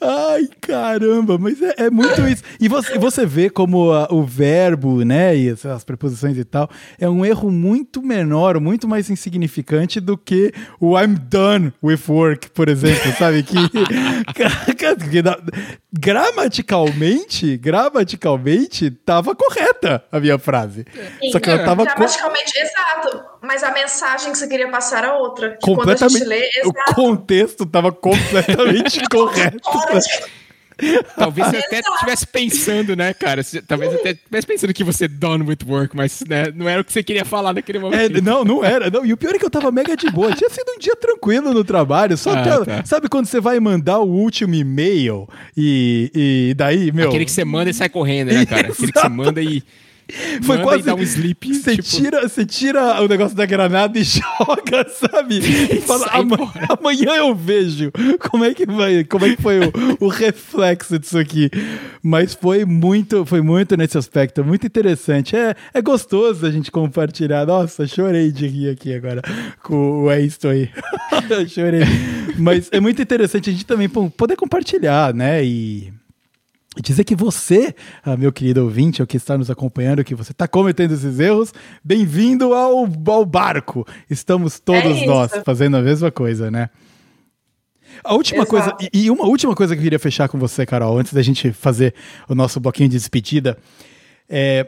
Ai, caramba, mas é, é muito isso. E você, você vê como a- o verbo, né, e as, as preposições e tal, é um erro muito menor, muito mais insignificante do que o I'm done with work, por exemplo, sabe? Que, que gramaticalmente, gramaticalmente, tava correta a minha frase. Só que ela tava co- Gramaticalmente, exato. Mas a mensagem que você queria passar era outra. Que quando a gente completamente. lê, o contexto tava completamente correto. Talvez você até estivesse pensando, né, cara? Você- Talvez até estivesse pensando que você é done with work, mas né, não era o que você queria falar naquele É, momento. não, não era. Não. E o pior é que eu tava mega de boa. Tinha sido um dia tranquilo no trabalho. Só Ah, que, tá. sabe quando você vai mandar o último e-mail e, e daí, meu. Aquele que você manda e sai correndo, né, cara? Aquele que você manda e. Foi manda quase- um sleep. Você tipo, tira, você tira o negócio da granada e joga, sabe? E fala, Sai "Ama- fora." amanhã eu vejo como é que vai, como é que foi o, o reflexo disso aqui. Mas foi muito, foi muito nesse aspecto, muito interessante. É, é gostoso a gente compartilhar. Nossa, chorei de rir aqui agora com o é isto aí. chorei. Mas é muito interessante a gente também poder compartilhar, né? E dizer que você, ah, meu querido ouvinte, ou que está nos acompanhando, que você está cometendo esses erros, bem-vindo ao, ao barco. Estamos todos É nós fazendo a mesma coisa, né? A última Exato. coisa, e uma última coisa que eu queria fechar com você, Carol, antes da gente fazer o nosso bloquinho de despedida, é,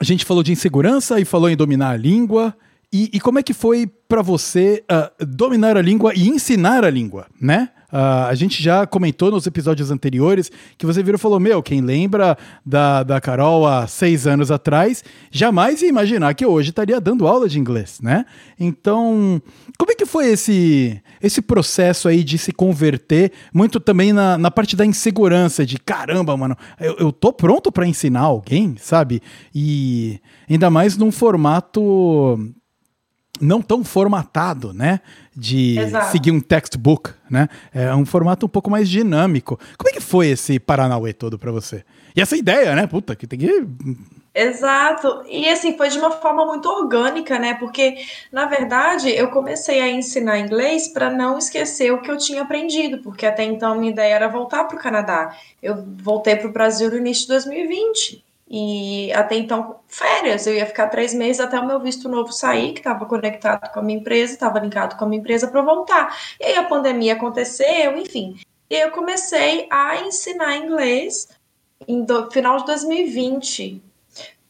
a gente falou de insegurança e falou em dominar a língua. E, e como é que foi para você ah, dominar a língua e ensinar a língua, né? Ah, a gente já comentou nos episódios anteriores que você virou e falou: Meu, quem lembra da, da Carol há seis anos atrás, jamais ia imaginar que hoje estaria dando aula de inglês, né? Então, como é que foi esse, esse processo aí de se converter, muito também na, na parte da insegurança, de caramba, mano, eu, eu tô pronto para ensinar alguém, sabe? E ainda mais num formato não tão formatado, né? De Exato. seguir um textbook, né? É um formato um pouco mais dinâmico. Como é que foi esse Paranauê todo para você? E essa ideia, né? Puta, que tem que. Exato. E assim, foi de uma forma muito orgânica, né? Porque, na verdade, eu comecei a ensinar inglês para não esquecer o que eu tinha aprendido, porque até então minha ideia era voltar para o Canadá. Eu voltei para o Brasil no início de 2020. E até então, férias, eu ia ficar três meses até o meu visto novo sair, que estava conectado com a minha empresa, estava linkado com a minha empresa para voltar. E aí a pandemia aconteceu, enfim. E eu comecei a ensinar inglês do, final de 2020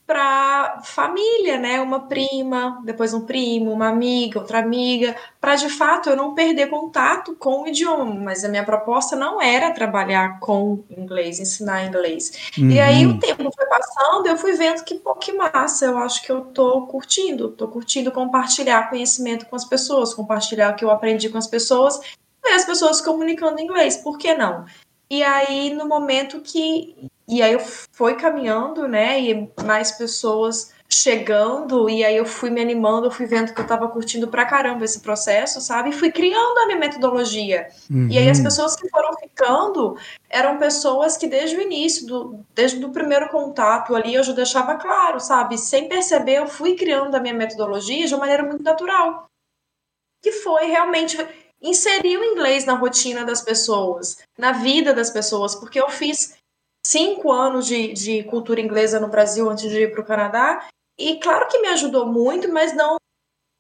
para família, né? Uma prima, depois um primo, uma amiga, outra amiga, para de fato eu não perder contato com o idioma. Mas a minha proposta não era trabalhar com inglês, ensinar inglês. E aí Uhum. o tempo foi passando, eu fui vendo que pô, que massa, eu acho que eu tô curtindo, tô curtindo compartilhar conhecimento com as pessoas, compartilhar o que eu aprendi com as pessoas, ver as pessoas comunicando em inglês, por que não? E aí no momento que e aí eu fui caminhando, né, e mais pessoas chegando, e aí eu fui me animando, eu fui vendo que eu tava curtindo pra caramba esse processo, sabe? E fui criando a minha metodologia. E aí as Uhum. pessoas que foram ficando eram pessoas que desde o início, do, desde o primeiro contato ali, eu já deixava claro, sabe? Sem perceber, eu fui criando a minha metodologia de uma maneira muito natural. Que foi realmente inserir o inglês na rotina das pessoas, na vida das pessoas, porque eu fiz cinco anos de, de cultura inglesa no Brasil antes de ir para o Canadá, e claro que me ajudou muito, mas não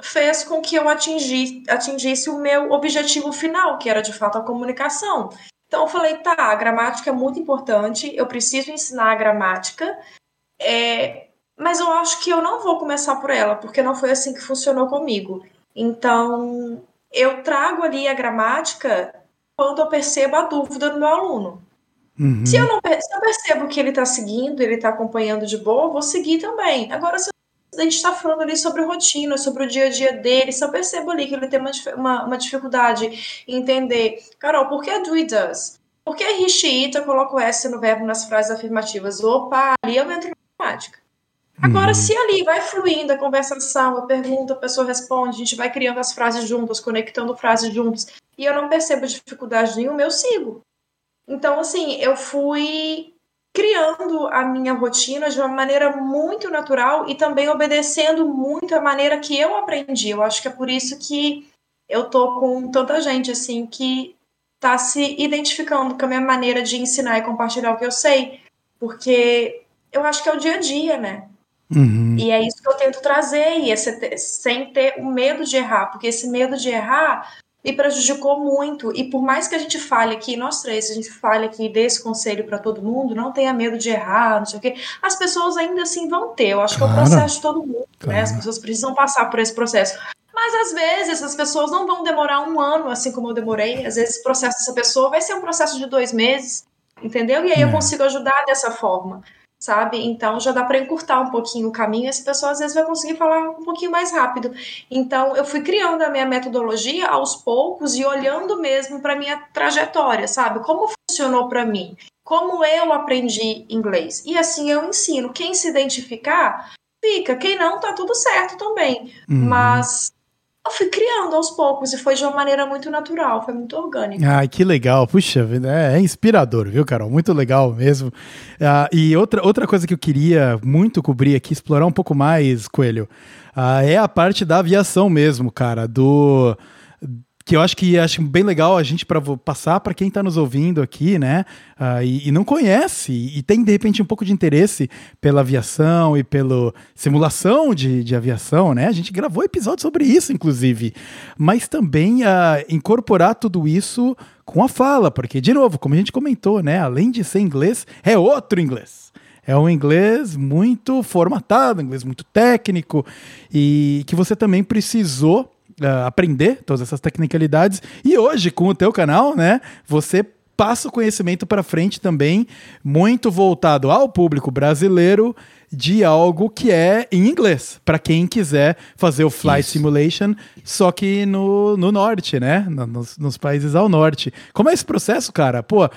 fez com que eu atingi, atingisse o meu objetivo final, que era de fato a comunicação. Então eu falei, tá, a gramática é muito importante, eu preciso ensinar a gramática, é, mas eu acho que eu não vou começar por ela, porque não foi assim que funcionou comigo. Então, eu trago ali a gramática quando eu percebo a dúvida do meu aluno. Uhum. Se, eu não, se eu percebo que ele está seguindo, ele está acompanhando de boa, eu vou seguir também. Agora, se a gente está falando ali sobre rotina, sobre o dia a dia dele, se eu percebo ali que ele tem uma, uma, uma dificuldade em entender, Carol, por que do e does? Por que he, she, it, eu coloco S no verbo nas frases afirmativas? Opa, ali eu entro na gramática. Agora, uhum. se ali vai fluindo a conversação, a pergunta, a pessoa responde, a gente vai criando as frases juntas, conectando frases juntas, e eu não percebo dificuldade nenhuma, eu sigo. Então, assim, eu fui criando a minha rotina de uma maneira muito natural e também obedecendo muito a maneira que eu aprendi. Eu acho que é por isso que eu tô com tanta gente, assim, que tá se identificando com a minha maneira de ensinar e compartilhar o que eu sei, porque eu acho que é o dia a dia, né? Uhum. E é isso que eu tento trazer, e é sem ter o medo de errar, porque esse medo de errar me prejudicou muito. E por mais que a gente fale aqui, nós três, a gente fale aqui desse conselho para todo mundo, não tenha medo de errar, não sei o quê, as pessoas ainda assim vão ter. Eu acho claro. que é o processo de todo mundo, claro. né? As pessoas precisam passar por esse processo. Mas às vezes as pessoas não vão demorar um ano, assim como eu demorei. Às vezes o processo dessa pessoa vai ser um processo de dois meses, entendeu? E aí é. eu consigo ajudar dessa forma sabe? Então já dá para encurtar um pouquinho o caminho, essa pessoa às vezes vai conseguir falar um pouquinho mais rápido. Então eu fui criando a minha metodologia aos poucos e olhando mesmo para minha trajetória, sabe? Como funcionou para mim? Como eu aprendi inglês? E assim eu ensino. Quem se identificar, fica. Quem não, tá tudo certo também. Uhum. Mas eu fui criando aos poucos e foi de uma maneira muito natural, foi muito orgânica. Ai, que legal. Puxa, é, é inspirador, viu, Carol? Muito legal mesmo. Uh, e outra, outra coisa que eu queria muito cobrir aqui, explorar um pouco mais, Coelho, uh, é a parte da aviação mesmo, cara, do que eu acho que acho bem legal a gente para passar para quem está nos ouvindo aqui, né? Uh, e, e, não conhece e tem de repente um pouco de interesse pela aviação e pela simulação de, de aviação, né? A gente gravou episódio sobre isso, inclusive, mas também uh, incorporar tudo isso com a fala, porque de novo, como a gente comentou, né? Além de ser inglês, é outro inglês é um inglês muito formatado, um inglês muito técnico e que você também precisou uh, aprender todas essas tecnicalidades. E hoje, com o teu canal, né, você passa o conhecimento para frente também, muito voltado ao público brasileiro de algo que é em inglês, para quem quiser fazer o Flight Isso. Simulation, só que no, no norte, né? Nos, nos, países ao norte. Como é esse processo, cara? Pô, uh,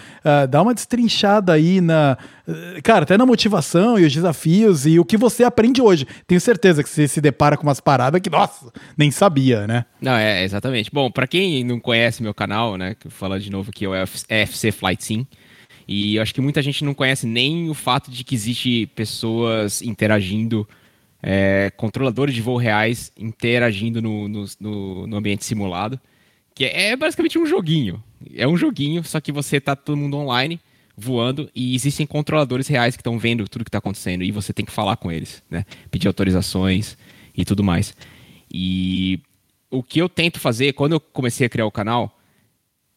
dá uma destrinchada aí na. Uh, cara, até na motivação e os desafios e o que você aprende hoje. Tenho certeza que você se depara com umas paradas que, nossa, nem sabia, né? Não, é, exatamente. Bom, para quem não conhece meu canal, né? Falando de novo aqui, é o FC Flight Sim. E eu acho que muita gente não conhece nem o fato de que existe pessoas interagindo, é, controladores de voo reais interagindo no, no, no, ambiente simulado. Que é, é basicamente um joguinho. É um joguinho, só que você tá todo mundo online voando e existem controladores reais que estão vendo tudo que está acontecendo e você tem que falar com eles, né? Pedir autorizações e tudo mais. E o que eu tento fazer, quando eu comecei a criar o canal,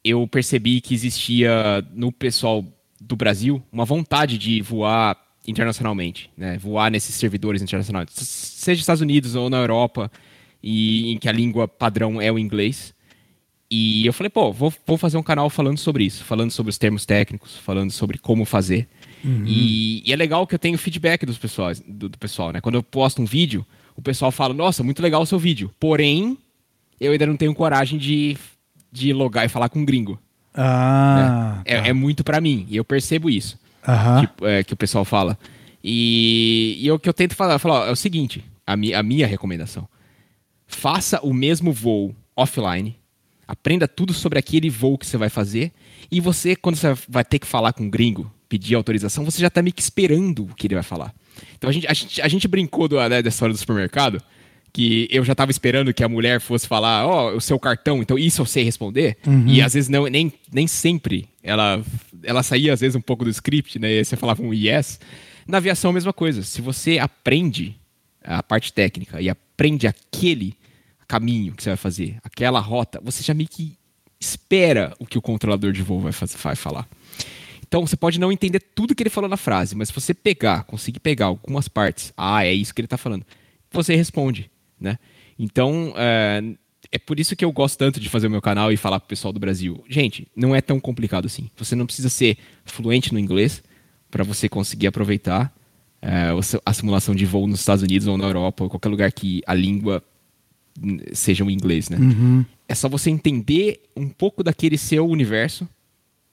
eu percebi que existia no pessoal do Brasil uma vontade de voar internacionalmente, né? Voar nesses servidores internacionais, seja nos Estados Unidos ou na Europa, e em que a língua padrão é o inglês. E eu falei, pô, vou, vou fazer um canal falando sobre isso, falando sobre os termos técnicos, falando sobre como fazer. Uhum. E, e, é legal que eu tenho feedback dos pessoas, do, do, pessoal, né? Quando eu posto um vídeo, o pessoal fala, nossa, muito legal o seu vídeo. Porém, eu ainda não tenho coragem de, de logar e falar com um gringo. Ah. É, tá. é, muito para mim, e eu percebo isso. Que, é, que o pessoal fala. E, e o que eu tento falar, falar ó, é o seguinte: a, mi, a minha recomendação. Faça o mesmo voo offline, aprenda tudo sobre aquele voo que você vai fazer, e você, quando você vai ter que falar com um gringo, pedir autorização, você já tá meio que esperando o que ele vai falar. Então a gente, a gente, a gente brincou do, né, da história do supermercado, que eu já estava esperando que a mulher fosse falar, ó, oh, o seu cartão, então isso eu sei responder. Uhum. E às vezes não, nem, nem sempre ela, ela saía, às vezes, um pouco do script, né? E você falava um yes. Na aviação, a mesma coisa. Se você aprende a parte técnica e aprende aquele caminho que você vai fazer, aquela rota, você já meio que espera o que o controlador de voo vai, fazer, vai falar. Então você pode não entender tudo que ele falou na frase, mas se você pegar, conseguir pegar algumas partes, ah, é isso que ele está falando, você responde, né? Então, é, é por isso que eu gosto tanto de fazer o meu canal e falar pro pessoal do Brasil. Gente, não é tão complicado assim. Você não precisa ser fluente no inglês para você conseguir aproveitar é, a simulação de voo nos Estados Unidos ou na Europa ou qualquer lugar que a língua seja o inglês, né? Uhum. É só você entender um pouco daquele seu universo,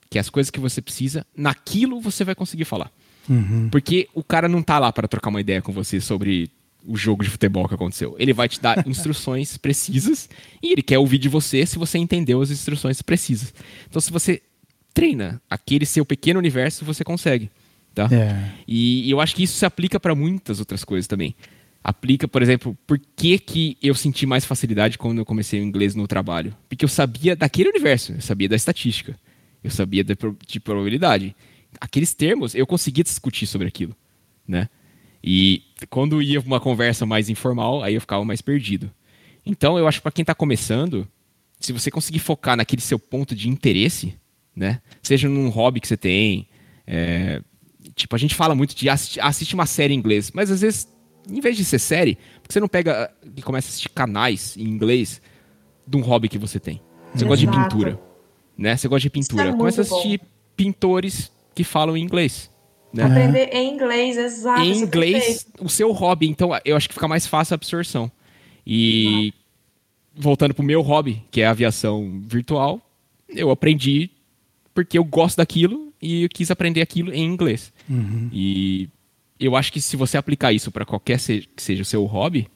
que é as coisas que você precisa, naquilo você vai conseguir falar. Uhum. Porque o cara não tá lá para trocar uma ideia com você sobre o jogo de futebol que aconteceu. Ele vai te dar instruções precisas e ele quer ouvir de você se você entendeu as instruções precisas. Então, se você treina aquele seu pequeno universo, você consegue. Tá? É. E, e eu acho que isso se aplica para muitas outras coisas também. Aplica, por exemplo, por que, que eu senti mais facilidade quando eu comecei o inglês no trabalho? Porque eu sabia daquele universo, eu sabia da estatística, eu sabia de, de probabilidade. Aqueles termos, eu conseguia discutir sobre aquilo, né? E quando ia uma conversa mais informal, aí eu ficava mais perdido. Então, eu acho que para quem está começando, se você conseguir focar naquele seu ponto de interesse, né? Seja num hobby que você tem, é, tipo, a gente fala muito de assistir, assistir uma série em inglês, mas às vezes, em vez de ser série, porque você não pega e começa a assistir canais em inglês de um hobby que você tem. Você Exato. gosta de pintura, né? Você gosta de pintura. É Começa a assistir pintores que falam em inglês. Né? Aprender em inglês, exato. em é inglês o seu hobby. Então, eu acho que fica mais fácil a absorção. E voltando pro meu hobby, que é a aviação virtual, eu aprendi porque eu gosto daquilo e eu quis aprender aquilo em inglês. Uhum. E eu acho que se você aplicar isso para qualquer se- que seja o seu hobby,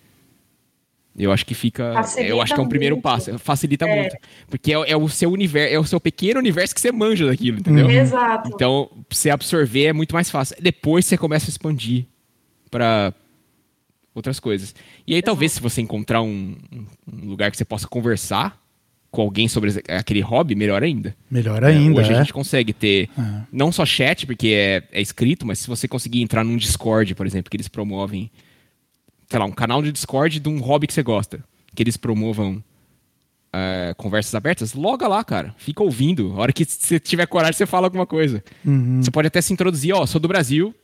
eu acho que fica. Facilita eu acho que é um primeiro muito. passo. Facilita É. muito. Porque é, é o seu universo, é o seu pequeno universo que você manja daquilo, entendeu? Exato. Então, pra você absorver é muito mais fácil. Depois você começa a expandir para outras coisas. E aí, talvez, se você encontrar um, um lugar que você possa conversar com alguém sobre aquele hobby, melhor ainda. Melhor ainda, Hoje é. a gente consegue ter É. não só chat, porque é, é escrito, mas se você conseguir entrar num Discord, por exemplo, que eles promovem, sei lá, um canal de Discord de um hobby que você gosta, que eles promovam é, conversas abertas, loga lá, cara. Fica ouvindo. A hora que você tiver coragem, você fala alguma coisa. Uhum. Você pode até se introduzir, ó, sou do Brasil.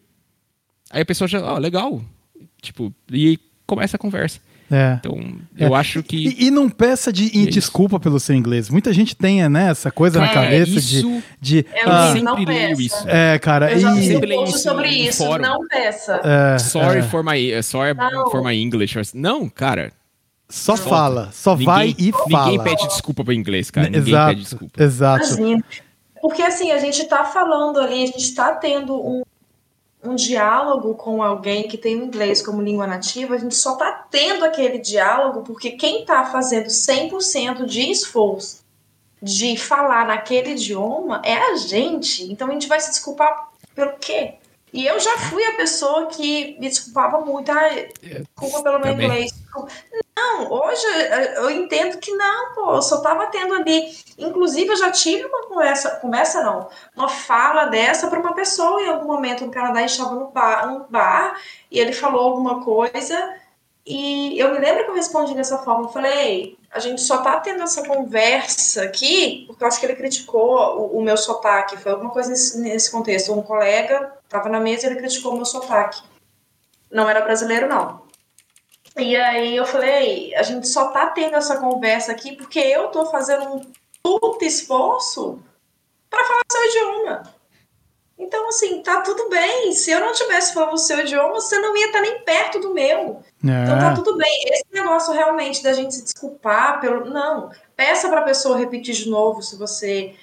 Aí a pessoa já, ó, legal. Tipo, e começa a conversa. É. Então, eu É. acho que. E, e não peça de em isso. desculpa pelo seu inglês. Muita gente tem né, essa coisa na É, cabeça isso- de. de É ah, o não sempre leio peça. isso. é, cara. Eu já e- sempre leio isso sobre isso. fórum. Não peça. é, Sorry é. for my, sorry Não. for my English. Não, cara. Só fala. Só Ninguém- vai e fala. Ninguém pede desculpa pro inglês, cara. Ninguém exato, pede desculpa. Exato. Imagina. Porque assim, a gente tá falando ali, a gente tá tendo um, um diálogo com alguém que tem o inglês como língua nativa, a gente só tá tendo aquele diálogo porque quem tá fazendo 100% de esforço de falar naquele idioma é a gente. Então a gente vai se desculpar pelo quê? E eu já fui a pessoa que me desculpava muito. Ah, desculpa pelo meu Também. inglês. Não, hoje eh, eu entendo que não, pô, eu só tava tendo ali. Inclusive, eu já tive uma conversa, conversa não, uma fala dessa para uma pessoa em algum momento no Canadá, estava no bar, no bar e ele falou alguma coisa. E eu me lembro que eu respondi dessa forma. Eu falei, "Ei, a gente só tá tendo essa conversa aqui, porque eu acho que ele criticou o, o meu sotaque. Foi alguma coisa nesse, nesse contexto. Um colega tava na mesa e ele criticou o meu sotaque. Não era brasileiro, não. E aí eu falei, a gente só tá tendo essa conversa aqui porque eu tô fazendo um puta esforço para falar seu idioma. Então, assim, tá tudo bem. Se eu não tivesse falando o seu idioma, você não ia estar nem perto do meu. Então tá É. tudo bem. Esse negócio realmente da gente se desculpar pelo. Não. Peça pra pessoa repetir de novo se você.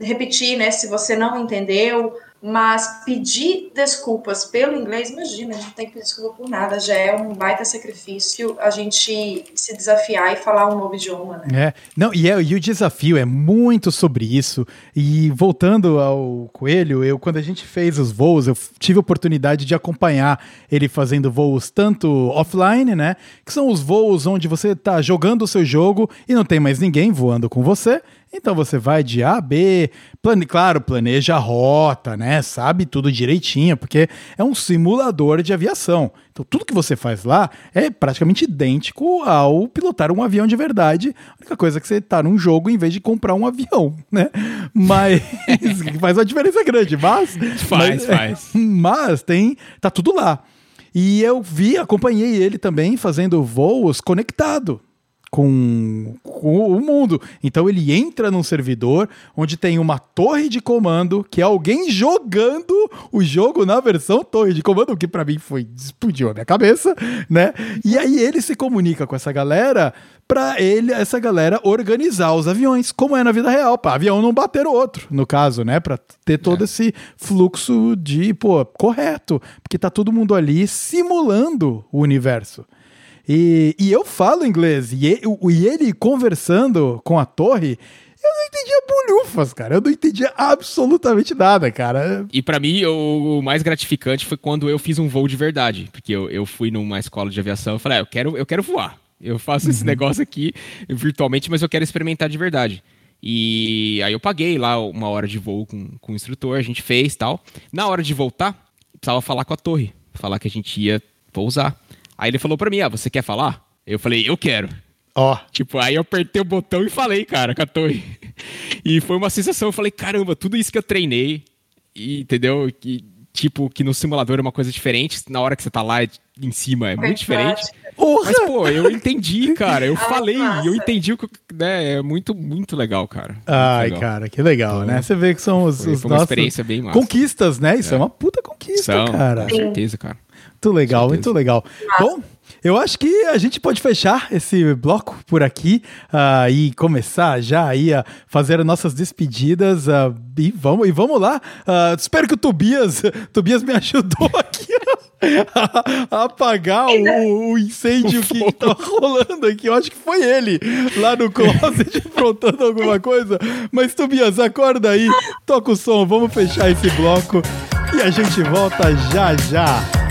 Repetir, né? Se você não entendeu. Mas pedir desculpas pelo inglês, imagina, a gente não tem que pedir desculpa por nada. Já é um baita sacrifício a gente se desafiar e falar um novo idioma, né? É, não, e, é, e o desafio é muito sobre isso. E voltando ao Coelho, eu quando a gente fez os voos, eu tive a oportunidade de acompanhar ele fazendo voos tanto offline, né? Que são os voos onde você tá jogando o seu jogo e não tem mais ninguém voando com você. Então você vai de A a B, plane... claro, planeja a rota, né? Sabe tudo direitinho, porque é um simulador de aviação. Então tudo que você faz lá é praticamente idêntico ao pilotar um avião de verdade. A única coisa é que você tá num jogo em vez de comprar um avião, né? Mas faz uma diferença grande, mas faz, mas, faz. Mas tem tá tudo lá. E eu vi, acompanhei ele também fazendo voos conectado com, com, o mundo. Então ele entra num servidor onde tem uma torre de comando, que é alguém jogando o jogo na versão torre de comando, que para mim foi explodiu a minha cabeça, né? E aí ele se comunica com essa galera para ele, essa galera organizar os aviões, como é na vida real, para avião não bater o outro, no caso, né, para ter todo é. esse fluxo de, pô, correto, porque tá todo mundo ali simulando o universo. E, e eu falo inglês, e ele, e ele conversando com a torre, eu não entendia bolhufas, cara. Eu não entendia absolutamente nada, cara. E para mim, o, o, mais gratificante foi quando eu fiz um voo de verdade. Porque eu, eu fui numa escola de aviação e falei, ah, eu quero, eu quero voar. Eu faço esse uhum. negócio aqui virtualmente, mas eu quero experimentar de verdade. E aí eu paguei lá uma hora de voo com, com o instrutor, a gente fez tal. Na hora de voltar, precisava falar com a torre. Falar que a gente ia pousar. Aí ele falou pra mim, ah, você quer falar? Eu falei, eu quero. Ó. Oh. Tipo, aí eu apertei o botão e falei, cara, com a torre. E foi uma sensação, eu falei, caramba, tudo isso que eu treinei, e, entendeu? Que, tipo, que no simulador é uma coisa diferente, na hora que você tá lá em cima é muito diferente. Porra. Mas, pô, eu entendi, cara. Eu falei, eu entendi o que. Né, é muito, muito legal, cara. Muito Ai, legal. cara, que legal, então, né? Você vê que são os, foi, os foi uma nossos experiência bem massa. conquistas, né? Isso é, é uma puta conquista, são, cara. Com certeza, cara. Muito legal, muito legal. Bom, eu acho que a gente pode fechar esse bloco por aqui uh, e começar já aí a fazer as nossas despedidas uh, e, vamos, e vamos lá. Uh, espero que o Tobias, Tobias me ajudou aqui a, a apagar o, o incêndio o que tá rolando aqui. Eu acho que foi ele lá no closet aprontando alguma coisa. Mas Tobias, acorda aí, toca o som, vamos fechar esse bloco e a gente volta já já.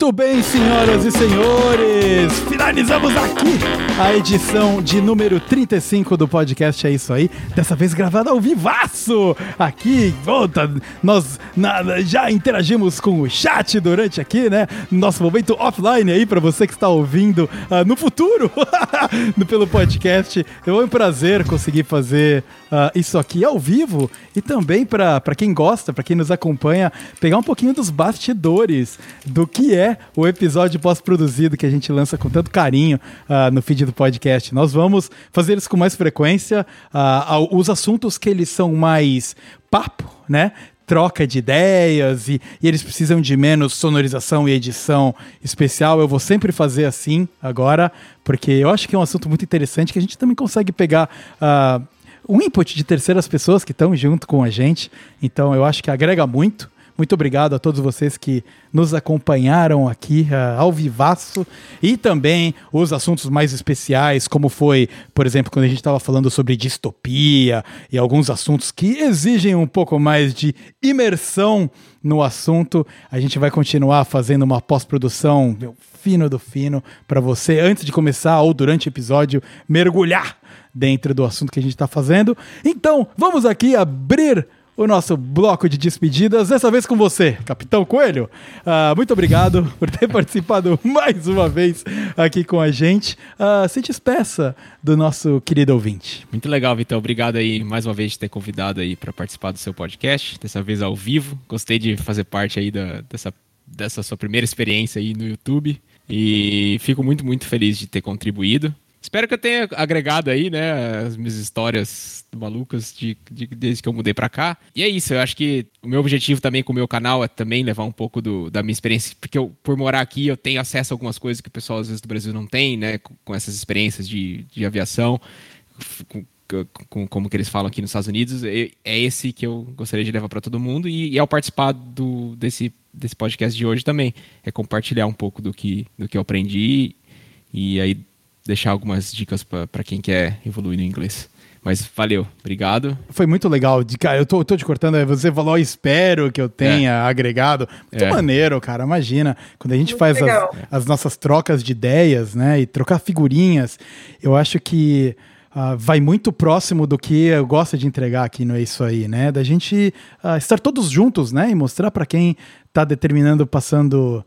Muito bem, senhoras e senhores, finalizamos aqui a edição de número 35 do podcast. É Isso Aí, dessa vez gravada ao vivaço, aqui, volta, nós na, já interagimos com o chat durante aqui, né, nosso momento offline aí, para você que está ouvindo uh, no futuro, pelo podcast, é um prazer conseguir fazer uh, isso aqui ao vivo e também para quem gosta, para quem nos acompanha, pegar um pouquinho dos bastidores do que é o episódio pós-produzido que a gente lança com tanto carinho uh, no feed do podcast. Nós vamos fazer isso com mais frequência. Uh, os assuntos que eles são mais papo, né? troca de ideias e, e, eles precisam de menos sonorização e edição especial. Eu vou sempre fazer assim agora, porque eu acho que é um assunto muito interessante que a gente também consegue pegar. Uh, um input de terceiras pessoas que estão junto com a gente, então eu acho que agrega muito. Muito obrigado a todos vocês que nos acompanharam aqui uh, ao vivaço e também os assuntos mais especiais, como foi, por exemplo, quando a gente estava falando sobre distopia e alguns assuntos que exigem um pouco mais de imersão no assunto. A gente vai continuar fazendo uma pós-produção fino do fino para você antes de começar ou durante o episódio mergulhar dentro do assunto que a gente está fazendo. Então, vamos aqui abrir o nosso bloco de despedidas, dessa vez com você, Capitão Coelho. Uh, muito obrigado por ter participado mais uma vez aqui com a gente. Uh, se despeça do nosso querido ouvinte. Muito legal, Vitão. Obrigado aí mais uma vez de ter convidado aí para participar do seu podcast, dessa vez ao vivo. Gostei de fazer parte aí da, dessa, dessa sua primeira experiência aí no YouTube e fico muito, muito feliz de ter contribuído Espero que eu tenha agregado aí, né, as minhas histórias malucas de, de, desde que eu mudei para cá. E é isso, eu acho que o meu objetivo também com o meu canal é também levar um pouco do, da minha experiência, porque eu, por morar aqui, eu tenho acesso a algumas coisas que o pessoal às vezes do Brasil não tem, né, com, com essas experiências de, de aviação, com, com, como que eles falam aqui nos Estados Unidos, é, é esse que eu gostaria de levar para todo mundo e, e, ao participar do, desse, desse podcast de hoje também, é compartilhar um pouco do que, do que eu aprendi e aí deixar algumas dicas para quem quer evoluir no inglês. Mas valeu, obrigado. Foi muito legal. De, cara, eu tô, tô te cortando, você falou, espero que eu tenha é. agregado. Muito é. maneiro, cara. Imagina, quando a gente muito faz as, as, nossas trocas de ideias, né? E trocar figurinhas, eu acho que uh, vai muito próximo do que eu gosto de entregar aqui no É Isso Aí, né? Da gente uh, estar todos juntos, né? E mostrar para quem tá determinando, passando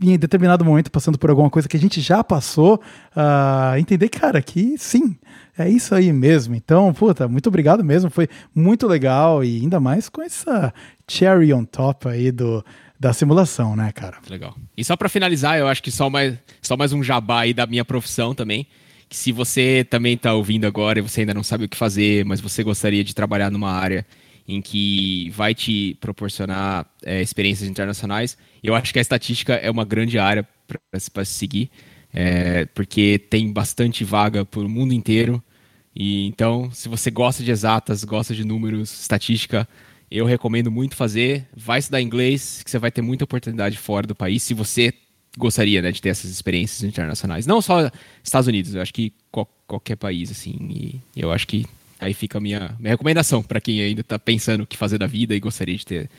em determinado momento passando por alguma coisa que a gente já passou, uh, entender, cara, que sim, é isso aí mesmo. Então, puta, muito obrigado mesmo, foi muito legal e ainda mais com essa cherry on top aí do, da simulação, né, cara? Legal. E só para finalizar, eu acho que só mais, só mais um jabá aí da minha profissão também, que se você também está ouvindo agora e você ainda não sabe o que fazer, mas você gostaria de trabalhar numa área em que vai te proporcionar é, experiências internacionais. Eu acho que a estatística é uma grande área para se seguir, é, porque tem bastante vaga para o mundo inteiro. E então, se você gosta de exatas, gosta de números, estatística, eu recomendo muito fazer. Vai estudar inglês, que você vai ter muita oportunidade fora do país, se você gostaria né, de ter essas experiências internacionais. Não só Estados Unidos, eu acho que qualquer país, assim. Eu acho que Aí fica a minha, minha recomendação para quem ainda está pensando o que fazer da vida e gostaria de ter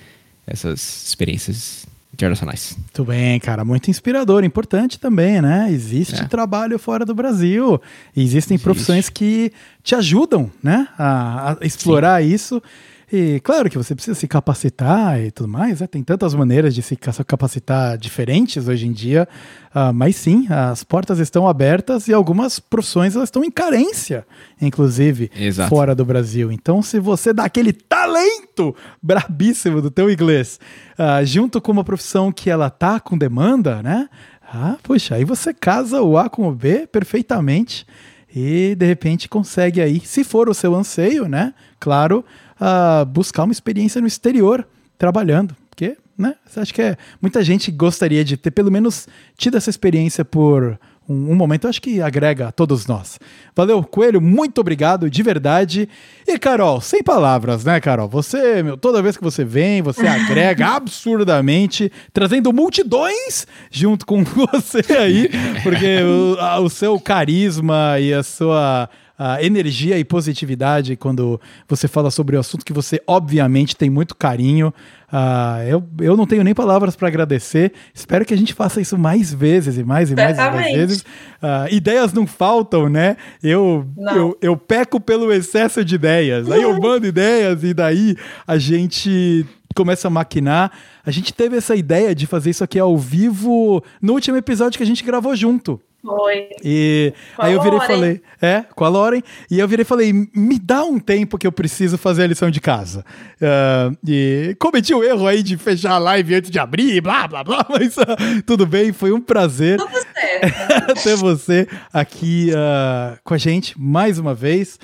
essas experiências internacionais. Muito bem, cara, muito inspirador, importante também, né? Existe é. trabalho fora do Brasil, existem Existe. profissões que te ajudam, né, a, a explorar Sim. isso e claro que você precisa se capacitar e tudo mais, né? tem tantas maneiras de se capacitar diferentes hoje em dia, uh, mas sim, as portas estão abertas e algumas profissões elas estão em carência, inclusive, Exato. fora do Brasil. Então, se você dá aquele talento brabíssimo do teu inglês, uh, junto com uma profissão que ela tá com demanda, né? Ah, puxa, aí você casa o A com o B perfeitamente e de repente consegue aí, se for o seu anseio, né? Claro, uh, buscar uma experiência no exterior trabalhando. Porque, né? Acho que é, muita gente gostaria de ter pelo menos tido essa experiência por um, um, momento, eu acho que agrega a todos nós. Valeu, Coelho, muito obrigado, de verdade. E Carol, sem palavras, né, Carol? Você, meu, toda vez que você vem, você agrega absurdamente, trazendo multidões junto com você aí, porque o, a, o seu carisma e a sua a energia e positividade quando você fala sobre o assunto que você obviamente tem muito carinho. Uh, eu, eu não tenho nem palavras para agradecer. Espero que a gente faça isso mais vezes e mais e mais, mais vezes. Uh, ideias não faltam, né? Eu, eu, eu peco pelo excesso de ideias. Aí eu mando ideias e daí a gente começa a maquinar. A gente teve essa ideia de fazer isso aqui ao vivo no último episódio que a gente gravou junto. Foi. E com aí eu virei e falei, é, com a Lauren, e eu virei e falei, me dá um tempo que eu preciso fazer a lição de casa. Uh, e cometi o erro aí de fechar a live antes de abrir, blá, blá, blá, mas uh, tudo bem, foi um prazer ter você aqui uh, com a gente mais uma vez.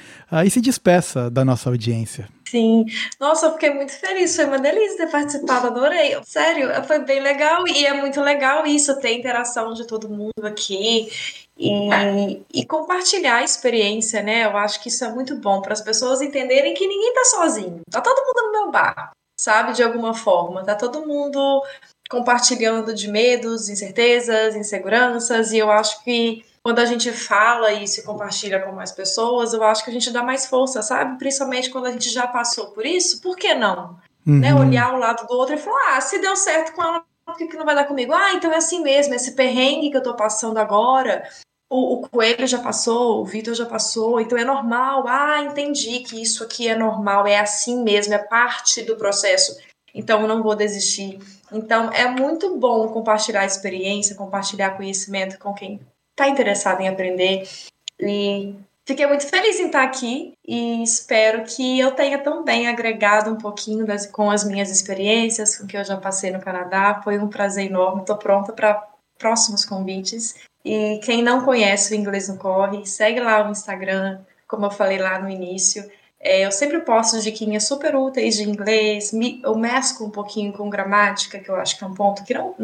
e se despeça da nossa audiência. Sim. Nossa, eu fiquei muito feliz. Foi uma delícia ter participado, adorei. Sério, foi bem legal e é muito legal isso, ter interação de todo mundo aqui e, e compartilhar a experiência, né? Eu acho que isso é muito bom para as pessoas entenderem que ninguém tá sozinho. Tá todo mundo no meu bar, sabe? De alguma forma. Tá todo mundo compartilhando de medos, incertezas, inseguranças, e eu acho que quando a gente fala e se compartilha com mais pessoas, eu acho que a gente dá mais força, sabe? Principalmente quando a gente já passou por isso, por que não? Uhum. Né? Olhar o lado do outro e falar, ah, se deu certo com ela, por que, que não vai dar comigo? Ah, então é assim mesmo, esse perrengue que eu tô passando agora, o, o Coelho já passou, o Vitor já passou, então é normal. Ah, entendi que isso aqui é normal, é assim mesmo, é parte do processo. Então eu não vou desistir. Então é muito bom compartilhar experiência, compartilhar conhecimento com quem está interessado em aprender. E fiquei muito feliz em estar aqui e espero que eu tenha também agregado um pouquinho das, com as minhas experiências, com que eu já passei no Canadá. Foi um prazer enorme. Estou pronta para próximos convites. E quem não conhece o Inglês no Corre, segue lá o Instagram, como eu falei lá no início. É, eu sempre posto diquinhas super úteis de inglês, me, eu mesclo um pouquinho com gramática, que eu acho que é um ponto que não.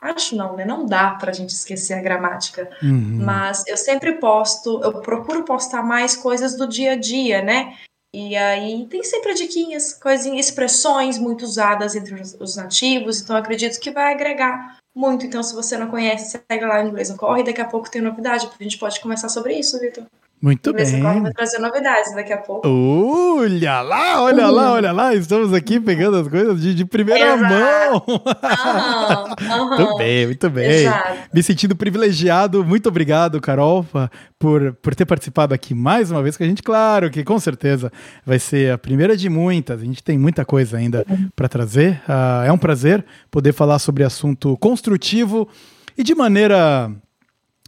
Acho não, né? Não dá pra gente esquecer a gramática. Uhum. Mas eu sempre posto, eu procuro postar mais coisas do dia a dia, né? E aí tem sempre diquinhas, coisinhas, expressões muito usadas entre os nativos, então acredito que vai agregar muito. Então, se você não conhece, segue lá o Inglês no Corre, daqui a pouco tem novidade, a gente pode conversar sobre isso, Vitor. Muito bem. vai trazer novidades daqui a pouco. Olha lá, olha uhum. lá, olha lá. Estamos aqui pegando as coisas de, de primeira Exato. mão. Uhum. muito bem, muito bem. Exato. Me sentindo privilegiado. Muito obrigado, Carol, por, por ter participado aqui mais uma vez com a gente. Claro que com certeza vai ser a primeira de muitas. A gente tem muita coisa ainda uhum. para trazer. Uh, é um prazer poder falar sobre assunto construtivo e de maneira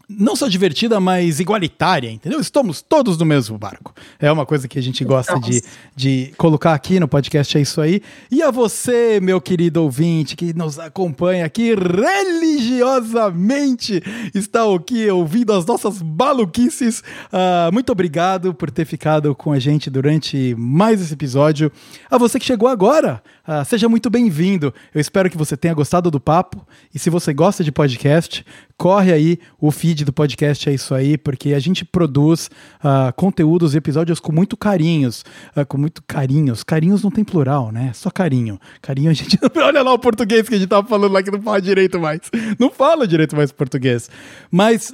não só divertida, mas igualitária, entendeu? Estamos todos no mesmo barco. É uma coisa que a gente gosta de, de colocar aqui no podcast, é isso aí. E a você, meu querido ouvinte, que nos acompanha aqui religiosamente, está aqui ouvindo as nossas maluquices. Uh, muito obrigado por ter ficado com a gente durante mais esse episódio. A você que chegou agora, uh, seja muito bem-vindo. Eu espero que você tenha gostado do papo. E se você gosta de podcast, corre aí o feed do podcast, é isso aí, porque a gente produz uh, conteúdos e episódios com muito carinhos, uh, com muito carinhos. Carinhos não tem plural, né? Só carinho. Carinho a gente. Olha lá o português que a gente tava falando lá que não fala direito mais. Não fala direito mais português. Mas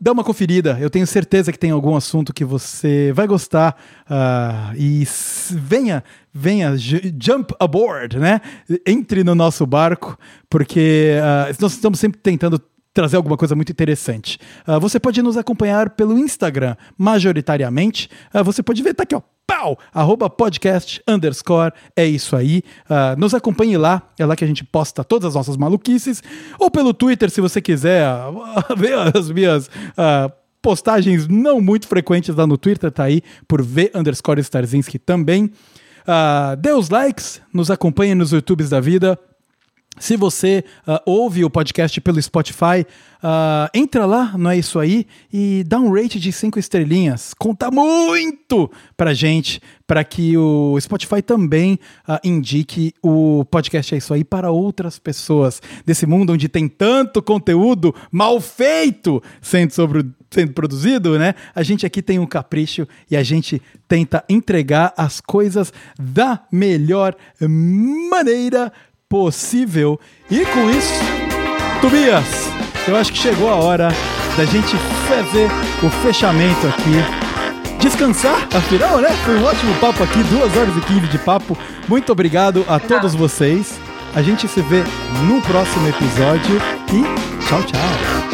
dá uma conferida. Eu tenho certeza que tem algum assunto que você vai gostar. e venha venha, jump aboard, né? Entre no nosso barco, porque uh, nós estamos sempre tentando trazer alguma coisa muito interessante. Uh, você pode nos acompanhar pelo Instagram, majoritariamente. Uh, você pode ver, tá aqui, ó, pau, arroba podcast underscore, é isso aí. Uh, nos acompanhe lá, é lá que a gente posta todas as nossas maluquices. Ou pelo Twitter, se você quiser ver as minhas postagens não muito frequentes lá no Twitter, tá aí, por V underscore Starzinski também. Uh, dê os likes, nos acompanhe nos YouTubes da vida. Se você uh, ouve o podcast pelo Spotify, uh, entra lá, não é isso aí, e dá um rate de cinco estrelinhas. Conta muito pra gente, para que o Spotify também uh, indique o podcast É Isso Aí para outras pessoas desse mundo onde tem tanto conteúdo mal feito sendo, sobre, sendo produzido, né? A gente aqui tem um capricho e a gente tenta entregar as coisas da melhor maneira possível. E com isso, Tobias, eu acho que chegou a hora da gente fazer o fechamento aqui. Descansar, afinal, né? Foi um ótimo papo aqui, 2 horas e 15 de papo. Muito obrigado a todos vocês. A gente se vê no próximo episódio e tchau, tchau.